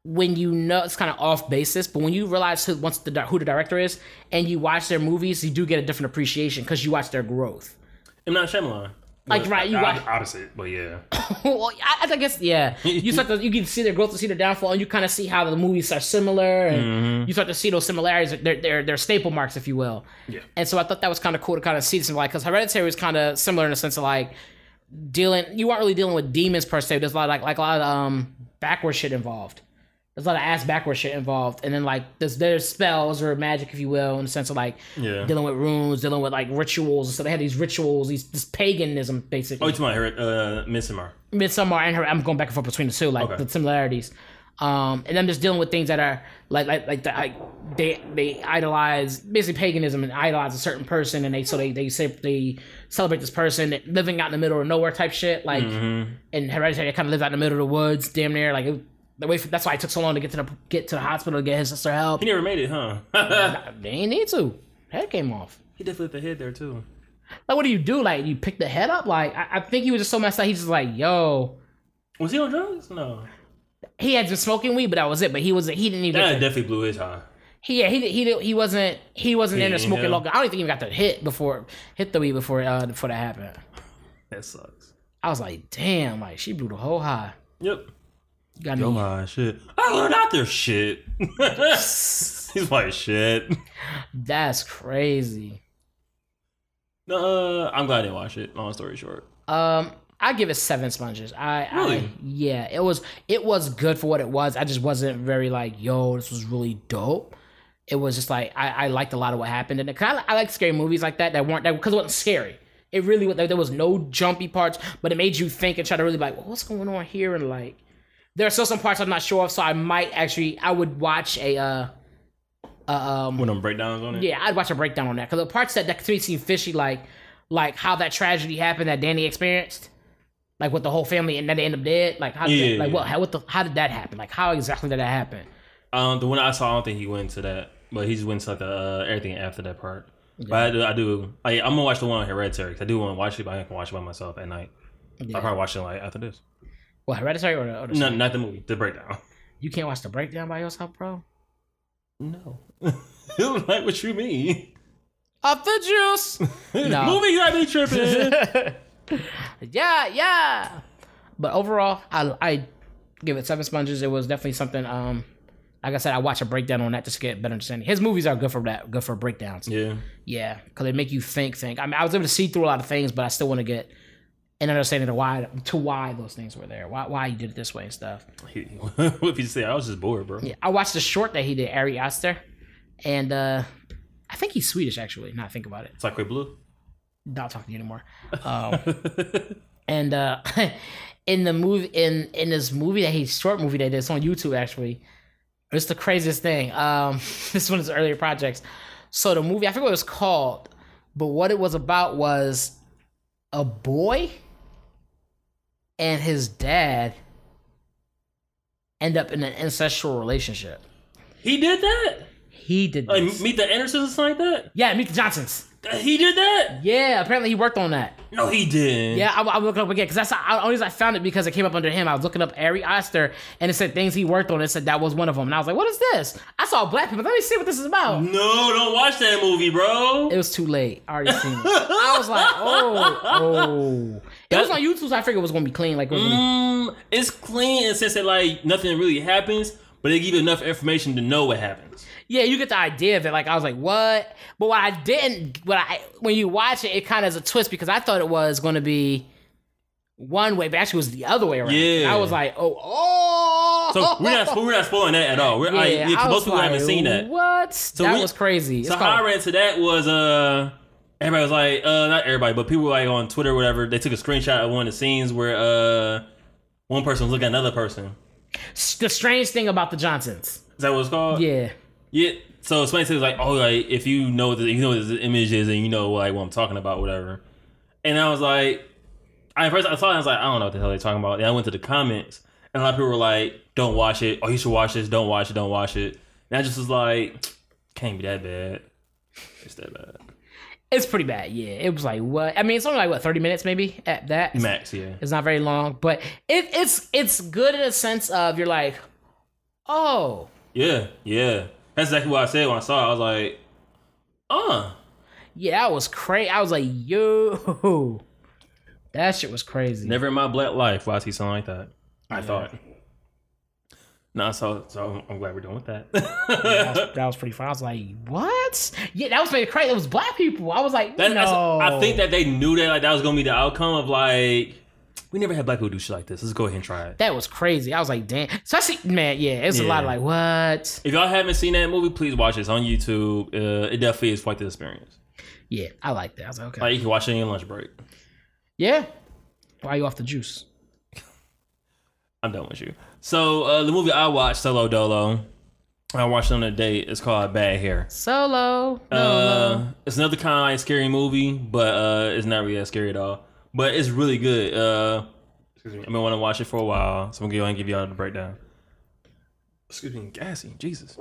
[SPEAKER 1] when you know it's kind of off basis, but when you realize who once the who the director is and you watch their movies, you do get a different appreciation because you watch their growth.
[SPEAKER 2] I'm not Shyamalan.
[SPEAKER 1] Like, right, you watch-
[SPEAKER 2] opposite, but yeah.
[SPEAKER 1] well, I, I guess yeah. You start to you can see their growth, to see their downfall, and you kind of see how the movies are similar, and you start to see those similarities. They're they're, they're staple marks, if you will.
[SPEAKER 2] Yeah.
[SPEAKER 1] And so I thought that was kind of cool to kind of see some like because Hereditary was kind of similar in the sense of like dealing. You aren't really dealing with demons per se. There's a lot of, like like a lot of um backward shit involved. There's a lot of ass backward shit involved, and then like there's there's spells or magic, if you will, in the sense of like
[SPEAKER 2] Yeah.
[SPEAKER 1] dealing with runes, dealing with like rituals. So they had these rituals, these this paganism basically.
[SPEAKER 2] Oh, it's my uh, Midsommar?
[SPEAKER 1] Midsommar and her. I'm going back and forth between the two, like
[SPEAKER 2] Okay.
[SPEAKER 1] the similarities. Um, and I'm just dealing with things that are like like like the, like they they idolize basically paganism and idolize a certain person, and they so they they say they celebrate this person living out in the middle of nowhere type shit. Like
[SPEAKER 2] Mm-hmm.
[SPEAKER 1] in Hereditary, kind of live out in the middle of the woods, damn near. Like it, the way that's why it took so long to get to the get to the hospital to get his sister help.
[SPEAKER 2] He never made it, huh?
[SPEAKER 1] They ain't need to. Head came off.
[SPEAKER 2] he definitely hit the head there too.
[SPEAKER 1] Like, what do you do? Like, you pick the head up? Like, I, I think he was just so messed up. He's just like, yo,
[SPEAKER 2] Was he on drugs? No.
[SPEAKER 1] he had been smoking weed, but that was it. But he was he didn't even.
[SPEAKER 2] That
[SPEAKER 1] Get to,
[SPEAKER 2] definitely blew his high.
[SPEAKER 1] he yeah, he he he wasn't he wasn't in there smoking
[SPEAKER 2] yeah.
[SPEAKER 1] long. I don't even think he got the hit before hit the weed before uh before that happened.
[SPEAKER 2] That sucks.
[SPEAKER 1] I was like, damn, like she blew the whole high.
[SPEAKER 2] Yep.
[SPEAKER 1] You got
[SPEAKER 2] Oh
[SPEAKER 1] me.
[SPEAKER 2] my shit. I learned out their shit. He's like shit.
[SPEAKER 1] That's crazy.
[SPEAKER 2] No, uh, I'm glad I didn't watch it. Long story short.
[SPEAKER 1] Um, I give it seven sponges. I, I
[SPEAKER 2] Really?
[SPEAKER 1] yeah, it was it was good for what it was. I just wasn't very like, yo, this was really dope. It was just like I, I liked a lot of what happened in it. Cause I, I like scary movies like that that weren't that because it wasn't scary. It really was like there was no jumpy parts, but it made you think and try to really like, well, what's going on here? And like, there are still some parts I'm not sure of, so I might actually I would watch a uh, uh um
[SPEAKER 2] When them breakdowns on it.
[SPEAKER 1] yeah, I'd watch a breakdown on that because the parts that that to me seem fishy, like like how that tragedy happened that Danny experienced, like with the whole family and then they end up dead. Like how,
[SPEAKER 2] Yeah,
[SPEAKER 1] like
[SPEAKER 2] yeah.
[SPEAKER 1] what, how, what the, how did that happen? Like how exactly did that happen?
[SPEAKER 2] Um, the one I saw, I don't think he went to that, but he just went to like the uh, everything after that part. But I do, I do. Like, I'm gonna watch the one on Hereditary. 'cause I do want to watch it, but I can watch it by myself at night.
[SPEAKER 1] Yeah.
[SPEAKER 2] I'll probably watch it like after this.
[SPEAKER 1] Well, Hereditary or the, or the
[SPEAKER 2] No, not the movie. The breakdown.
[SPEAKER 1] you can't watch the breakdown by yourself, bro.
[SPEAKER 2] No. like what you mean?
[SPEAKER 1] Up the juice. No.
[SPEAKER 2] movie got me tripping.
[SPEAKER 1] yeah, yeah. But overall, I I give it seven sponges. It was definitely something. Um, like I said, I watch a breakdown on that just to get a better understanding. His movies are good for that. Good for breakdowns.
[SPEAKER 2] yeah.
[SPEAKER 1] Yeah, because they make you think. Think. I mean, I was able to see through a lot of things, but I still want to get an understanding of why to why those things were there. Why why you did it this way and stuff.
[SPEAKER 2] What if you say I was just bored, bro?
[SPEAKER 1] Yeah, I watched the short that he did, Ari Aster, and uh I think he's Swedish actually. Now I think about it.
[SPEAKER 2] It's like blue.
[SPEAKER 1] Not talking to you anymore. Um, and uh in the movie in in this movie that he short movie that it's on YouTube actually. It's the craziest thing. Um this one is earlier projects. So the movie I forget what it was called, but what it was about was a boy and his dad end up in an ancestral relationship.
[SPEAKER 2] he did that.
[SPEAKER 1] He did
[SPEAKER 2] Like
[SPEAKER 1] this.
[SPEAKER 2] meet the Andersons or something like that.
[SPEAKER 1] yeah, Meet the Johnsons.
[SPEAKER 2] He did that.
[SPEAKER 1] Yeah, apparently he worked on that.
[SPEAKER 2] No, he didn't.
[SPEAKER 1] Yeah, I, I looked it up again because that's the only reason I found it because it came up under him. I was looking up Ari Aster and it said things he worked on. It said that was one of them, and I was like, "What is this?" I saw black people. Let me see what this is about.
[SPEAKER 2] No, don't watch that movie, bro.
[SPEAKER 1] It was too late. I already seen it. I was like, "Oh, oh." It was on YouTube, so I figured it was gonna be clean. Like, it
[SPEAKER 2] Mm, it's clean in the sense that like nothing really happens, but they give you enough information to know what happens.
[SPEAKER 1] Yeah, you get the idea of it. Like, I was like, "What?" But what I didn't, what I when you watch it, it kind of is a twist because I thought it was gonna be one way, but actually it was the other way around.
[SPEAKER 2] Yeah.
[SPEAKER 1] And I was like, "Oh, oh."
[SPEAKER 2] So we're not we're not spoiling that at all. We're, I, yeah,
[SPEAKER 1] I
[SPEAKER 2] most people haven't seen that.
[SPEAKER 1] What? that
[SPEAKER 2] we-
[SPEAKER 1] was crazy.
[SPEAKER 2] So how I ran to that was uh everybody was like uh not everybody but people like on Twitter or whatever they took a screenshot of one of the scenes where uh one person was looking at another person.
[SPEAKER 1] the strange thing about the Johnsons.
[SPEAKER 2] Is that what it's called?
[SPEAKER 1] Yeah.
[SPEAKER 2] Yeah. so somebody says like, oh, like if you know the you know what this image is and you know like what I'm talking about, whatever. And I was like, I first I saw it, I was like, I don't know what the hell they're talking about. And I went to the comments, and a lot of people were like, don't watch it. Oh, you should watch this. Don't watch it. Don't watch it. And I just was like, can't be that bad. It's that bad.
[SPEAKER 1] It's pretty bad. Yeah, it was like what? I mean, it's only like what thirty minutes maybe at that.
[SPEAKER 2] Max, yeah.
[SPEAKER 1] It's not very long, but it, it's it's good in a sense of you're like, oh,
[SPEAKER 2] Yeah, yeah. That's exactly what I said when I saw it. I was like, uh.
[SPEAKER 1] yeah, that was crazy. I was like, yo, that shit was crazy.
[SPEAKER 2] Never in my black life will I see something like that. I thought. No, so so I'm glad we're done with that.
[SPEAKER 1] that, was, that was pretty fun. I was like, what? Yeah, that was pretty crazy. It was black people. I was like,
[SPEAKER 2] That-
[SPEAKER 1] no.
[SPEAKER 2] I think that they knew that like that was gonna be the outcome of like we never had black people do shit like this. Let's go ahead and try it.
[SPEAKER 1] that was crazy. I was like, damn. So I see, man, yeah, it's a lot of like, what?
[SPEAKER 2] If y'all haven't seen that movie, please watch it. It's on YouTube. Uh, it definitely is quite the experience.
[SPEAKER 1] Yeah, I like that. I was like, okay.
[SPEAKER 2] Like you can watch it in your lunch break.
[SPEAKER 1] yeah. Why are you off the juice?
[SPEAKER 2] I'm done with you. So uh, the movie I watched, Solo Dolo, I watched it on a date. It's called Bad Hair.
[SPEAKER 1] Solo. No,
[SPEAKER 2] Uh, it's another kind of scary movie, but uh, it's not really that scary at all. But it's really good. Uh, excuse me. I've been wanting to watch it for a while, so I'm gonna go ahead and give y'all the breakdown. Excuse me, gassy. Jesus,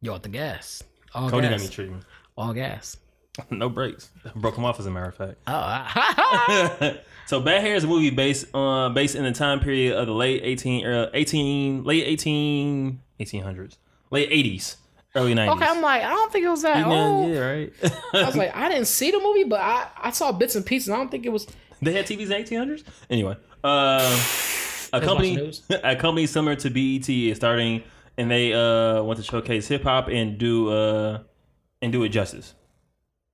[SPEAKER 1] You want the gas? All
[SPEAKER 2] Cody got
[SPEAKER 1] gas.
[SPEAKER 2] me treating.
[SPEAKER 1] All gas.
[SPEAKER 2] no brakes. Broke him off, as a matter of fact.
[SPEAKER 1] Oh,
[SPEAKER 2] so Bad Hair is a movie based uh based in the time period of the late 18 uh, 18 late 18 1800s late 80s early 90s
[SPEAKER 1] okay. I'm like, I don't think it was that
[SPEAKER 2] yeah,
[SPEAKER 1] old.
[SPEAKER 2] yeah right
[SPEAKER 1] I was like, I didn't see the movie, but I, I saw bits and pieces. I don't think it was.
[SPEAKER 2] they had TVs in 1800s anyway uh a company a company similar to BET is starting and they uh want to showcase hip hop and do uh and do it justice.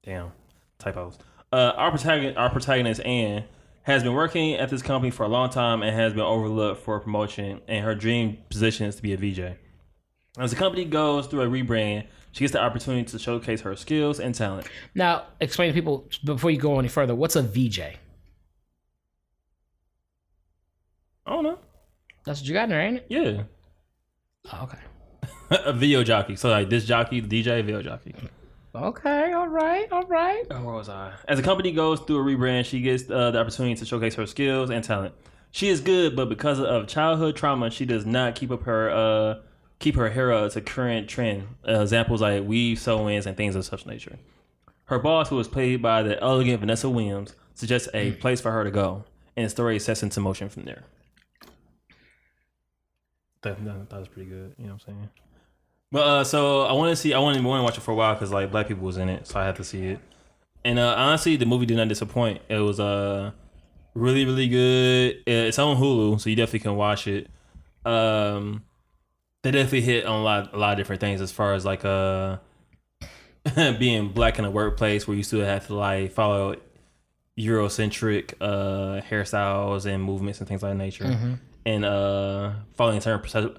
[SPEAKER 2] Damn typos. Uh our protagonist our protagonist Anne has been working at this company for a long time and has been overlooked for promotion and her dream position is to be a VJ as the company goes through a rebrand she gets the opportunity to showcase her skills and talent.
[SPEAKER 1] Now, explain to people before you go any further. What's a VJ?
[SPEAKER 2] I don't know
[SPEAKER 1] That's what you got in there, ain't it?
[SPEAKER 2] yeah
[SPEAKER 1] Oh, okay.
[SPEAKER 2] a video jockey so like this jockey DJ video jockey
[SPEAKER 1] Okay. All right. All right.
[SPEAKER 2] Oh, where was I? As the company goes through a rebrand, she gets uh, the opportunity to showcase her skills and talent. She is good, but because of childhood trauma, she does not keep up her uh, keep her hair up to current trend. Uh, examples like weave, sew-ins, and things of such nature. Her boss, who was played by the elegant Vanessa Williams, suggests a place for her to go, and the story sets into motion from there. That, that, that was pretty good. You know what I'm saying? But uh, so I want to see. I wanted want to watch it for a while because like black people was in it, so I had to see it. And uh, honestly, the movie did not disappoint. It was uh really really good. It's on Hulu, so you definitely can watch it. Um, they definitely hit on a lot a lot of different things as far as like uh being black in a workplace where you still have to like follow Eurocentric uh hairstyles and movements and things like that nature, and uh following certain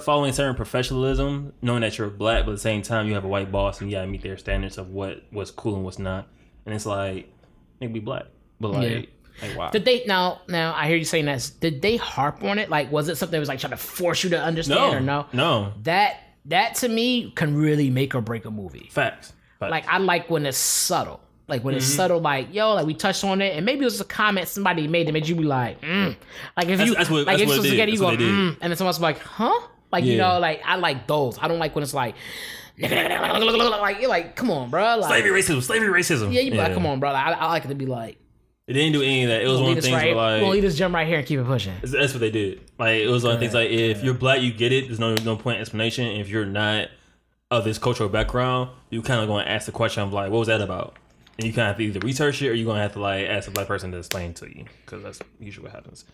[SPEAKER 2] following certain professionalism, knowing that you're black, but at the same time you have a white boss and you gotta meet their standards of what what's cool and what's not. And it's like, maybe be black, but like,
[SPEAKER 1] Yeah.
[SPEAKER 2] like wow.
[SPEAKER 1] Did they now? Now I hear you saying that. Did they harp on it? Like, was it something that was like trying to force you to understand
[SPEAKER 2] no,
[SPEAKER 1] or no?
[SPEAKER 2] no,
[SPEAKER 1] That that to me can really make or break a movie.
[SPEAKER 2] facts. facts.
[SPEAKER 1] Like I like when it's subtle. Like when
[SPEAKER 2] Mm-hmm.
[SPEAKER 1] it's subtle, like yo, like we touched on it, and maybe it was a comment somebody made that made you be like, mm. like if
[SPEAKER 2] That's-
[SPEAKER 1] you,
[SPEAKER 2] that's what-
[SPEAKER 1] like if
[SPEAKER 2] what
[SPEAKER 1] you
[SPEAKER 2] it
[SPEAKER 1] together,
[SPEAKER 2] did.
[SPEAKER 1] you go,
[SPEAKER 2] what they did.
[SPEAKER 1] mm, and then someone's like, huh? Like you know, like I like those. I don't like when it's like, like you're like, come on, bro. Like,
[SPEAKER 2] slavery racism, slavery racism.
[SPEAKER 1] yeah, you be like, come on, bro. Like, I, I like it to be like,
[SPEAKER 2] It didn't do any of that. It was one
[SPEAKER 1] leave
[SPEAKER 2] of things
[SPEAKER 1] right,
[SPEAKER 2] where
[SPEAKER 1] we'll
[SPEAKER 2] like
[SPEAKER 1] leave this gem right here and keep it pushing.
[SPEAKER 2] That's what they did. Like it was one of things like if you're black, you get it. There's no no point in explanation. If you're not of this cultural background, you kind of going to ask the question of like, what was that about? And you kind of have to either research it or you're going to have to like ask a black person to explain to you because that's usually what happens.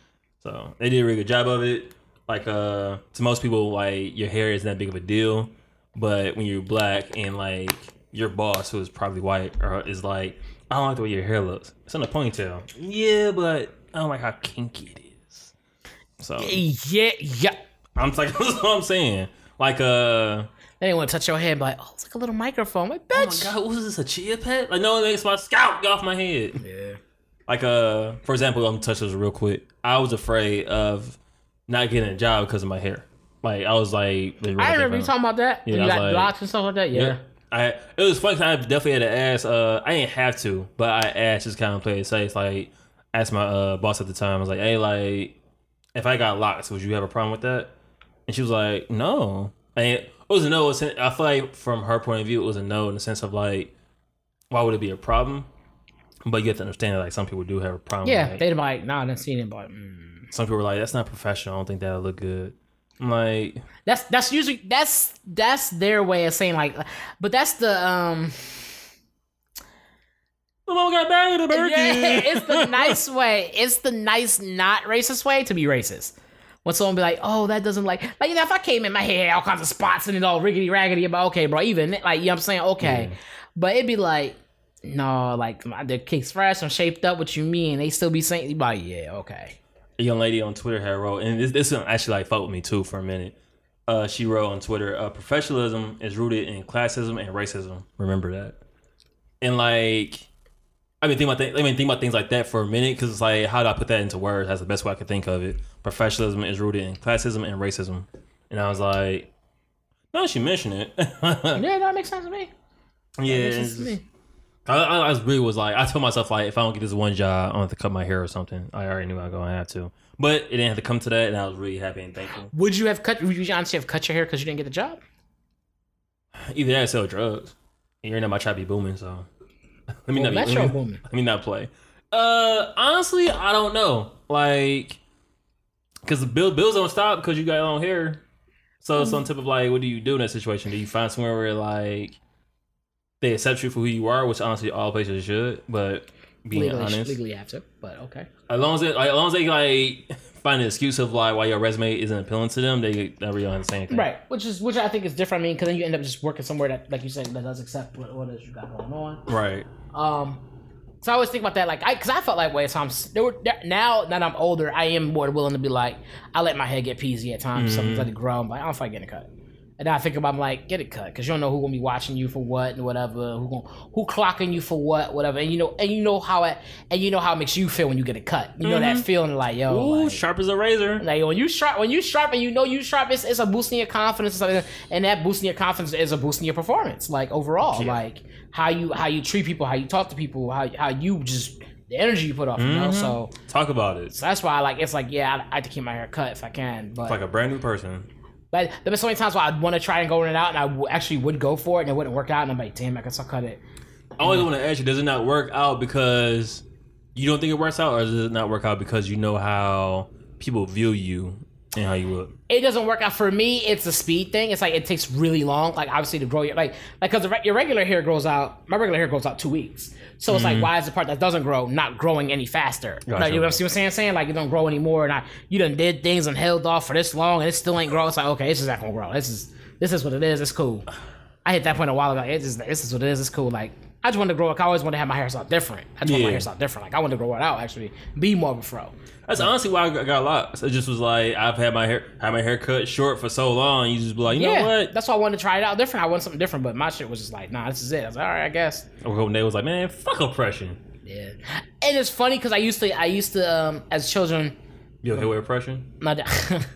[SPEAKER 2] So they did a really good job of it. Like uh, to most people, like your hair isn't that big of a deal, but when you're black and like your boss, who is probably white, or is like, I don't like the way your hair looks. It's in a ponytail. Yeah, but I don't like how kinky it is. So
[SPEAKER 1] Yeah, yeah.
[SPEAKER 2] I'm like, that's what I'm saying. Like, uh,
[SPEAKER 1] They didn't want to touch your head, but like, oh, it's like a little microphone. Like,
[SPEAKER 2] oh my
[SPEAKER 1] bitch.
[SPEAKER 2] god, what was this? A chia pet? Like, no, it makes my scalp get off my head.
[SPEAKER 1] Yeah.
[SPEAKER 2] Like, uh, for example, I'm gonna touch this real quick. I was afraid of not getting a job because of my hair. Like I was like,
[SPEAKER 1] I remember you talking about that.
[SPEAKER 2] Yeah,
[SPEAKER 1] when
[SPEAKER 2] I
[SPEAKER 1] you
[SPEAKER 2] was
[SPEAKER 1] got
[SPEAKER 2] like-
[SPEAKER 1] blocks and stuff like that. Yeah.
[SPEAKER 2] Yeah. I it was fun 'cause I definitely had to ask. Uh, I didn't have to, but I asked just kind of play it safe. Like, asked my uh, boss at the time. I was like, "Hey, like, if I got locks, would you have a problem with that?" And she was like, "No." And it was a no. I feel like from her point of view, it was a no in the sense of like, why would it be a problem? But you have to understand that like some people do have a problem.
[SPEAKER 1] Yeah.
[SPEAKER 2] Like,
[SPEAKER 1] They'd be like, nah, I didn't see it, but mm.
[SPEAKER 2] some people were like, "That's not professional. I don't think that'll look good." I'm like,
[SPEAKER 1] that's that's usually that's that's their way of saying like, but that's the um.
[SPEAKER 2] "My mom got bagged in the
[SPEAKER 1] Yeah, it's the nice way. It's the nice, not racist way to be racist. When someone be like, "Oh, that doesn't like," like you know, if I came in my hair all kinds of spots and it all riggedy raggedy, about okay, bro, even like you know what I'm saying, okay, but it'd be like, no, like my the kicks fresh, I'm shaped up. What you mean? They still be saying, like, yeah, okay,
[SPEAKER 2] a young lady on Twitter had wrote, and this this one actually like fucked with me too for a minute. Uh, she wrote on Twitter, uh, "Professionalism is rooted in classism and racism. Remember that." And like, I've been thinking about th- I mean, think about things like that for a minute because it's like, how do I put that into words? That's the best way I could think of it. Professionalism is rooted in classism and racism, and I was like, no, she mentioned it.
[SPEAKER 1] yeah, that makes sense to me.
[SPEAKER 2] yeah,
[SPEAKER 1] sense to me.
[SPEAKER 2] I, I, I was really was like, I told myself like, if I don't get this one job, I'm gonna have to cut my hair or something. I already knew I was gonna have to, but it didn't have to come to that, and I was really happy and thankful.
[SPEAKER 1] Would you have cut? Would you honestly have cut your hair because you didn't get the job?
[SPEAKER 2] Either that or sell drugs. And you're not my try to be booming, so let me
[SPEAKER 1] Well,
[SPEAKER 2] not
[SPEAKER 1] Metro
[SPEAKER 2] let me,
[SPEAKER 1] booming.
[SPEAKER 2] Let me not play. Uh, honestly, I don't know. Like, because the bill, bills don't stop because you got long hair. So
[SPEAKER 1] Mm.
[SPEAKER 2] some type of like, what do you do in that situation? Do you find somewhere where like they accept you for who you are, which honestly all places should, but being
[SPEAKER 1] Legally,
[SPEAKER 2] honest,
[SPEAKER 1] legally have to, but okay.
[SPEAKER 2] as long as it, like, as long as they like find an excuse of like why your resume isn't appealing to them, they never really understand anything.
[SPEAKER 1] Right, which is which I think is different. I mean, because then you end up just working somewhere that, like you said, that does accept what, what it is you got going on.
[SPEAKER 2] Right.
[SPEAKER 1] Um, so I always think about that, like, I because I felt like way at times. There were there, now that I'm older, I am more willing to be like, I let my head get peasy at times. Something let it grow. I'm like, I don't fight getting a cut. And then I think about, I'm like, get it cut, because you don't know who gonna be watching you for what and whatever, who gonna, who clocking you for what, whatever, and you know, and you know how it, and you know how it makes you feel when you get a cut. You know that mm-hmm. feeling, like, yo,
[SPEAKER 2] Ooh,
[SPEAKER 1] like,
[SPEAKER 2] sharp as a razor.
[SPEAKER 1] like when you sharp, when you sharp, and you know you sharp, it's, it's a boosting your confidence, and, and that boosting your confidence is a boosting your performance, like overall,
[SPEAKER 2] Yeah.
[SPEAKER 1] like how you how you treat people, how you talk to people, how how you just the energy you put off, you know. Mm-hmm. So,
[SPEAKER 2] Talk about it.
[SPEAKER 1] so that's why I like it's like yeah, I, I have to keep my hair cut if I can, but
[SPEAKER 2] Like a brand new person.
[SPEAKER 1] But there been so many times where I'd want to try and go in and out, and I w- actually would go for it, and it wouldn't work out, and I'm like, damn, I guess I'll cut it.
[SPEAKER 2] I always want to ask you: Does it not work out because you don't think it works out, or does it not work out because you know how people view you and how you look?
[SPEAKER 1] it doesn't work out for me. It's a speed thing. It's like it takes really long. Like obviously to grow your like like because your regular hair grows out. My regular hair grows out two weeks. So it's like mm-hmm. why is the part that doesn't grow not growing any faster?
[SPEAKER 2] Gotcha.
[SPEAKER 1] Like you know what I'm saying? Saying like it don't grow anymore. And I you done did things and held off for this long and it still ain't grow. It's like okay, this is not gonna grow. This is this is what it is. It's cool. I hit that point a while ago. It's just, this is what it is. It's cool. Like I just wanted to grow. I always wanted to have my hair hairstyle different. I just want my
[SPEAKER 2] Yeah.
[SPEAKER 1] hairstyle different. Like I wanted to grow it out. Actually, be more of a fro.
[SPEAKER 2] That's honestly why I got got locks. It just was like I've had my hair had my hair cut short for so long. You just be like, you
[SPEAKER 1] yeah,
[SPEAKER 2] know what?
[SPEAKER 1] that's why I wanted to try it out different. I wanted something different, but my shit was just like, nah, this is it. I was like, all right, I guess.
[SPEAKER 2] One day was like, man, fuck oppression.
[SPEAKER 1] Yeah, and it's funny because I used to, I used to, um, as children,
[SPEAKER 2] You okay with oppression?
[SPEAKER 1] my dad,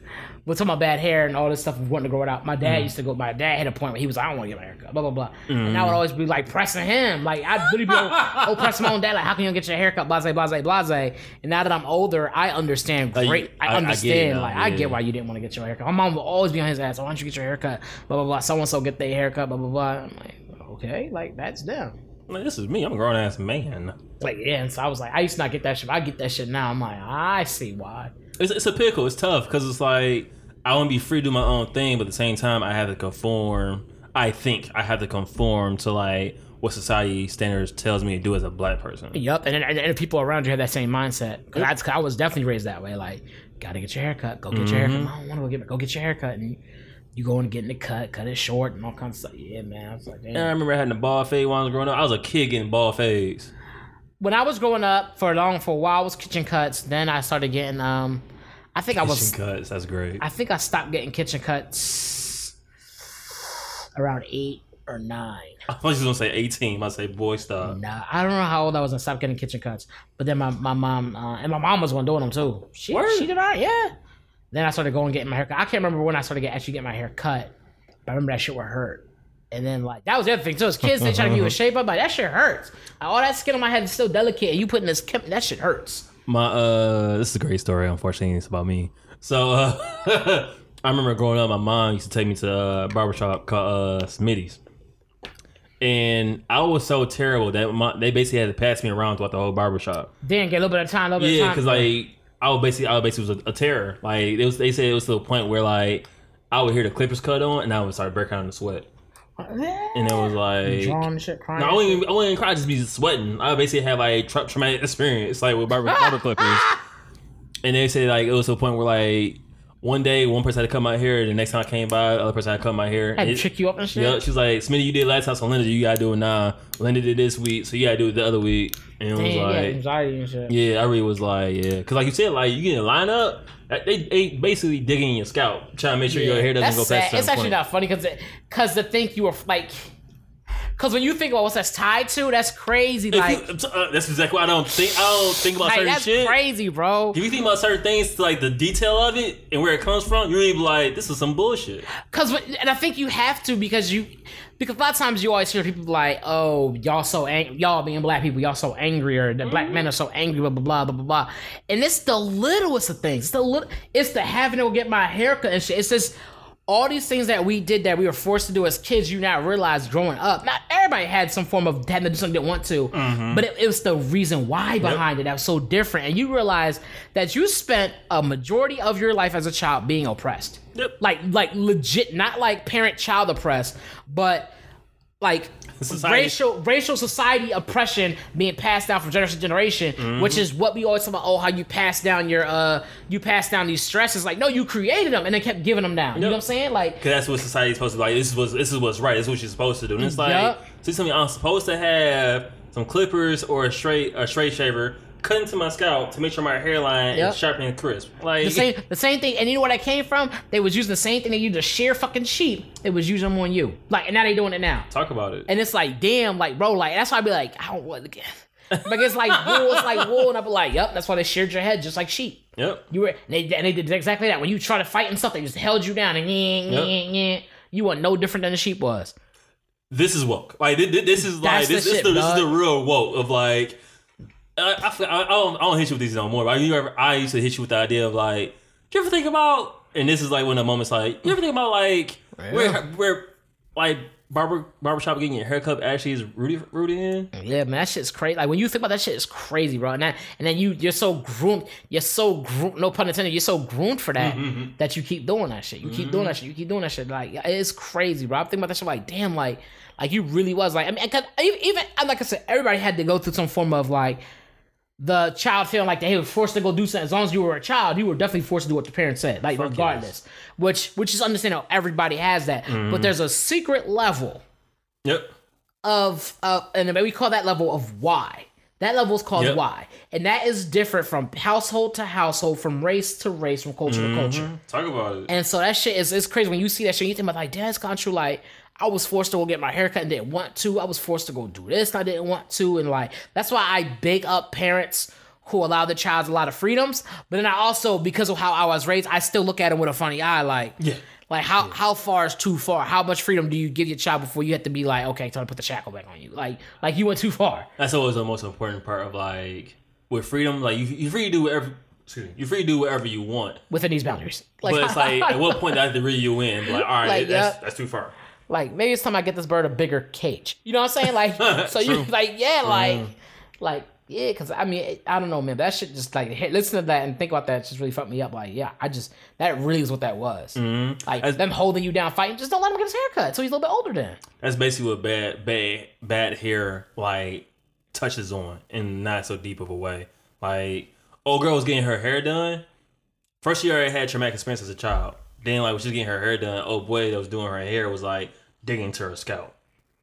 [SPEAKER 1] with all my bad hair and all this stuff, wanting to grow it out. My
[SPEAKER 2] Mm.
[SPEAKER 1] dad used to go. My dad had a point where he was, like, I don't want to get my hair cut, blah blah blah, and
[SPEAKER 2] Mm.
[SPEAKER 1] I would always be like pressing him, like I'd really be oppressing my own dad, like how can you get your hair cut, blase blase blase. And now that I'm older, I understand great.
[SPEAKER 2] I-
[SPEAKER 1] I,
[SPEAKER 2] I
[SPEAKER 1] understand,
[SPEAKER 2] now,
[SPEAKER 1] like I get why you didn't want to get your hair cut. My mom will always be on his ass. Why don't you get your hair cut? Blah blah blah. So and so get their hair cut. Blah blah blah. I'm like, okay, like that's them.
[SPEAKER 2] Like, this is me. I'm a grown ass man.
[SPEAKER 1] Like yeah, and so I was like, I used to not get that shit. but I get that shit now. I'm like, I see why.
[SPEAKER 2] It's, it's a pickle. It's tough because it's like I want to be free to do my own thing, but at the same time, I have to conform. I think I have to conform to like what society standards tells me to do as a black person.
[SPEAKER 1] Yep, and and, and people around you have that same mindset. Because I, I was definitely raised that way. Like, gotta get your hair cut. Go get your hair cut. I don't want to go get go get your hair cut. And you go and get in the cut, cut it short, and all kinds of stuff. Yeah, man. I was like, damn.
[SPEAKER 2] And I remember having the bald fade when I was growing up. I was a kid getting bald fades.
[SPEAKER 1] When I was growing up, for long for a while, I was kitchen cuts. Then I started getting um, I think I was
[SPEAKER 2] Kitchen cuts. That's great.
[SPEAKER 1] I think I stopped getting kitchen cuts around eight or nine.
[SPEAKER 2] I thought you was gonna say 18. I say boy stop.
[SPEAKER 1] Nah, I don't know how old I was when I stopped getting kitchen cuts. But then my, my mom uh, and my mom was one doing them too. She
[SPEAKER 2] Word.
[SPEAKER 1] she did right, yeah. Then I started going getting my hair cut. I can't remember when I started get, actually getting my hair cut, but I remember that shit would hurt. And then like that was the other thing. So as kids, they try to give you a shape up, but that shit hurts. Like, all that skin on my head is still delicate, and you putting this that shit hurts.
[SPEAKER 2] My uh, this is a great story. Unfortunately, it's about me. So uh, I remember growing up, my mom used to take me to a barbershop called uh, Smitty's, and I was so terrible that my, they basically had to pass me around throughout the whole barbershop.
[SPEAKER 1] Then get a little bit of time, a little bit
[SPEAKER 2] Yeah,
[SPEAKER 1] of time.
[SPEAKER 2] because like I would basically, I would basically was a, a terror. Like it was, they said it was to the point where like I would hear the clippers cut on, and I would start breaking out in sweat, and it was like.
[SPEAKER 1] drawing shit, crying.
[SPEAKER 2] No, I wouldn't, even, I wouldn't even cry. I'd just be sweating. I basically have like tra- traumatic experience, like with barber, barber clippers. And they say like it was to a point where like one day one person had to cut my hair, and the next time I came by, the other person had to cut my hair.
[SPEAKER 1] had to
[SPEAKER 2] It-
[SPEAKER 1] trick you up and shit.
[SPEAKER 2] yeah, she was like, Smitty, you did last time, so Linda, you gotta do it now. Linda did this week, so you gotta do it the other week. And it was
[SPEAKER 1] Damn, yeah,
[SPEAKER 2] like,
[SPEAKER 1] anxiety and shit.
[SPEAKER 2] yeah, I really was like, yeah, because like you said, like you get in a lineup, they they basically digging in your scalp, trying to make sure your hair doesn't go past.
[SPEAKER 1] sad.
[SPEAKER 2] a
[SPEAKER 1] It's actually
[SPEAKER 2] point.
[SPEAKER 1] not funny because because to think you were like, because when you think about what that's tied to, that's crazy.
[SPEAKER 2] If
[SPEAKER 1] Like,
[SPEAKER 2] you- uh, that's exactly what I don't think. I don't think about
[SPEAKER 1] like
[SPEAKER 2] certain
[SPEAKER 1] that's
[SPEAKER 2] shit.
[SPEAKER 1] crazy, bro.
[SPEAKER 2] If you think about certain things, like the detail of it and where it comes from, you really be like, "This is some bullshit."
[SPEAKER 1] Because and I think you have to because you because a lot of times you always hear people like, "Oh, y'all so ang- y'all being black people, y'all so angry, or the black men are so angry, blah blah blah blah blah blah." And it's the littlest of things. It's the little. It's the having to get my haircut and shit. It's just all these things that we did that we were forced to do as kids. You now realize growing up. Not everybody had some form of having to do something they didn't want to, mm-hmm. but it, it was the reason why behind it that was so different. And you realize that you spent a majority of your life as a child being oppressed
[SPEAKER 2] Yep.
[SPEAKER 1] like like legit not like parent child oppressed but like
[SPEAKER 2] Society.
[SPEAKER 1] racial racial society oppression being passed down from generation to generation
[SPEAKER 2] Mm-hmm.
[SPEAKER 1] which is what we always talk about oh how you pass down your uh you pass down these stresses like no you created them and then kept giving them down you know what i'm saying like
[SPEAKER 2] Because that's what society's supposed to be like. This is what's this is what's right. This is what you're supposed to do. And it's like,
[SPEAKER 1] Yup.
[SPEAKER 2] see something I'm supposed to have some clippers or a straight a straight shaver cut into my scalp to make sure my hairline
[SPEAKER 1] Yup.
[SPEAKER 2] is sharp and crisp. Like
[SPEAKER 1] the same the same thing and you know where that came from they was using the same thing they used to shear fucking sheep it was using them on you like and now they doing it now
[SPEAKER 2] talk about it.
[SPEAKER 1] And it's like, damn, like, bro, like, that's why I be like, I don't want to get. Like, it's like wool, it's like wool. And I be like, yep, that's why they sheared your head just like sheep.
[SPEAKER 2] yep.
[SPEAKER 1] You were, and they, and they did exactly that. When you try to fight and stuff, they just held you down and yeah, yeah, yeah. You were no different than the sheep was.
[SPEAKER 2] This is woke. Like thi- thi- this is like
[SPEAKER 1] the
[SPEAKER 2] this,
[SPEAKER 1] shit,
[SPEAKER 2] the, this is the real woke of like. I, I, I, don't I don't hit you with these no more. But you ever I used to hit you with the idea of like, do you ever think about? And this is like when the moment's like, you ever think about like where where like barber barbershop getting your haircut actually is rooted rooted in?
[SPEAKER 1] Yeah, man, that shit's crazy. Like when you think about that shit, it's crazy, bro. And that, and then you, you're so groomed. You're so groomed. No pun intended. You're so groomed for that mm-hmm, mm-hmm. that you keep doing that shit. You keep doing that mm-hmm. shit. You keep doing that shit. Like it's crazy, bro. I'm thinking about that shit. Like damn, like like you really was like. I mean, 'cause even even like I said, everybody had to go through some form of like the child feeling like they were forced to go do something. As long as you were a child, you were definitely forced to do what the parents said, like regardless. Which which is understandable. Everybody has that, but there's a secret level
[SPEAKER 2] Yep.
[SPEAKER 1] of uh, and we call that level of why. That level is called
[SPEAKER 2] Yep.
[SPEAKER 1] why, and that is different from household to household, from race to race, from culture to culture.
[SPEAKER 2] Talk about it.
[SPEAKER 1] And so that shit is it's crazy when you see that shit. You think about like, damn, it's gone true. Like I was forced to go get my haircut and didn't want to. I was forced to go do this and I didn't want to. And like that's why I big up parents who allow their child a lot of freedoms. But then I also, because of how I was raised, I still look at them with a funny eye. Like,
[SPEAKER 2] Yeah.
[SPEAKER 1] like how how far is too far? How much freedom do you give your child before you have to be like, okay, time to put the shackle back on you? Like, like you went too far.
[SPEAKER 2] That's always the most important part of like with freedom. Like you you free to do whatever. Excuse me. You free to do whatever you want.
[SPEAKER 1] within these boundaries.
[SPEAKER 2] But it's like at what point do I have to you in? Like, all right,
[SPEAKER 1] Like,
[SPEAKER 2] that's,
[SPEAKER 1] yeah.
[SPEAKER 2] that's too far.
[SPEAKER 1] Like maybe it's time I get this bird a bigger cage. You know what I'm saying? Like so you like yeah, mm-hmm. like like yeah, because I mean I don't know, man. That shit just like listen to that and think about that. Just really fucked me up. Like yeah, I just that really is what that was. Mm-hmm. Like them holding you down, fighting. Just don't let him get his haircut. So he's a little bit older then.
[SPEAKER 2] That's basically what bad bad bad hair like touches on in not so deep of a way. Like old girl was getting her hair done. First she already had traumatic experience as a child. Then like when she was getting her hair done, oh boy that was doing her hair was like digging to her scalp.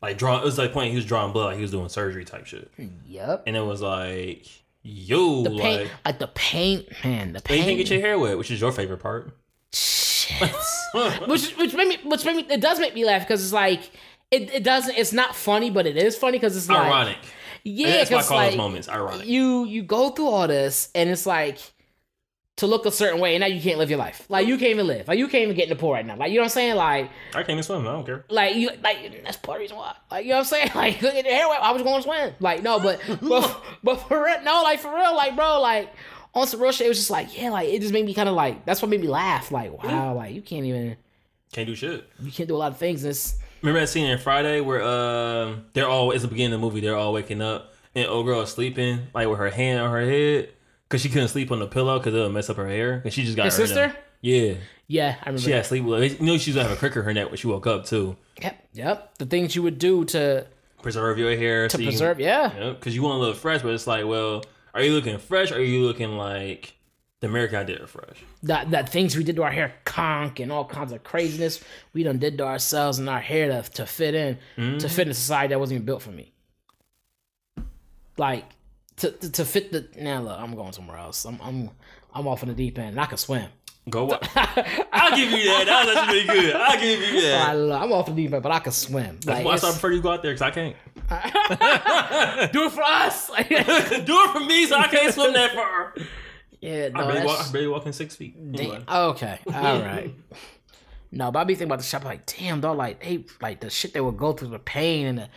[SPEAKER 2] Like drawing it was like point he was drawing blood, like he was doing surgery type shit.
[SPEAKER 1] Yep.
[SPEAKER 2] And it was like, yo,
[SPEAKER 1] The paint,
[SPEAKER 2] like
[SPEAKER 1] like, the paint, man. The
[SPEAKER 2] paint. you can't get your hair wet, which is your favorite part.
[SPEAKER 1] Shit. which which made me which made me it does make me laugh because it's like it, it doesn't it's not funny but it is funny because it's like
[SPEAKER 2] Ironic.
[SPEAKER 1] yeah
[SPEAKER 2] That's why I call
[SPEAKER 1] like
[SPEAKER 2] those moments ironic.
[SPEAKER 1] you you go through all this and it's like to look a certain way, and now you can't live your life. Like you can't even live. Like you can't even get in the pool right now. Like you know what I'm saying? Like
[SPEAKER 2] I can't even swim. I don't care.
[SPEAKER 1] like you like that's part of the reason why. Like you know what I'm saying? Like look at the hair wet, I was going to swim. Like no, but but but for real, no, like for real, like bro, like on some real shit, it was just like yeah, like it just made me kind of like that's what made me laugh. Like wow, like you can't even
[SPEAKER 2] Can't do shit.
[SPEAKER 1] you can't do a lot of things. It's
[SPEAKER 2] Remember that scene in Friday where um they're all it's the beginning of the movie. They're all waking up and old girl is sleeping like with her hand on her head because she couldn't sleep on the pillow because it'll mess up her hair. And she just got her
[SPEAKER 1] sister?
[SPEAKER 2] Yeah,
[SPEAKER 1] yeah, I remember.
[SPEAKER 2] she
[SPEAKER 1] that.
[SPEAKER 2] had sleep. You know she was gonna have a crick in her neck when she woke up too.
[SPEAKER 1] Yep, yep. The things you would do to
[SPEAKER 2] Preserve your hair
[SPEAKER 1] to
[SPEAKER 2] so
[SPEAKER 1] preserve, yeah.
[SPEAKER 2] Yeah, because you want to look fresh, but it's like, well, are you looking fresh? Or are you looking like the American I did fresh?
[SPEAKER 1] That that things we did to our hair, conk and all kinds of craziness we done did to ourselves and our hair to, to fit in,
[SPEAKER 2] Mm-hmm.
[SPEAKER 1] to fit in a society that wasn't even built for me. Like to to, to fit the now look, I'm going somewhere else. I'm I'm I'm off in the deep end. And I can swim.
[SPEAKER 2] Go what? I'll give you that. That was actually pretty good. I'll give you
[SPEAKER 1] I,
[SPEAKER 2] that.
[SPEAKER 1] love- I'm off in the deep end, but I can swim.
[SPEAKER 2] That's
[SPEAKER 1] Like,
[SPEAKER 2] why I prefer you go out there because I can't.
[SPEAKER 1] do it for us.
[SPEAKER 2] Do it for me, so I can't swim that far.
[SPEAKER 1] yeah, no,
[SPEAKER 2] I barely, walk, I barely walking six feet. Anyway.
[SPEAKER 1] Okay. All right. No, but I be thinking about the shop like, damn, dog, like, hey, like the shit they would go through, the pain and the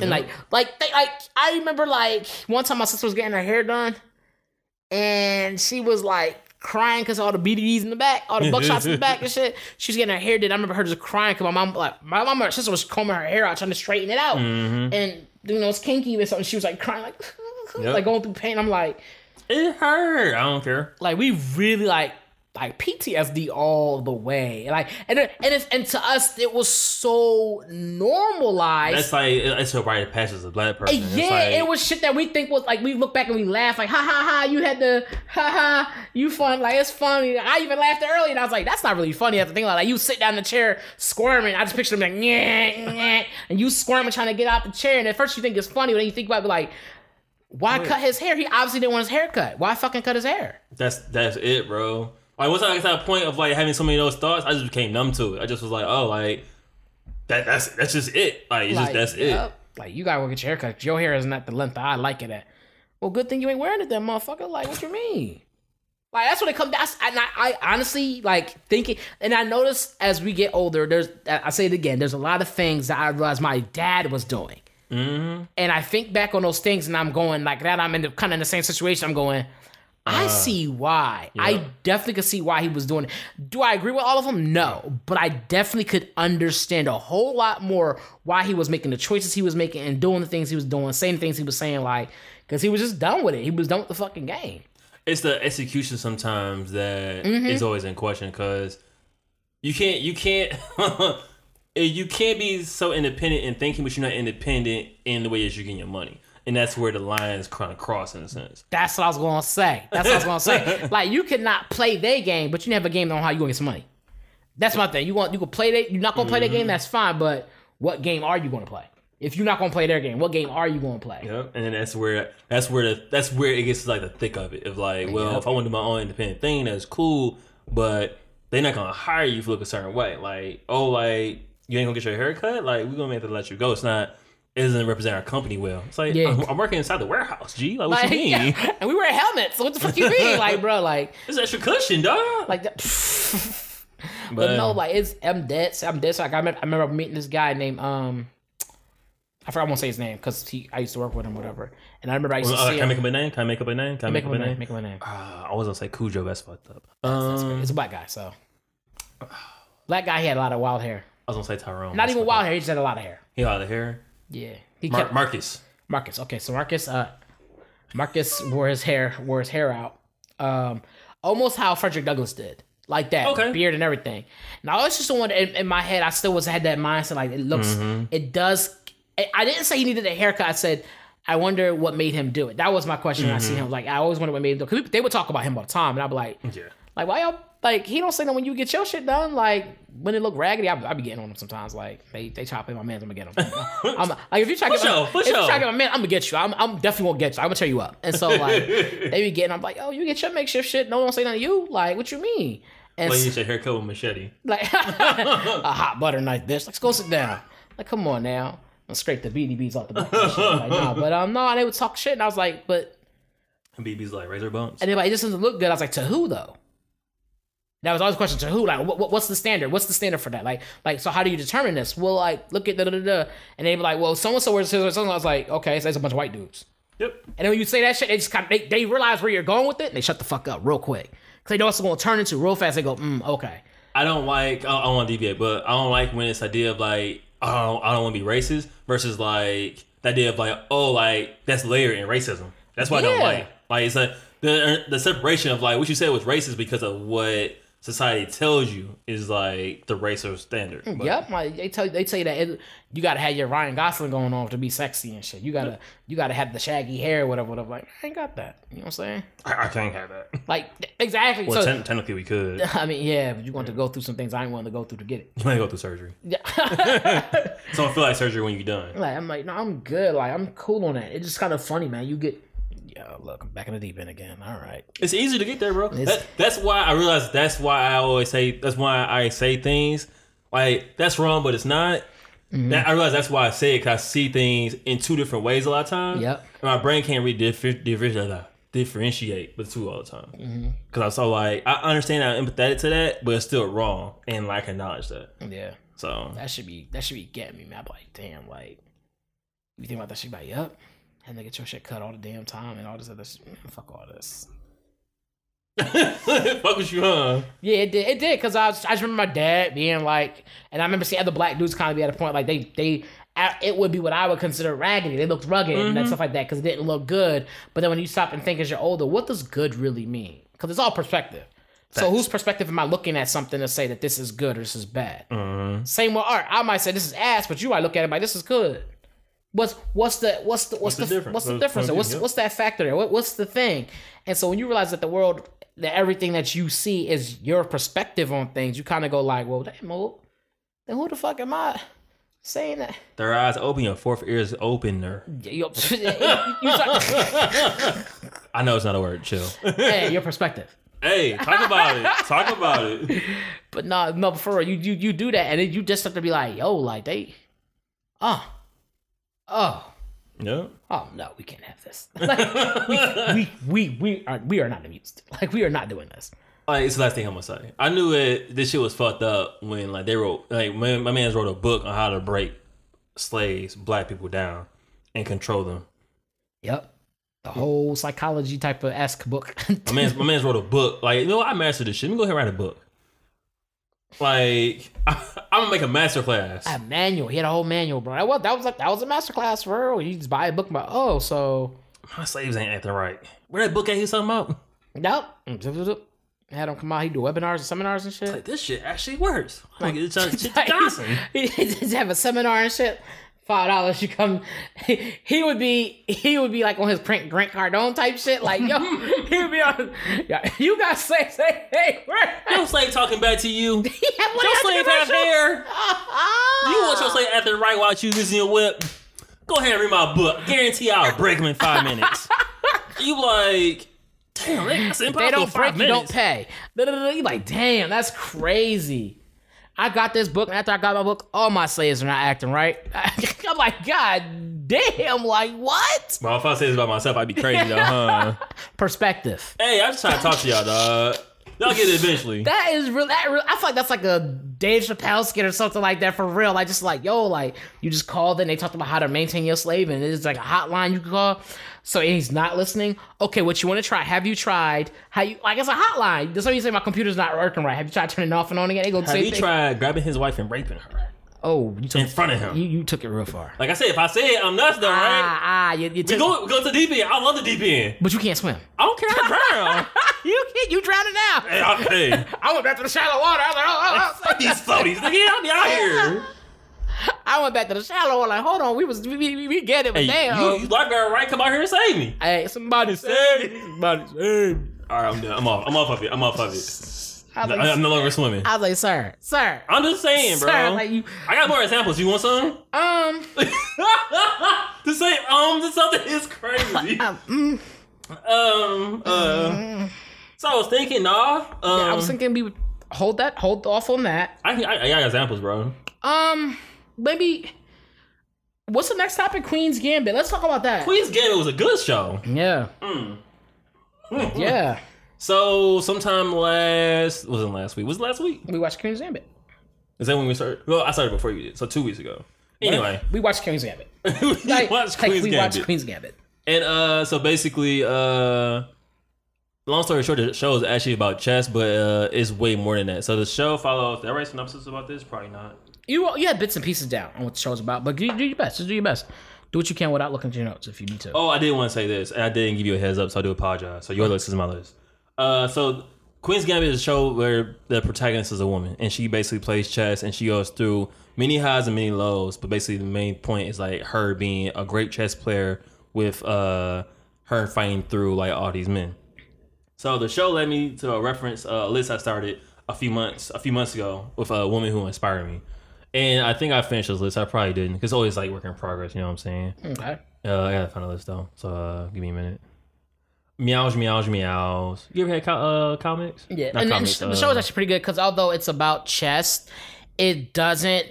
[SPEAKER 1] and like, like they like. I remember like one time my sister was getting her hair done, and she was like crying because all the BDDs in the back, all the buckshots in the back and shit. She was getting her hair did. I remember her just crying because my mom, like, my mom, my sister was combing her hair out trying to straighten it out, mm-hmm. and you know it's kinky or something. She was like crying, like,
[SPEAKER 2] Yep.
[SPEAKER 1] like going through pain. I'm like
[SPEAKER 2] It hurt. I don't care.
[SPEAKER 1] like we really like like PTSD all the way. Like and it- and it's, and to us it was so normalized.
[SPEAKER 2] That's like it's a rite of passage as a black person.
[SPEAKER 1] Yeah,
[SPEAKER 2] like,
[SPEAKER 1] it was shit that we think was like we look back and we laugh like ha ha ha you had the ha ha you fun like it's funny. I even laughed earlier and I was like that's not really funny. I have to think about it. like you sit down in the chair squirming. I just picture them like yeah yeah and you squirming trying to get out the chair and at first you think it's funny but then you think about it like why cut his hair? He obviously didn't want his hair cut. Why fucking cut his hair?
[SPEAKER 2] That's that's it, bro. Like once I got to that point of like having so many of those thoughts, I just became numb to it. I just was like, oh, like that that's that's just it. Like it's
[SPEAKER 1] Like,
[SPEAKER 2] just that's it.
[SPEAKER 1] Like you gotta go get your haircut. Your hair is not at the length I like it at. Well, good thing you ain't wearing it then, motherfucker. Like, what you mean? Like that's what it comes. That's and I, I honestly like thinking, and I notice as we get older, there's I say it again. There's a lot of things that I realized my dad was doing,
[SPEAKER 2] Mm-hmm.
[SPEAKER 1] and I think back on those things, and I'm going like that. I'm in the, kind of in the same situation. I'm going. I see why. I definitely could see why he was doing it. Do I agree with all of them? No, but I definitely could understand a whole lot more why he was making the choices he was making and doing the things he was doing, saying the things he was saying, like because he was just done with it. He was done with the fucking game.
[SPEAKER 2] It's the execution sometimes that is
[SPEAKER 1] Mm-hmm.
[SPEAKER 2] always in question because you can't you can't you can't be so independent in thinking, but you're not independent in the way that you're getting your money, and that's where the lines kind of cross in a sense.
[SPEAKER 1] That's what I was gonna say. That's what I was gonna say. Like you cannot play their game, but you never game on how you gonna get some money. That's my thing. You want you can play that. You're not gonna play their mm-hmm. game. That's fine. But what game are you gonna play? If you're not gonna play their game, what game are you gonna play?
[SPEAKER 2] Yep. And then that's where that's where the that's where it gets like the thick of it. Of like, well, if I want to do my own independent thing, that's cool, but they're not gonna hire you if you look a certain way. Like, oh, like you ain't gonna get your hair cut. Like, we're gonna have to let you go. It's not. It doesn't represent our company well. It's like
[SPEAKER 1] Yeah.
[SPEAKER 2] I'm, I'm working inside the warehouse. G, like what
[SPEAKER 1] Like,
[SPEAKER 2] you mean?
[SPEAKER 1] yeah. And we wear helmets. So what the fuck you mean? Like, bro, like,
[SPEAKER 2] It's extra cushion, dog.
[SPEAKER 1] like that. but no, like it's I'm dead. I'm dead. So like I remember, I remember meeting this guy named um, I forgot I won't say his name because he I used to work with him, whatever. And I remember I used to
[SPEAKER 2] Uh,
[SPEAKER 1] see
[SPEAKER 2] can I make up a name? Can I make up a name? Can I
[SPEAKER 1] Make
[SPEAKER 2] make, up
[SPEAKER 1] a name.
[SPEAKER 2] name?
[SPEAKER 1] Make him a name.
[SPEAKER 2] Uh, I was gonna say Cujo. That's fucked up. Um,
[SPEAKER 1] It's a black guy, so black guy. He had a lot of wild hair.
[SPEAKER 2] I was gonna say Tyrone.
[SPEAKER 1] Not even wild
[SPEAKER 2] up.
[SPEAKER 1] hair. He just had a lot of hair.
[SPEAKER 2] He had a lot of hair.
[SPEAKER 1] Yeah, he
[SPEAKER 2] Mar-
[SPEAKER 1] kept
[SPEAKER 2] Marcus.
[SPEAKER 1] Marcus. Okay, so Marcus, uh, Marcus wore his hair, wore his hair out, um, almost how Frederick Douglass did, like that,
[SPEAKER 2] Okay.
[SPEAKER 1] beard and everything. Now it's just the one in, in my head. I still was had that mindset, like it looks,
[SPEAKER 2] Mm-hmm.
[SPEAKER 1] it does. I I didn't say he needed a haircut. I said. I wonder what made him do it. That was my question when I see
[SPEAKER 2] Mm-hmm.
[SPEAKER 1] him. Like I always wonder what made him do it. Because they would talk about him all the time, and I'd be like,
[SPEAKER 2] Yeah.
[SPEAKER 1] like why y'all like he don't say that when you get your shit done. Like when it look raggedy, I, I be getting on them sometimes. Like they they chop in my man's, I'm gonna get them. I'm like if you try to get my, if you try to get my man, I'm gonna get you. I'm, I'm definitely gonna get you. I'm gonna tear you up. And so like they be getting, I'm like, oh, you get your makeshift shit. No one don't say nothing to you. Like what you mean? And
[SPEAKER 2] Well, you
[SPEAKER 1] s-
[SPEAKER 2] get your haircut with machete.
[SPEAKER 1] like a hot butter knife, This. Let's go sit down. Like come on now. I'll scrape the BDBs off the back. of the. Like, nah, but um, no, they would talk shit, and I was like, but
[SPEAKER 2] BB's like razor bumps.
[SPEAKER 1] And they're like, it just doesn't look good. I was like, to who though? That was always the question to who. Like, what, what- what's the standard? What's the standard for that? Like, like, so how do you determine this? Well, like, look at da da da. da. And they be like, well, so and so wears scissors. I was like, okay, so it's a bunch of white dudes.
[SPEAKER 2] Yep.
[SPEAKER 1] And then when you say that shit, they just kind of they, they realize where you're going with it. And they shut the fuck up real quick because they know what's going to turn into real fast. They go, mm, okay.
[SPEAKER 2] I don't like. I don't want to deviate, but I don't like when this idea of like I don't. I don't want to be racist versus like the idea of like oh like that's layered in racism. That's what I don't like. Like it's like the the separation of like what you said was racist because of what society tells you is like the race or standard. Mm, but
[SPEAKER 1] Yep, like they tell they tell you that it, you gotta have your Ryan Gosling going on to be sexy and shit. You gotta you gotta have the shaggy hair, whatever, whatever. Like I ain't got that. You know what I'm saying?
[SPEAKER 2] I, I can't have that.
[SPEAKER 1] Like exactly.
[SPEAKER 2] Well,
[SPEAKER 1] so
[SPEAKER 2] ten, technically we could.
[SPEAKER 1] I mean, yeah, but you want to go through some things I ain't want to go through to get it.
[SPEAKER 2] You might go through surgery.
[SPEAKER 1] Yeah.
[SPEAKER 2] So I feel like surgery when you're done.
[SPEAKER 1] like I'm like, no, I'm good. Like I'm cool on that. It's just kind of funny, man. You get, yeah, look, I'm back in the deep end again. All right.
[SPEAKER 2] It's easy to get there, bro. That, that's why I realize. That's why I always say. That's why I say things like that's wrong, but it's not.
[SPEAKER 1] Mm-hmm.
[SPEAKER 2] That, I realize that's why I say it because I see things in two different ways a lot of times.
[SPEAKER 1] Yep.
[SPEAKER 2] And my brain can't really differ, differ, differentiate the two all the time. Because
[SPEAKER 1] Mm-hmm.
[SPEAKER 2] I'm so like I understand I'm empathetic to that, but it's still wrong, and like I acknowledge that.
[SPEAKER 1] Yeah,
[SPEAKER 2] So
[SPEAKER 1] that should be that should be getting me, man. I'm like, damn, like you think about that shit, like, yep. And they get your shit cut all the damn time and all this other shit. Fuck all this.
[SPEAKER 2] fuck with you, huh?
[SPEAKER 1] Yeah, it did. It did because I, was, I just remember my dad being like, and I remember seeing other black dudes kind of be at a point like they they it would be what I would consider raggedy. They looked rugged and mm-hmm. stuff like that because it didn't look good. But then when you stop and think as you're older, what does good really mean? Because it's all perspective. So whose perspective am I looking at something to say that this is good or this is bad? Uh-huh. Same with art. I might say this is ass, but you might look at it like this is good. What's what's the what's the what's,
[SPEAKER 2] the
[SPEAKER 1] the,
[SPEAKER 2] difference?
[SPEAKER 1] what's the
[SPEAKER 2] What's-
[SPEAKER 1] difference?
[SPEAKER 2] what's-
[SPEAKER 1] What's
[SPEAKER 2] yeah.
[SPEAKER 1] what's that factor there? What, what's the thing? And so when you realize that the world, that everything that you see is your perspective on things, you kind of go like, well, damn, well, then who the fuck am I saying that?
[SPEAKER 2] Their eyes open, your fourth ear is opener.
[SPEAKER 1] You, you
[SPEAKER 2] I know it's not a word. Chill.
[SPEAKER 1] hey, your perspective.
[SPEAKER 2] hey, talk about it. Talk about it.
[SPEAKER 1] But no, no, for real, you, you you do that, and then you just have to be like, yo, like they, oh, oh.
[SPEAKER 2] Yeah.
[SPEAKER 1] Oh no, we can't have this. Like, we, we we we are we are not amused. Like we are not doing this.
[SPEAKER 2] Like it's the last thing I'm gonna say. I knew it. This shit was fucked up when like they wrote like my, my man's wrote a book on how to break slaves, black people down, and control them.
[SPEAKER 1] Yep. The whole psychology type of esque book.
[SPEAKER 2] My man's my man's wrote a book. Like you know, what? I mastered this shit. Let me go ahead and write a book. Like I, I'm gonna make a master class.
[SPEAKER 1] a manual. He had a whole manual, bro. That was that was a, that was a master class for real. You just buy a book about oh so
[SPEAKER 2] My slaves ain't acting right. Where that book at? He was talking about.
[SPEAKER 1] nope. Mm, zip, zip, zip. Had him come out. He do webinars and seminars and shit.
[SPEAKER 2] Like this shit actually works. Like it's just shit
[SPEAKER 1] Like,
[SPEAKER 2] Johnson.
[SPEAKER 1] he just have a seminar and shit. Five dollars, you come. He, he would be, he would be like on his print Grant Cardone type shit. Like yo, he would be on. Yeah, you got to say, say, hey?
[SPEAKER 2] Your slave talking back to you.
[SPEAKER 1] One
[SPEAKER 2] Your slave have hair. You want your slave acting right while you using your whip? Go ahead and read my book. Guarantee I'll break him in five minutes. you like, damn, that's impossible.
[SPEAKER 1] They don't break, you don't pay. You like, damn, that's crazy. I got this book, and after I got my book, all my slaves are not acting right. I'm like, God damn, like what?
[SPEAKER 2] Well, if I say this about myself, I'd be crazy though, huh?
[SPEAKER 1] Perspective.
[SPEAKER 2] hey, I'm just trying to talk to y'all, dog. Y'all get it eventually.
[SPEAKER 1] That is real. That real. I feel like that's like a Dave Chappelle skit or something like that for real. Like just like yo, like you just called and they talked about how to maintain your slave, and it's like a hotline you can call. So he's not listening. Okay, what you want to try? Have you tried? How you like? It's a hotline. That's why you say my computer's not working right. Have you tried turning it off and on again? They go
[SPEAKER 2] Have you
[SPEAKER 1] thing.
[SPEAKER 2] tried grabbing his wife and raping her
[SPEAKER 1] Oh, you took
[SPEAKER 2] in front of him?
[SPEAKER 1] you, you took it real far.
[SPEAKER 2] like I said, if I say it, I'm nuts though, right?
[SPEAKER 1] Ah, ah, you, you
[SPEAKER 2] We go, go to the deep end. I love the deep end.
[SPEAKER 1] but you can't swim.
[SPEAKER 2] I don't care. I drown.
[SPEAKER 1] you can't. You drowning now.
[SPEAKER 2] hey, I, hey,
[SPEAKER 1] I went back to the shallow water. I was like, oh, oh, oh.
[SPEAKER 2] fuck these floaties. Nigga, get me out here.
[SPEAKER 1] I went back to the shallow water. Like, hold on, we was we, we, we get it, but
[SPEAKER 2] Hey,
[SPEAKER 1] damn.
[SPEAKER 2] you, you lifeguard, right? Come out here and save me.
[SPEAKER 1] Hey, somebody save me. Somebody save me.
[SPEAKER 2] All right, I'm done. I'm off. I'm off of it. I'm off of it.
[SPEAKER 1] I was,
[SPEAKER 2] No,
[SPEAKER 1] like,
[SPEAKER 2] I'm no longer swimming.
[SPEAKER 1] I was like, sir, sir,
[SPEAKER 2] I'm just saying, bro.
[SPEAKER 1] like you,
[SPEAKER 2] I got more examples. You want some?
[SPEAKER 1] um,
[SPEAKER 2] to say um to something is crazy.
[SPEAKER 1] um, mm,
[SPEAKER 2] Um. Uh. So I was thinking, nah. Um,
[SPEAKER 1] I was thinking we would hold that, hold off on that.
[SPEAKER 2] I, I, I got examples, bro.
[SPEAKER 1] Um, maybe. What's the next topic? Queen's Gambit. Let's talk about that.
[SPEAKER 2] Queen's Gambit was a good show.
[SPEAKER 1] Yeah.
[SPEAKER 2] Mm.
[SPEAKER 1] Yeah,
[SPEAKER 2] So sometime last wasn't last week. Was it last week?
[SPEAKER 1] we watched Queen's Gambit.
[SPEAKER 2] Is that when we started? Well, I started before you did. So two weeks ago. Anyway,
[SPEAKER 1] we watched Queen's Gambit.
[SPEAKER 2] we
[SPEAKER 1] Like,
[SPEAKER 2] watched
[SPEAKER 1] like,
[SPEAKER 2] Queen's
[SPEAKER 1] we
[SPEAKER 2] Gambit.
[SPEAKER 1] watched Queen's Gambit.
[SPEAKER 2] And uh, so basically, uh, long story short, the show is actually about chess, but uh, it's way more than that. So the show follows. Did I write synopsis about this? Probably not.
[SPEAKER 1] You you had bits and pieces down on what the show's about, but do, do your best. Just do your best. Do what you can without looking at your notes if you need to.
[SPEAKER 2] Oh, I did want to say this, and I didn't give you a heads up, so I do apologize. So your list is my list. Uh, so Queen's Gambit is a show where the protagonist is a woman, and she basically plays chess, and she goes through many highs and many lows. But basically, the main point is like her being a great chess player with uh her fighting through like all these men. So the show led me to a reference uh, a list I started a few months a few months ago with a woman who inspired me. And I think I finished this list. I probably didn't because it's always like work in progress. You know what I'm saying?
[SPEAKER 1] Okay.
[SPEAKER 2] Uh, I gotta find a list though, so uh, give me a minute. Meows, meows, meows. You ever had co- uh, comics?
[SPEAKER 1] Yeah,
[SPEAKER 2] Not
[SPEAKER 1] and, and
[SPEAKER 2] comics,
[SPEAKER 1] the
[SPEAKER 2] uh,
[SPEAKER 1] show is actually pretty good because although it's about chess, it doesn't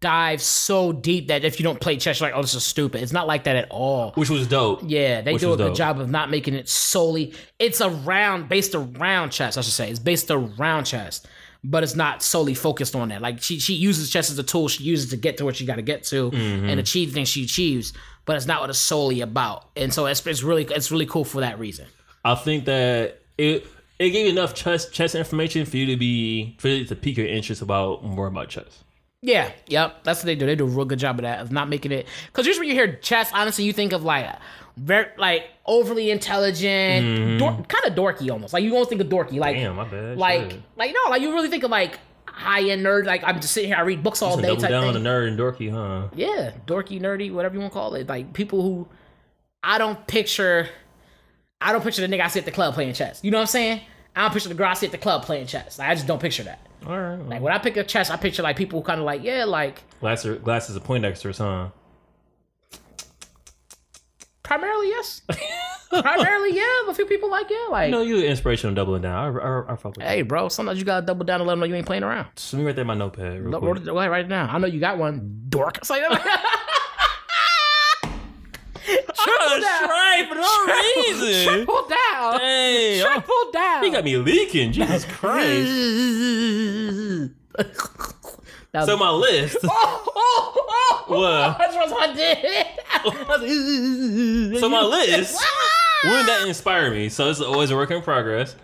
[SPEAKER 1] dive so deep that if you don't play chess, you're like, oh, this is stupid. It's not like that at all.
[SPEAKER 2] which was dope.
[SPEAKER 1] Yeah, they
[SPEAKER 2] Which
[SPEAKER 1] do a good
[SPEAKER 2] dope.
[SPEAKER 1] job of not making it solely. It's around based around chess. I should say it's based around chess, but it's not solely focused on that. Like she she uses chess as a tool. She uses to get to what she got to get to
[SPEAKER 2] Mm-hmm.
[SPEAKER 1] and achieve things she achieves. But it's not what it's solely about. And so it's, it's really it's really cool for that reason.
[SPEAKER 2] I think that it it gave you enough chess chess information for you to be for it to pique your interest about more about chess.
[SPEAKER 1] Yeah, yep. That's what they do. They do a real good job of that, of not making it. Because usually when you hear chess, honestly, you think of like very like overly intelligent, mm-hmm. dor- kind of dorky almost. Like you almost think of dorky, like
[SPEAKER 2] Damn, my bad.
[SPEAKER 1] like
[SPEAKER 2] Shit.
[SPEAKER 1] like no, like you really think of like high end nerd. Like I'm just sitting here, I read books all day
[SPEAKER 2] double
[SPEAKER 1] type
[SPEAKER 2] down on
[SPEAKER 1] thing.
[SPEAKER 2] the nerd and dorky, huh?
[SPEAKER 1] yeah, dorky, nerdy, whatever you want to call it. Like people who I don't picture. I don't picture the nigga I see at the club playing chess. You know what I'm saying? I don't picture the girl I see at the club playing chess. Like, I just don't picture that.
[SPEAKER 2] All right.
[SPEAKER 1] Like when I pick a chess, I picture like people kind of like yeah, like
[SPEAKER 2] Glasses, glasses of Poindexter's, huh?
[SPEAKER 1] Primarily, yes. Primarily, yeah. But a few people like, yeah, like, No,
[SPEAKER 2] You know, you the inspirational doubling down. I, I, I fuck with
[SPEAKER 1] hey, bro, sometimes you gotta double down and let them know you ain't playing around.
[SPEAKER 2] you. Let me write that in my notepad. Real
[SPEAKER 1] Look,
[SPEAKER 2] quick.
[SPEAKER 1] write it- go ahead, write it down. I know you got one, dork. It's like,
[SPEAKER 2] I'm
[SPEAKER 1] down.
[SPEAKER 2] trying for no reason.
[SPEAKER 1] triple down,
[SPEAKER 2] Hey, oh,
[SPEAKER 1] triple down.
[SPEAKER 2] he got me leaking. Jesus Christ.
[SPEAKER 1] Was-
[SPEAKER 2] So my list.
[SPEAKER 1] oh, oh, oh,
[SPEAKER 2] What?
[SPEAKER 1] That's what I did.
[SPEAKER 2] So my list. Women that inspire me. So it's always a work in progress.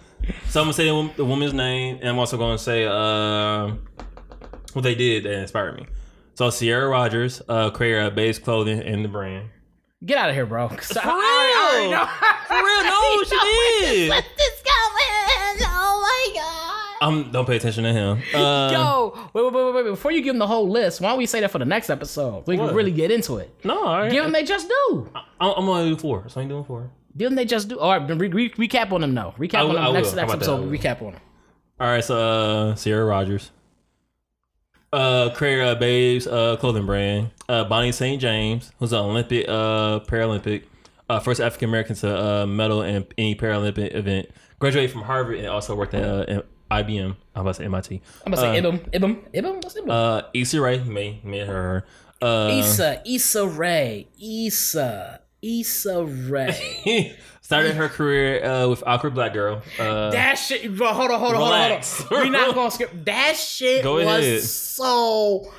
[SPEAKER 2] So I'm gonna say the, the woman's name, and I'm also gonna say uh, what they did that inspired me. So Sierra Rogers, uh, creator of Base Clothing and the brand.
[SPEAKER 1] Get out of here, bro. For
[SPEAKER 2] For real, for real, no, she did.
[SPEAKER 1] this going? Oh my god.
[SPEAKER 2] Um, don't pay attention to him. Uh,
[SPEAKER 1] Yo, wait, wait, wait, wait, wait. Before you give them the whole list, why don't we say that for the next episode? We
[SPEAKER 2] What?
[SPEAKER 1] can really get into it.
[SPEAKER 2] no, all right.
[SPEAKER 1] Give them they just do.
[SPEAKER 2] I'm, I'm gonna do four. So I'm doing four.
[SPEAKER 1] Give them they just do. All right, re- re- recap on them now. Recap
[SPEAKER 2] I
[SPEAKER 1] on
[SPEAKER 2] will-
[SPEAKER 1] them
[SPEAKER 2] I
[SPEAKER 1] next,
[SPEAKER 2] How
[SPEAKER 1] next
[SPEAKER 2] that?
[SPEAKER 1] Episode. Recap on them.
[SPEAKER 2] All right, so uh, Sierra Rogers, uh, creator of Babes uh, clothing brand. Uh, Bonnie St. James, who's an Olympic, uh, Paralympic, uh, first African American to uh, medal in any Paralympic event. Graduated from Harvard and also worked at uh, IBM. I'm about to say MIT.
[SPEAKER 1] I'm about to say
[SPEAKER 2] Uh,
[SPEAKER 1] IBM. IBM. Ibum. What's Ibum?
[SPEAKER 2] Uh, Issa Rae, you may may her. Uh,
[SPEAKER 1] Issa, Issa Rae, Issa, Issa Rae.
[SPEAKER 2] started her career uh, with Awkward Black Girl. Uh,
[SPEAKER 1] that shit, bro. Hold on, hold on,
[SPEAKER 2] Relax.
[SPEAKER 1] hold on. Hold on. We're not gonna skip. That shit
[SPEAKER 2] Go
[SPEAKER 1] was
[SPEAKER 2] ahead.
[SPEAKER 1] so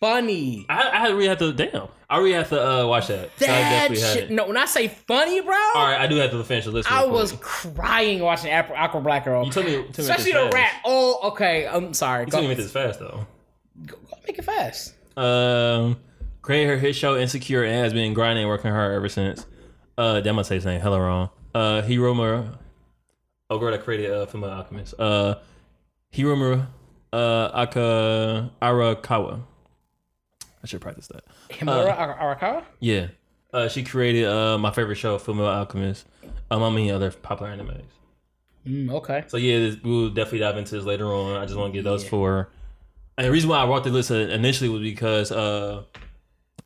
[SPEAKER 1] funny.
[SPEAKER 2] I, I really have to. Damn, I really have to uh, watch that.
[SPEAKER 1] That shit. No, when I say funny, bro,
[SPEAKER 2] All right, I do have to finish the list.
[SPEAKER 1] I was crying watching Awkward, Black Girl.
[SPEAKER 2] You told me, told me
[SPEAKER 1] Especially the
[SPEAKER 2] fast.
[SPEAKER 1] rap. Oh, okay. I'm sorry.
[SPEAKER 2] You told me make this fast though.
[SPEAKER 1] go- go make it fast.
[SPEAKER 2] Um, created her hit show Insecure and has been grinding and working hard ever since. Uh, damn, I say his name hella wrong. Uh, Hiromura, oh girl that created uh, Fullmetal Alchemist. Uh, Hiromura, uh, Aka Arakawa. I should practice that.
[SPEAKER 1] Himura Ar- Arakawa?
[SPEAKER 2] Yeah. Uh, she created uh my favorite show, Fullmetal Alchemist, among many other popular animes.
[SPEAKER 1] Mm, okay.
[SPEAKER 2] So yeah, this, we'll definitely dive into this later on. I just want to get those four. And the reason why I brought the list initially was because uh,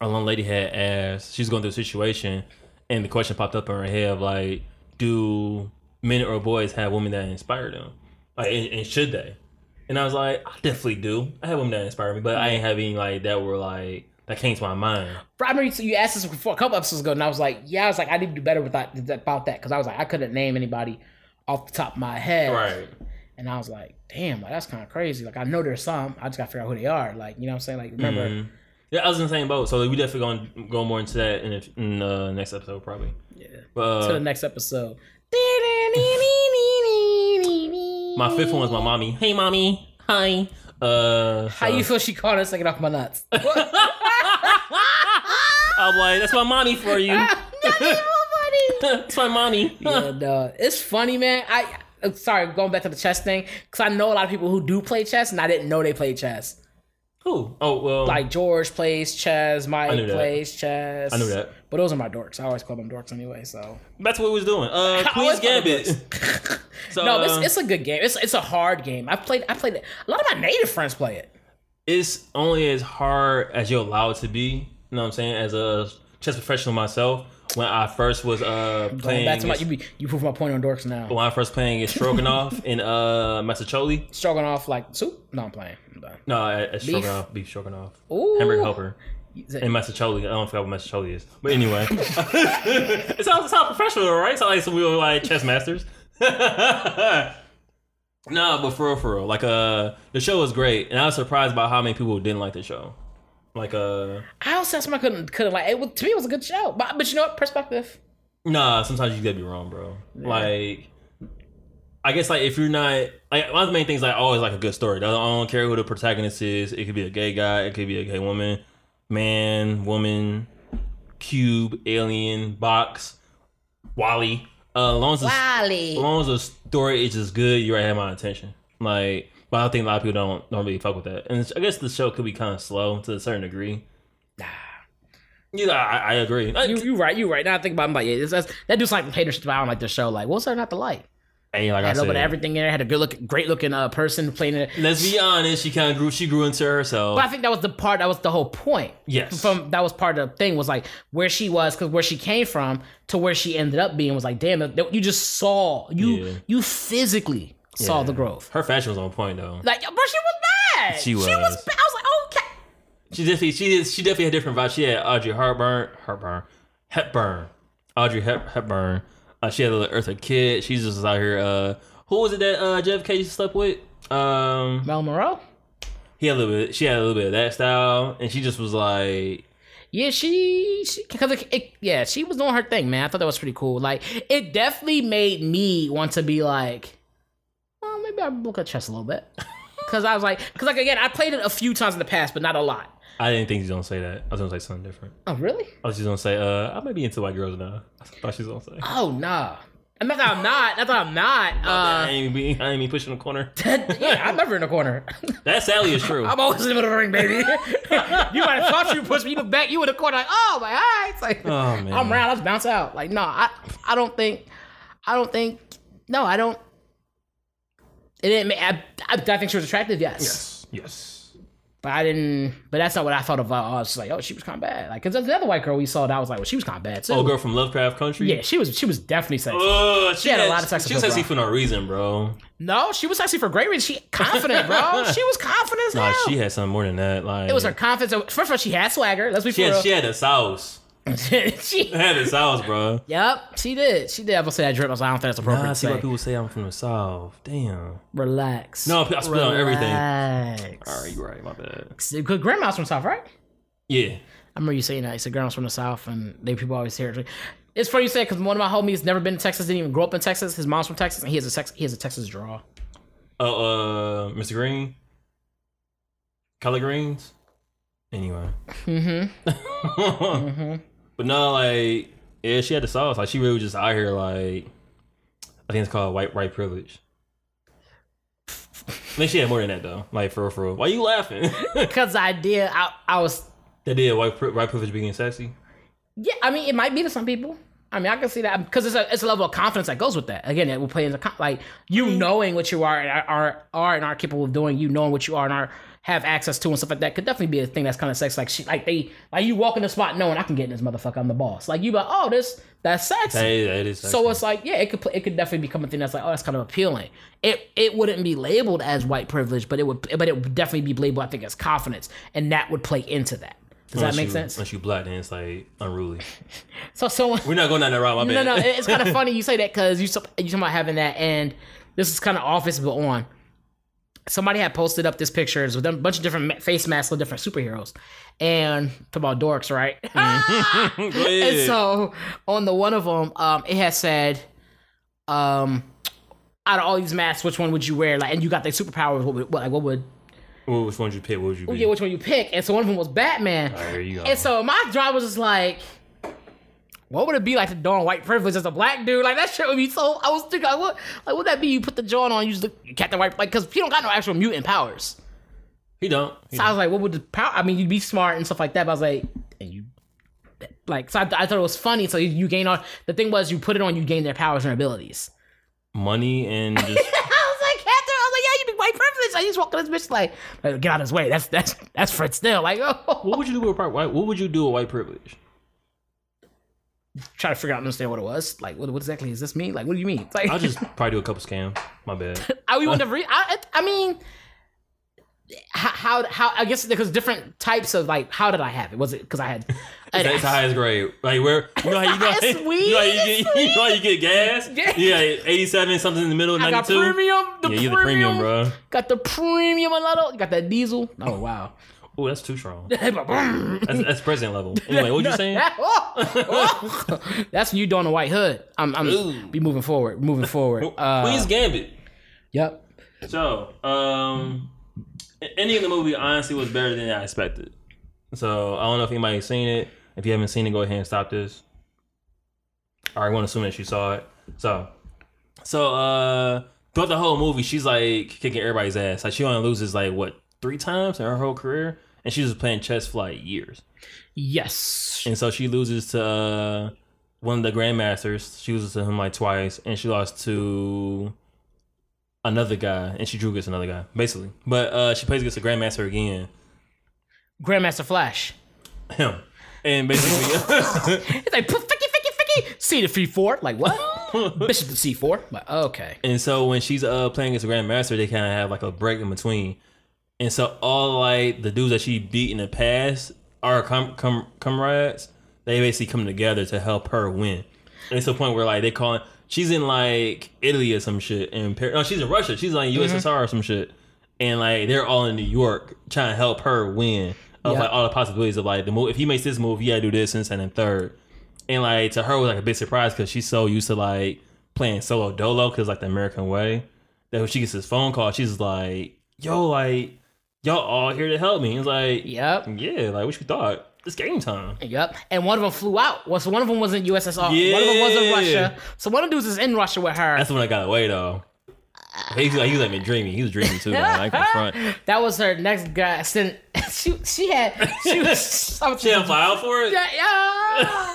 [SPEAKER 2] a young lady had asked, she's going through a situation, and the question popped up in her head of like, do men or boys have women that inspire them? Like, and, and should they? And I was like, I definitely do. I have women that inspire me, but I ain't having like that were like that came to my mind.
[SPEAKER 1] I remember you- you asked this before a couple episodes ago, and I was like, yeah, I was like, I need to do better with that about that because I was like, I couldn't name anybody off the top of my head.
[SPEAKER 2] Right.
[SPEAKER 1] And I was like, damn, like, that's kind of crazy. Like I know there's some. I just gotta figure out who they are. Like you know what I'm saying? Like remember.
[SPEAKER 2] Mhm. Yeah, I was in the same boat. So we definitely gonna go more into that in the in the next episode, probably.
[SPEAKER 1] Yeah.
[SPEAKER 2] But
[SPEAKER 1] to the
[SPEAKER 2] uh,
[SPEAKER 1] next episode.
[SPEAKER 2] my fifth one was my mommy. Hey, mommy. Hi. Uh,
[SPEAKER 1] How you feel she caught us taking off my nuts?
[SPEAKER 2] I'm like, that's my mommy for you. that's my mommy.
[SPEAKER 1] yeah, no, it's funny, man. I uh, sorry, going back to the chess thing, because I know a lot of people who do play chess, and I didn't know they played chess.
[SPEAKER 2] Who? Oh well.
[SPEAKER 1] Like George plays chess, Mike plays chess.
[SPEAKER 2] I knew that.
[SPEAKER 1] But those are my dorks. I always call them dorks anyway. So
[SPEAKER 2] That's what we was doing. Uh, Queen's
[SPEAKER 1] always call them
[SPEAKER 2] Gambit. so
[SPEAKER 1] no, it's,
[SPEAKER 2] uh,
[SPEAKER 1] it's a good game. It's it's a hard game. I played. I played it. A lot of my native friends play it.
[SPEAKER 2] it's only as hard as you're allowed to be. You know what I'm saying? As a chess professional myself, when I first was uh
[SPEAKER 1] Going
[SPEAKER 2] playing,
[SPEAKER 1] back to my, you be, you prove my point on dorks now.
[SPEAKER 2] when I first playing against Stroganoff in uh Massacholi.
[SPEAKER 1] Struggling off like soup. No, I'm playing. I'm done.
[SPEAKER 2] No, at, at Stroganoff, beef Stroganoff,
[SPEAKER 1] Ooh.
[SPEAKER 2] hamburger helper.
[SPEAKER 1] Is it-
[SPEAKER 2] in Massacholi. I don't forget what Massacholi is. But anyway. it sounds it sounds professional, right? It's not like some we were like chess masters. no, but for real, for real. Like uh the show was great. And I was surprised by how many people didn't like the show. Like uh
[SPEAKER 1] I also said somebody couldn't couldn't like it. Was, to me, it was a good show. But but you know what? Perspective.
[SPEAKER 2] nah, sometimes you gotta be wrong, bro. Like I guess like if you're not like one of the main things like always like a good story. I don't, care who the protagonist is. It could be a gay guy, it could be a gay woman, man, woman, cube, alien, box, Wally. Uh, as long as the,
[SPEAKER 1] Wally.
[SPEAKER 2] as long as the story is just good, you right have my attention. Like, but I think a lot of people don't don't really fuck with that. And I guess the show could be kind of slow to a certain degree. Yeah, I, I agree. Like,
[SPEAKER 1] You you right. You right. Now I think about. it, I'm like, yeah, that's, that dude's like hater shit about. I don't like the show. Like, what's there not to like?
[SPEAKER 2] hey, like I
[SPEAKER 1] Had a little
[SPEAKER 2] said,
[SPEAKER 1] bit of everything in there. Had a good look, great looking uh, person playing it.
[SPEAKER 2] let's be honest. She kind of grew. She grew into herself.
[SPEAKER 1] But I think that was the part. That was the whole point.
[SPEAKER 2] Yes.
[SPEAKER 1] From that was part of the thing was like where she was because where she came from to where she ended up being was like damn. You just saw you
[SPEAKER 2] Yeah.
[SPEAKER 1] you physically saw the growth.
[SPEAKER 2] Her fashion was on point though.
[SPEAKER 1] Like, bro, she was bad.
[SPEAKER 2] She was.
[SPEAKER 1] She was.
[SPEAKER 2] was.
[SPEAKER 1] bad. I was like, okay.
[SPEAKER 2] She definitely she did she definitely had different vibes. She had Audrey Hepburn, Hepburn, Hepburn, Audrey Hep, Hepburn. Uh, she had a little Eartha Kitt. She's just out here. Uh, who was it that uh, JFK slept with? Um,
[SPEAKER 1] Mel Monroe.
[SPEAKER 2] he had a little bit. She had a little bit of that style, and she just was like,
[SPEAKER 1] Yeah, she, she cause it, it, yeah, she was doing her thing, man. I thought that was pretty cool. Like, it definitely made me want to be like, well, maybe I'll look at chess a little bit. Cause I was like, cause like again, I played it a few times in the past, but not a lot.
[SPEAKER 2] I didn't think she was gonna say that. I was gonna say something different.
[SPEAKER 1] Oh, really?
[SPEAKER 2] I was just gonna say, uh, I might be into white girls now. I thought she was gonna say.
[SPEAKER 1] Oh, nah. Not that I'm not. Not that I'm not.
[SPEAKER 2] I
[SPEAKER 1] Uh,
[SPEAKER 2] ain't even be, I ain't even pushing the corner.
[SPEAKER 1] yeah, I'm never in the corner.
[SPEAKER 2] That Sally is true.
[SPEAKER 1] I'm always in the middle of the ring, baby. you might have thought you pushed me, back, you in the corner, like, oh my eyes. Like,
[SPEAKER 2] Oh, man.
[SPEAKER 1] I'm around, let's bounce out. Like, no, I, I don't think, I don't think, no, I don't. It didn't. Make, I, I, I think she was attractive, yes.
[SPEAKER 2] yes, yes.
[SPEAKER 1] But I didn't. But that's not what I thought of. uh, I was like, oh, she was kind of bad. Like, cause the other white girl we saw, that was like, well, she was kind of bad too.
[SPEAKER 2] Oh, girl from Lovecraft Country.
[SPEAKER 1] Yeah, she was. She was definitely sexy.
[SPEAKER 2] Oh, she,
[SPEAKER 1] had a lot of sex
[SPEAKER 2] She was sexy for no reason, bro.
[SPEAKER 1] no, she was sexy for great reason. She confident, bro. she was confident as
[SPEAKER 2] Nah,
[SPEAKER 1] hell.
[SPEAKER 2] she had something more than that. Like
[SPEAKER 1] it was her confidence. First of all, she had swagger. Let's be
[SPEAKER 2] She
[SPEAKER 1] for
[SPEAKER 2] had,
[SPEAKER 1] real.
[SPEAKER 2] she had a sauce.
[SPEAKER 1] She,
[SPEAKER 2] She had the sauce, bro.
[SPEAKER 1] Yep, she did. She did. I'm gonna say that drip. I was like, I don't think that's appropriate
[SPEAKER 2] Nah, I
[SPEAKER 1] to
[SPEAKER 2] see
[SPEAKER 1] say.
[SPEAKER 2] why people say I'm from the south. Damn.
[SPEAKER 1] Relax.
[SPEAKER 2] No, I spit on everything.
[SPEAKER 1] Relax.
[SPEAKER 2] All right, you're right. My bad.
[SPEAKER 1] Because grandma's from South, right?
[SPEAKER 2] Yeah.
[SPEAKER 1] I remember you saying that. You said grandma's from the South, and they people always hear it. It's funny you say because one of my homies never been to Texas, didn't even grow up in Texas. His mom's from Texas, and he has a sex, he has a Texas draw.
[SPEAKER 2] Oh, uh, Mr. Green. Color greens. Anyway.
[SPEAKER 1] Mm-hmm. mm-hmm.
[SPEAKER 2] But no, like, yeah, she had the sauce. Like, she really was just out here, like, I think it's called white white privilege. I think she had more than that though. Like for real, for real. Why you laughing?
[SPEAKER 1] Because I did. I, I was.
[SPEAKER 2] that did white white privilege being sexy.
[SPEAKER 1] Yeah, I mean, it might be to some people. I mean, I can see that because it's a it's a level of confidence that goes with that. Again, it will play into like you mm-hmm. knowing what you are and are, are are and are capable of doing. You knowing what you are and are have access to and stuff like that could definitely be a thing that's kind of sex. Like she, like they, like you walk in the spot knowing I can get in this motherfucker. I'm the boss. Like you, like, oh, this that's sexy.
[SPEAKER 2] That is sexy.
[SPEAKER 1] So it's like, yeah, it could it could definitely become a thing that's like, oh, that's kind of appealing. It it wouldn't be labeled as white privilege, but it would but it would definitely be labeled, I think, as confidence, and that would play into that. Does that make sense?
[SPEAKER 2] Unless you black, then it's like unruly.
[SPEAKER 1] So so
[SPEAKER 2] We're not going down that route. My
[SPEAKER 1] No,
[SPEAKER 2] bad.
[SPEAKER 1] no, it's kind of funny you say that because you you talking about having that, and this is kind of office but on. Somebody had posted up this pictures with a bunch of different face masks of different superheroes, and talk about dorks, right?
[SPEAKER 2] Go
[SPEAKER 1] and so on the one of them, um, it has said, um, out of all these masks, which one would you wear? Like, and you got the superpowers. What would, what, like, what would?
[SPEAKER 2] Which one would you pick? What would you?
[SPEAKER 1] Yeah, which one you pick? And so one of them was Batman.
[SPEAKER 2] Right, there you go.
[SPEAKER 1] And so my drive was just like, what would it be like to don white privilege as a black dude? Like that shit would be so. I was thinking, like, what? Like, would that be? You put the John on, use the Captain White, like, because he don't got no actual mutant powers.
[SPEAKER 2] he don't. He
[SPEAKER 1] So I was like, what would the power? I mean, you'd be smart and stuff like that. But I was like, and you, like, so I, I thought it was funny. So you, you gain on The thing was, you put it on, you gain their powers and abilities.
[SPEAKER 2] money and just
[SPEAKER 1] I was like, Captain, I was like, yeah, you be white privilege. I just walk in this bitch like, like, get out of his way. That's that's that's Fred Still. Like, oh,
[SPEAKER 2] what would you do with white? What would you do with white privilege?
[SPEAKER 1] Try to figure out and understand what it was. Like, what, what exactly is this mean? Like, what do you mean? Like,
[SPEAKER 2] I'll just probably do a couple scams. My bad.
[SPEAKER 1] I we would never. I, I mean, how, how how I guess because different types of like how did I have it? Was it because I had?
[SPEAKER 2] That's the highest grade. Like where you know how you know,
[SPEAKER 1] It's
[SPEAKER 2] you know how you get you know how you get gas.
[SPEAKER 1] Yeah.
[SPEAKER 2] Yeah, eighty seven something in the middle, ninety
[SPEAKER 1] got premium. The
[SPEAKER 2] Yeah, you're the
[SPEAKER 1] premium,
[SPEAKER 2] premium, bro.
[SPEAKER 1] Got the premium a lot. You got that diesel. Oh wow.
[SPEAKER 2] Oh, that's too strong.
[SPEAKER 1] That's
[SPEAKER 2] That's, that's president level. Anyway, what you saying?
[SPEAKER 1] That's when you doing the white hood. I'm, I'm
[SPEAKER 2] Ooh.
[SPEAKER 1] be moving forward, moving forward. Uh,
[SPEAKER 2] Queen's Gambit.
[SPEAKER 1] Yep.
[SPEAKER 2] So, um, ending of the movie honestly was better than I expected. So I don't know if anybody's seen it. If you haven't seen it, go ahead and stop this. All right, I want to assume that you saw it. So, so uh, throughout the whole movie, she's like kicking everybody's ass. Like she only loses like what three times in her whole career, and she was playing chess for like years.
[SPEAKER 1] Yes.
[SPEAKER 2] And so she loses to uh, one of the grandmasters. She loses to him like twice, and she lost to another guy, and she drew against another guy, basically. But uh, she plays against the grandmaster again,
[SPEAKER 1] Grandmaster Flash.
[SPEAKER 2] him, and basically,
[SPEAKER 1] It's like ficky, ficky, ficky. C to C4. Like what? Bishop to C4. Like okay.
[SPEAKER 2] and so when she's uh playing against the grandmaster, they kind of have like a break in between, and so all like the dudes that she beat in the past are com- com- comrades. They basically come together to help her win. And it's the point where like they call she's in like Italy or some shit, and Par- no, she's in Russia. She's like USSR mm-hmm. or some shit, and like they're all in New York trying to help her win. Of
[SPEAKER 1] Yeah.
[SPEAKER 2] like all the possibilities of like the move. If he makes this move, he gotta do this and second and third. And like to her it was like a big surprise because she's so used to like playing solo dolo because like the American way. That when she gets this phone call, she's like, "Yo, like y'all all here to help me." It's like,
[SPEAKER 1] Yep.
[SPEAKER 2] yeah, like what you thought? It's game time.
[SPEAKER 1] Yep. And one of them flew out. Well, so one of them was in USSR. One of them was in Russia. So one of the dudes is in Russia with her.
[SPEAKER 2] That's the one I got away though. He was like, he was like me dreamy. He was dreaming too. Ain't front.
[SPEAKER 1] That was her next guy. Sent, she she had she was
[SPEAKER 2] She fly out for it.
[SPEAKER 1] yeah, yeah.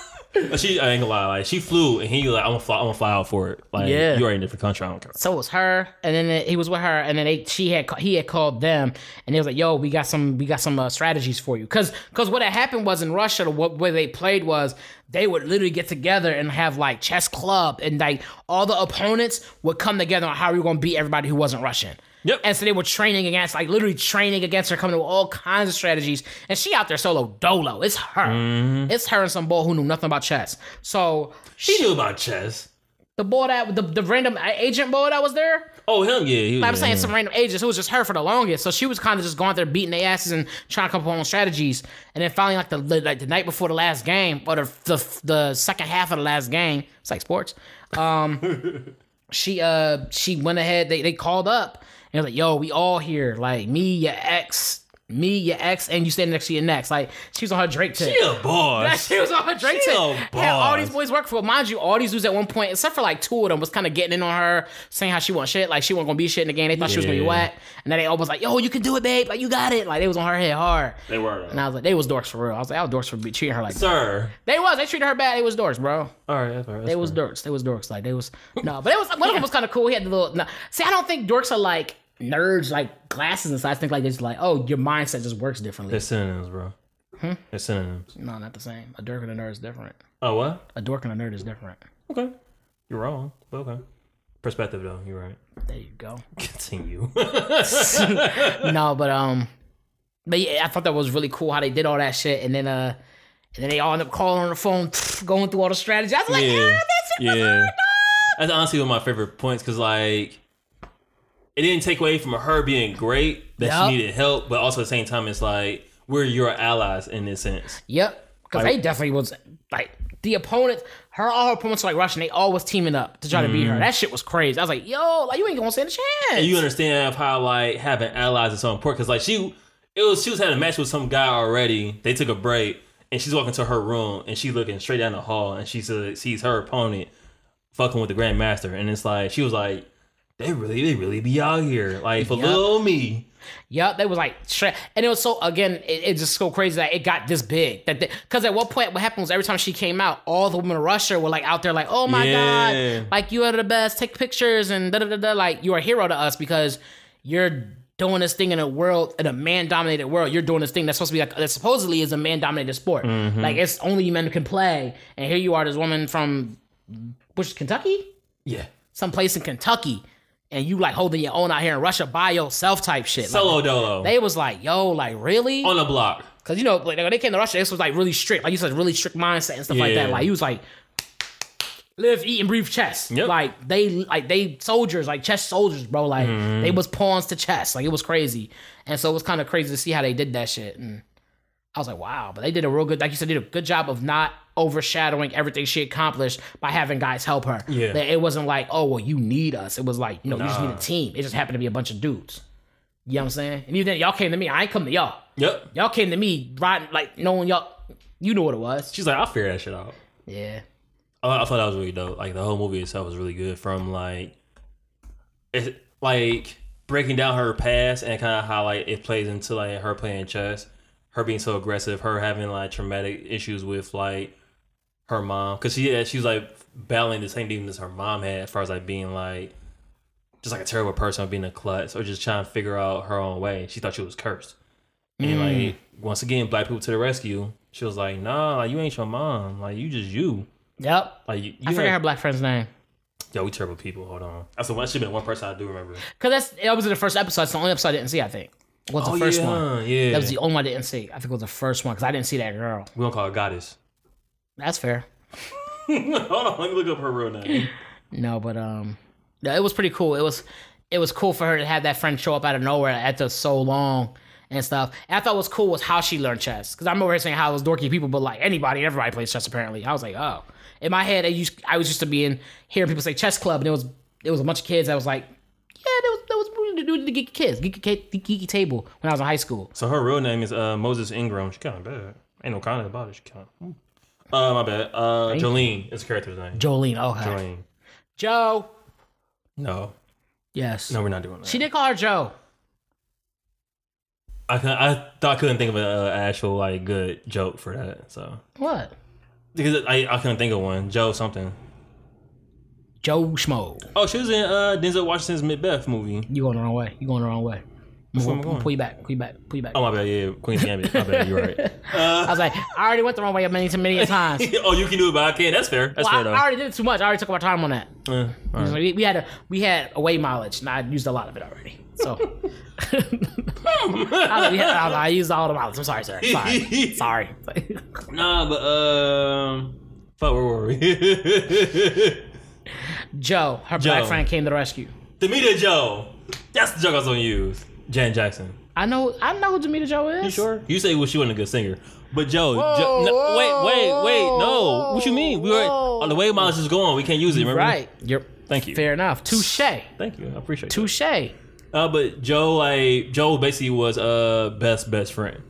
[SPEAKER 2] She I ain't gonna lie. Like she flew and he like, I'm gonna fly. I'm gonna fly out for it. Like
[SPEAKER 1] Yeah.
[SPEAKER 2] you are in a different country. I don't care.
[SPEAKER 1] So it was her, and then it, he was with her, and then they she had he had called them, and they was like, "Yo, we got some we got some uh, strategies for you." Because because what had happened was in Russia, what way they played was they would literally get together and have like chess club, and like all the opponents would come together on how we were gonna beat everybody who wasn't Russian.
[SPEAKER 2] Yep.
[SPEAKER 1] And so they were training against, like literally training against her, coming up with all kinds of strategies. And she out there solo dolo. It's her. It's her and some boy who knew nothing about chess. So
[SPEAKER 2] She knew about chess.
[SPEAKER 1] the boy that the, the random agent boy that was there,
[SPEAKER 2] Oh him, yeah. He was,
[SPEAKER 1] I'm
[SPEAKER 2] yeah,
[SPEAKER 1] saying
[SPEAKER 2] him.
[SPEAKER 1] some random agents. It was just her for the longest. So she was kind of just going there beating their asses and trying to come up with her own strategies. And then finally, like the like the night before the last game, or the the, the second half of the last game, it's like sports. Um, she uh she went ahead. They they called up and was like, "Yo, we all here. Like me, your ex." Me, your ex, and you standing next to your next. Like she was on her Drake tip.
[SPEAKER 2] She a boss.
[SPEAKER 1] She was on her Drake
[SPEAKER 2] She
[SPEAKER 1] tip.
[SPEAKER 2] a
[SPEAKER 1] Had all these boys work for her. Mind you, all these dudes at one point, except for like two of them, was kind of getting in on her, saying how she want shit. Like she wasn't gonna be shit in the game. They thought she was gonna be
[SPEAKER 2] Yeah.
[SPEAKER 1] whack. And then they all was like, yo, you can do it, babe. Like you got it. Like they was on her head hard.
[SPEAKER 2] They were.
[SPEAKER 1] And I was like, they was dorks for real. I was like, I was dorks for treating her like that.
[SPEAKER 2] Sir.
[SPEAKER 1] They was. They treated her bad. They was dorks, bro.
[SPEAKER 2] All right, that's all right.
[SPEAKER 1] They was dorks. They was dorks. Like they was no, but it was one of them was kind of cool. He had the little. No. See, I don't think dorks are like nerds, like glasses and stuff. I think like it's like, oh, your mindset just works differently.
[SPEAKER 2] They're synonyms, bro.
[SPEAKER 1] Hmm?
[SPEAKER 2] They're synonyms.
[SPEAKER 1] No, not the same. A dork and a nerd is different.
[SPEAKER 2] Oh what?
[SPEAKER 1] A dork and a nerd is different.
[SPEAKER 2] Okay. You're wrong. But okay. Perspective though, you're right.
[SPEAKER 1] There you go.
[SPEAKER 2] Continue.
[SPEAKER 1] no, but um, but yeah, I thought that was really cool how they did all that shit, and then uh, and then they all end up calling on the phone, going through all the strategy. I was like, yeah,
[SPEAKER 2] Yeah.
[SPEAKER 1] that shit was
[SPEAKER 2] Yeah.
[SPEAKER 1] dog.
[SPEAKER 2] That's honestly one of my favorite points because like it didn't take away from her being great that
[SPEAKER 1] Yup.
[SPEAKER 2] she needed help, but also at the same time it's like we're your allies in this sense.
[SPEAKER 1] Yep, because
[SPEAKER 2] Like-
[SPEAKER 1] they definitely was like the opponents. Her all her opponents were like Russian. They all was teaming up to try to beat her. That shit was crazy. I was like, yo, like you ain't gonna stand a chance.
[SPEAKER 2] Mm-hmm. And you understand how like having allies is so important because like she it was she was having a match with some guy already. They took a break and she's walking to her room and she's looking straight down the hall and she sees her opponent fucking with the Grandmaster and it's like she was like they really they really be out here like for
[SPEAKER 1] Yup.
[SPEAKER 2] little me.
[SPEAKER 1] Yep, they was like and it was so again, it, it just so crazy that it got this big. That because at one point, what happened was every time she came out, all the women in Russia were like out there, like, "Oh my
[SPEAKER 2] Yeah.
[SPEAKER 1] god, like you are the best, take pictures and da da da da." Like you're a hero to us because you're doing this thing in a world in a man dominated world. You're doing this thing that's supposed to be like that supposedly is a man dominated sport. Mm-hmm. Like it's only men can play, and here you are, this woman from which Kentucky,
[SPEAKER 2] Yeah.
[SPEAKER 1] some place in Kentucky. And you like holding your own out here in Russia by yourself type shit. Like,
[SPEAKER 2] Solo dolo.
[SPEAKER 1] they was like, yo, like really?
[SPEAKER 2] on the block.
[SPEAKER 1] Because you know, like when they came to Russia, this was like really strict. Like you said, really strict mindset and stuff like that. Like he was like, live, eat, and breathe chess.
[SPEAKER 2] Yep.
[SPEAKER 1] Like they, like they soldiers, like chess soldiers, bro. Like
[SPEAKER 2] Mm-hmm.
[SPEAKER 1] they was pawns to chess. Like it was crazy, and so it was kind of crazy to see how they did that shit. And I was like, wow. But they did a real good, like you said, did a good job of not overshadowing everything she accomplished by having guys help her.
[SPEAKER 2] Yeah.
[SPEAKER 1] It wasn't like, oh well, you need us. It was like, you know, you just need a team. It just happened to be a bunch of dudes. You know what I'm saying? And even then, y'all came to me. I ain't come to y'all.
[SPEAKER 2] Yep.
[SPEAKER 1] Y'all came to me riding like knowing y'all. You know what it was.
[SPEAKER 2] She's like, I'll figure that shit out.
[SPEAKER 1] Yeah.
[SPEAKER 2] I, I thought that was really dope. Like the whole movie itself was really good. From like, it like breaking down her past and kind of how like it plays into like her playing chess, her being so aggressive, her having like traumatic issues with like her mom because she yeah, she was like battling the same demons her mom had as far as like being like just like a terrible person or being a klutz or just trying to figure out her own way. She thought she was cursed. And like mm. once again, black people to the rescue. She was like, "Nah, like, you ain't your mom. Like you just you.
[SPEAKER 1] Yep.
[SPEAKER 2] Like you, you
[SPEAKER 1] I forget her black friend's name.
[SPEAKER 2] Yo, we terrible people. Hold on. That's the one. Should been one person I do remember.
[SPEAKER 1] Cause that's that was in the first episode. It's the only episode I didn't see. I think was the
[SPEAKER 2] oh
[SPEAKER 1] first
[SPEAKER 2] yeah,
[SPEAKER 1] one.
[SPEAKER 2] yeah.
[SPEAKER 1] That was the only one I didn't see. I think it was the first one because I didn't see that girl.
[SPEAKER 2] we gonna call her goddess.
[SPEAKER 1] That's fair.
[SPEAKER 2] Hold on, let me look up her real name.
[SPEAKER 1] No, but um, yeah, it was pretty cool. It was it was cool for her to have that friend show up out of nowhere after so long and stuff. And I thought what was cool was how she learned chess. Because I remember her saying how it was dorky people, but like anybody, everybody plays chess apparently. I was like, oh. In my head, I used I was used to being hearing people say chess club, and it was it was a bunch of kids. I was like, yeah, that was that was the geeky kids, geeky, geeky, table when I was in high school.
[SPEAKER 2] So her real name is uh, Moses Ingram. She kind of bad. Ain't no comment about it. She kind of. Uh, my bad. Uh, Jolene is the character's name.
[SPEAKER 1] Jolene, okay.
[SPEAKER 2] Jolene.
[SPEAKER 1] Joe.
[SPEAKER 2] No,
[SPEAKER 1] Yes.
[SPEAKER 2] no, we're not doing that.
[SPEAKER 1] She did call her Joe.
[SPEAKER 2] I couldn't, I thought I couldn't think of an uh, actual like good joke for that. So
[SPEAKER 1] What?
[SPEAKER 2] because I I couldn't think of one. Joe something.
[SPEAKER 1] Joe Schmo.
[SPEAKER 2] Oh, she was in uh, Denzel Washington's Macbeth movie.
[SPEAKER 1] You going the wrong way. You going the wrong way.
[SPEAKER 2] Which one am I going?
[SPEAKER 1] Pull you back. Pull you back. Pull you back.
[SPEAKER 2] Oh my bad. Yeah, Queen's Gambit. My bad. You're right.
[SPEAKER 1] I was like, I already went the wrong way many, many times.
[SPEAKER 2] oh, you can do it, but I can't. That's fair. That's
[SPEAKER 1] Well, I,
[SPEAKER 2] fair
[SPEAKER 1] I already did it too much. I already took my time on that.
[SPEAKER 2] though. Uh, right.
[SPEAKER 1] We, we had a we had away mileage, and I used a lot of it already. So I, we had- I, I used all the mileage. I'm sorry, sir. Sorry, sorry.
[SPEAKER 2] Nah, but um, fuck, where were we?
[SPEAKER 1] Joe, her
[SPEAKER 2] Joe.
[SPEAKER 1] black friend came to the rescue.
[SPEAKER 2] Damita Jo. That's the joke I was gonna use. Janet Jackson.
[SPEAKER 1] I know, I know who Damita Jo is.
[SPEAKER 2] You sure? You say well, she wasn't a good singer, but Joe.
[SPEAKER 1] Whoa,
[SPEAKER 2] Joe no,
[SPEAKER 1] whoa,
[SPEAKER 2] wait, wait, wait. No,
[SPEAKER 1] whoa,
[SPEAKER 2] what you mean? We were on the way miles is going. We can't use it. Remember?
[SPEAKER 1] Right. You're
[SPEAKER 2] Thank you.
[SPEAKER 1] fair enough. Touche.
[SPEAKER 2] Thank you. I appreciate it.
[SPEAKER 1] Touche.
[SPEAKER 2] Uh, but Joe, like Joe, basically was uh best best friend.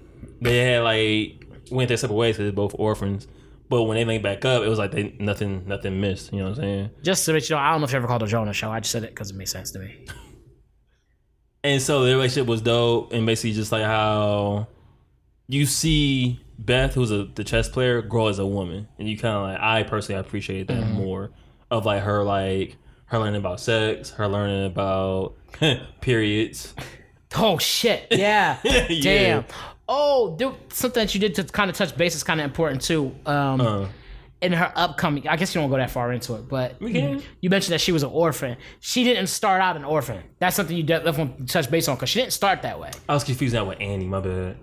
[SPEAKER 2] They had like went their separate ways because they're both orphans. But when they linked back up, it was like they nothing nothing missed. You know what I'm saying?
[SPEAKER 1] Just to let you know, I don't know if you ever called a on show. I just said it because it made sense to me.
[SPEAKER 2] And so the relationship was dope, and basically just like how you see Beth, who's a the chess player, grow as a woman, and you kind of like I personally appreciate that mm-hmm. more of like her like her learning about sex, her learning about periods.
[SPEAKER 1] Oh shit! Yeah.
[SPEAKER 2] Yeah.
[SPEAKER 1] Damn. Oh, dude, something that you did to kind of touch base is kind of important too. Um,
[SPEAKER 2] Uh,
[SPEAKER 1] in her upcoming, I guess you don't go that far into it, but you mentioned that she was an orphan. She didn't start out an orphan. That's something you definitely want to touch base on because she didn't start that way.
[SPEAKER 2] I was confused that with Annie. My bad.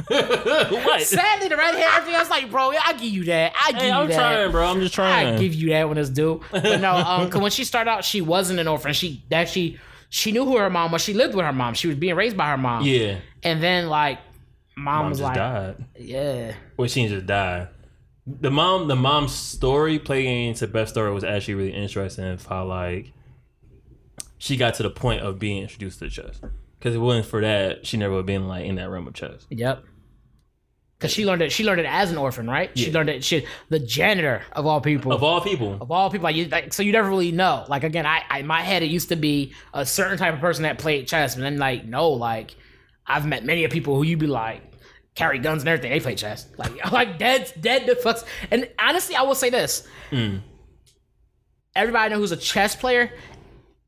[SPEAKER 2] what?
[SPEAKER 1] Sadly, the red hair, everything else, like, bro, I give you that. I give
[SPEAKER 2] Hey,
[SPEAKER 1] you
[SPEAKER 2] I'm
[SPEAKER 1] that.
[SPEAKER 2] trying, bro. I'm just trying.
[SPEAKER 1] I give you that when it's due. But no, um, cause when she started out, she wasn't an orphan. She actually she knew who her mom was. She lived with her mom. She was being raised by her mom.
[SPEAKER 2] yeah.
[SPEAKER 1] And then like, mom,
[SPEAKER 2] Mom
[SPEAKER 1] was
[SPEAKER 2] just
[SPEAKER 1] like,
[SPEAKER 2] died.
[SPEAKER 1] yeah,
[SPEAKER 2] Well, she just died. The mom, the mom's story playing into Beth's story was actually really interesting. Of how like she got to the point of being introduced to chess. Because it wasn't for that, she never would have been like in that realm of chess.
[SPEAKER 1] yep. Cause she learned it. She learned it as an orphan, right? She learned it. She the janitor of all people.
[SPEAKER 2] Of all people,
[SPEAKER 1] of all people, like, like so you never really know. Like again, I, I in my head it used to be a certain type of person that played chess, and then like no, like I've met many of people who you be like carry guns and everything. They play chess, like like dead dead the fucks. And honestly, I will say this: mm. everybody I know who's a chess player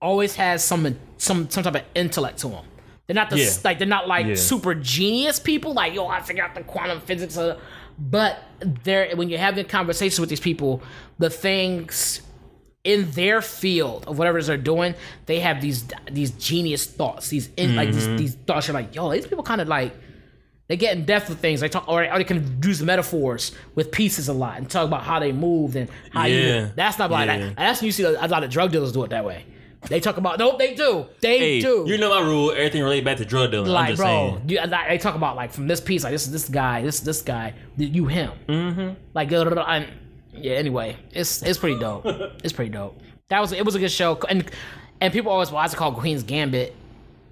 [SPEAKER 1] always has some some some type of intellect to them. They're not the
[SPEAKER 2] Yeah.
[SPEAKER 1] like they're not like
[SPEAKER 2] Yeah.
[SPEAKER 1] super genius people. Like yo, I figure out the quantum physics. Of, but they're when you're having conversations with these people, the things in their field of whatever they're doing, they have these these genius thoughts. These in, like
[SPEAKER 2] Mm-hmm.
[SPEAKER 1] these, these thoughts. You're like, yo, these people kind of like they get in depth with things. They talk, or, or they can use metaphors with pieces a lot and talk about how they moved and how
[SPEAKER 2] Yeah.
[SPEAKER 1] you. That's not like
[SPEAKER 2] Yeah.
[SPEAKER 1] that. That's when you see a, a lot of drug dealers do it that way. They talk about nope, they do, they
[SPEAKER 2] hey,
[SPEAKER 1] do.
[SPEAKER 2] you know my rule. Everything related back to drug dealing. I'm
[SPEAKER 1] like,
[SPEAKER 2] just
[SPEAKER 1] bro,
[SPEAKER 2] saying.
[SPEAKER 1] you, like, they talk about like from this piece, like this this guy, this this guy, you him, mm-hmm. like, and, yeah. Anyway, it's it's pretty dope. it's pretty dope. That was it was a good show, and and people always why is it called Queen's Gambit?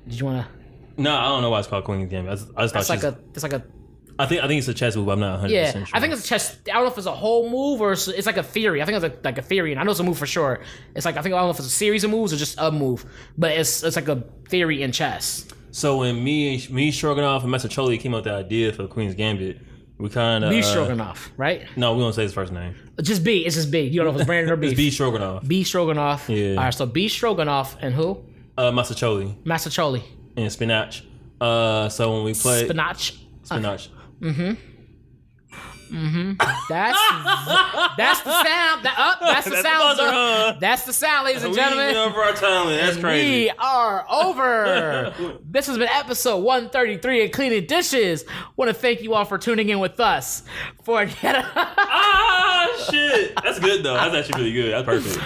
[SPEAKER 1] Did you wanna?
[SPEAKER 2] No, I don't know why it's called Queen's Gambit. I just, I just thought
[SPEAKER 1] It's like a it's like a
[SPEAKER 2] I think I think it's a chess move. I'm not 100
[SPEAKER 1] yeah.
[SPEAKER 2] sure.
[SPEAKER 1] I think it's a chess. I don't know if it's a whole move or it's, it's like a theory. I think it's a, like a theory, and I know it's a move for sure. It's like I think I don't know if it's a series of moves or just a move, but it's it's like a theory in chess.
[SPEAKER 2] so. When me me Stroganoff and Massacholi came up with the idea for the Queen's Gambit, we kind of
[SPEAKER 1] B
[SPEAKER 2] uh,
[SPEAKER 1] Stroganoff, right?
[SPEAKER 2] No, we don't say his first name.
[SPEAKER 1] Just B. It's just B. You don't know if it's Brandon or B.
[SPEAKER 2] It's B Stroganoff.
[SPEAKER 1] B Stroganoff.
[SPEAKER 2] Yeah.
[SPEAKER 1] All right, so B Stroganoff and who?
[SPEAKER 2] Uh, Massacholi
[SPEAKER 1] Massacholi.
[SPEAKER 2] and Spinach. Uh, so when we play
[SPEAKER 1] Spinach.
[SPEAKER 2] Spinach, Mm-hmm. Mm-hmm.
[SPEAKER 1] That's that's the sound. That, up, that's the
[SPEAKER 2] That's
[SPEAKER 1] sound.
[SPEAKER 2] the huh?
[SPEAKER 1] That's the sound, ladies and
[SPEAKER 2] we
[SPEAKER 1] gentlemen.
[SPEAKER 2] over our talent. That's crazy.
[SPEAKER 1] We are over. this has been episode 133 of Cleaning Dishes. Want to thank you all for tuning in with us for yet.
[SPEAKER 2] ah, shit. That's good though. That's actually really good. That's perfect.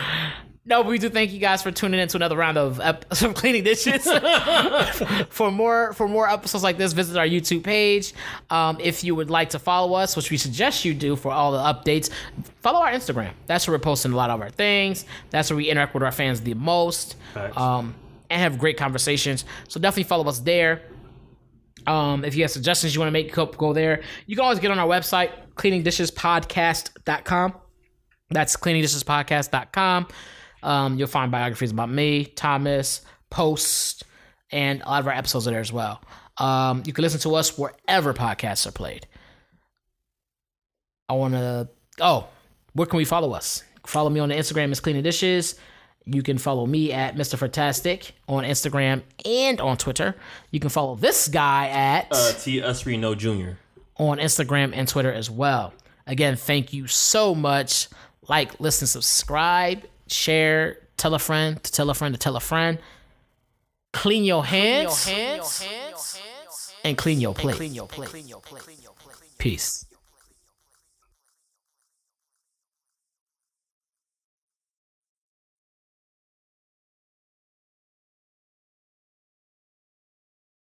[SPEAKER 1] No, but we do thank you guys for tuning in to another round of, ep- of Cleaning Dishes. for more for more episodes like this, visit our YouTube page. Um, if you would like to follow us, which we suggest you do for all the updates, follow our Instagram. That's where we're posting a lot of our things. That's where we interact with our fans the most. Um, and have great conversations. So definitely follow us there. Um, if you have suggestions you want to make, go, go there. You can always get on our website, cleaningdishespodcast.com. That's cleaningdishespodcast.com. Um, you'll find biographies about me, Thomas, posts, and a lot of our episodes are there as well. Um, you can listen to us wherever podcasts are played. I want to. Oh, where can we follow us? Follow me on the Instagram is Cleaning Dishes. You can follow me at Mr. Fantastic on Instagram and on Twitter. You can follow this guy at
[SPEAKER 2] Uh, T Junior.
[SPEAKER 1] on Instagram and Twitter as well. Again, thank you so much. Like, listen, subscribe, share, tell a friend to tell a friend to tell a friend. Clean your hands, and clean your plate. Peace.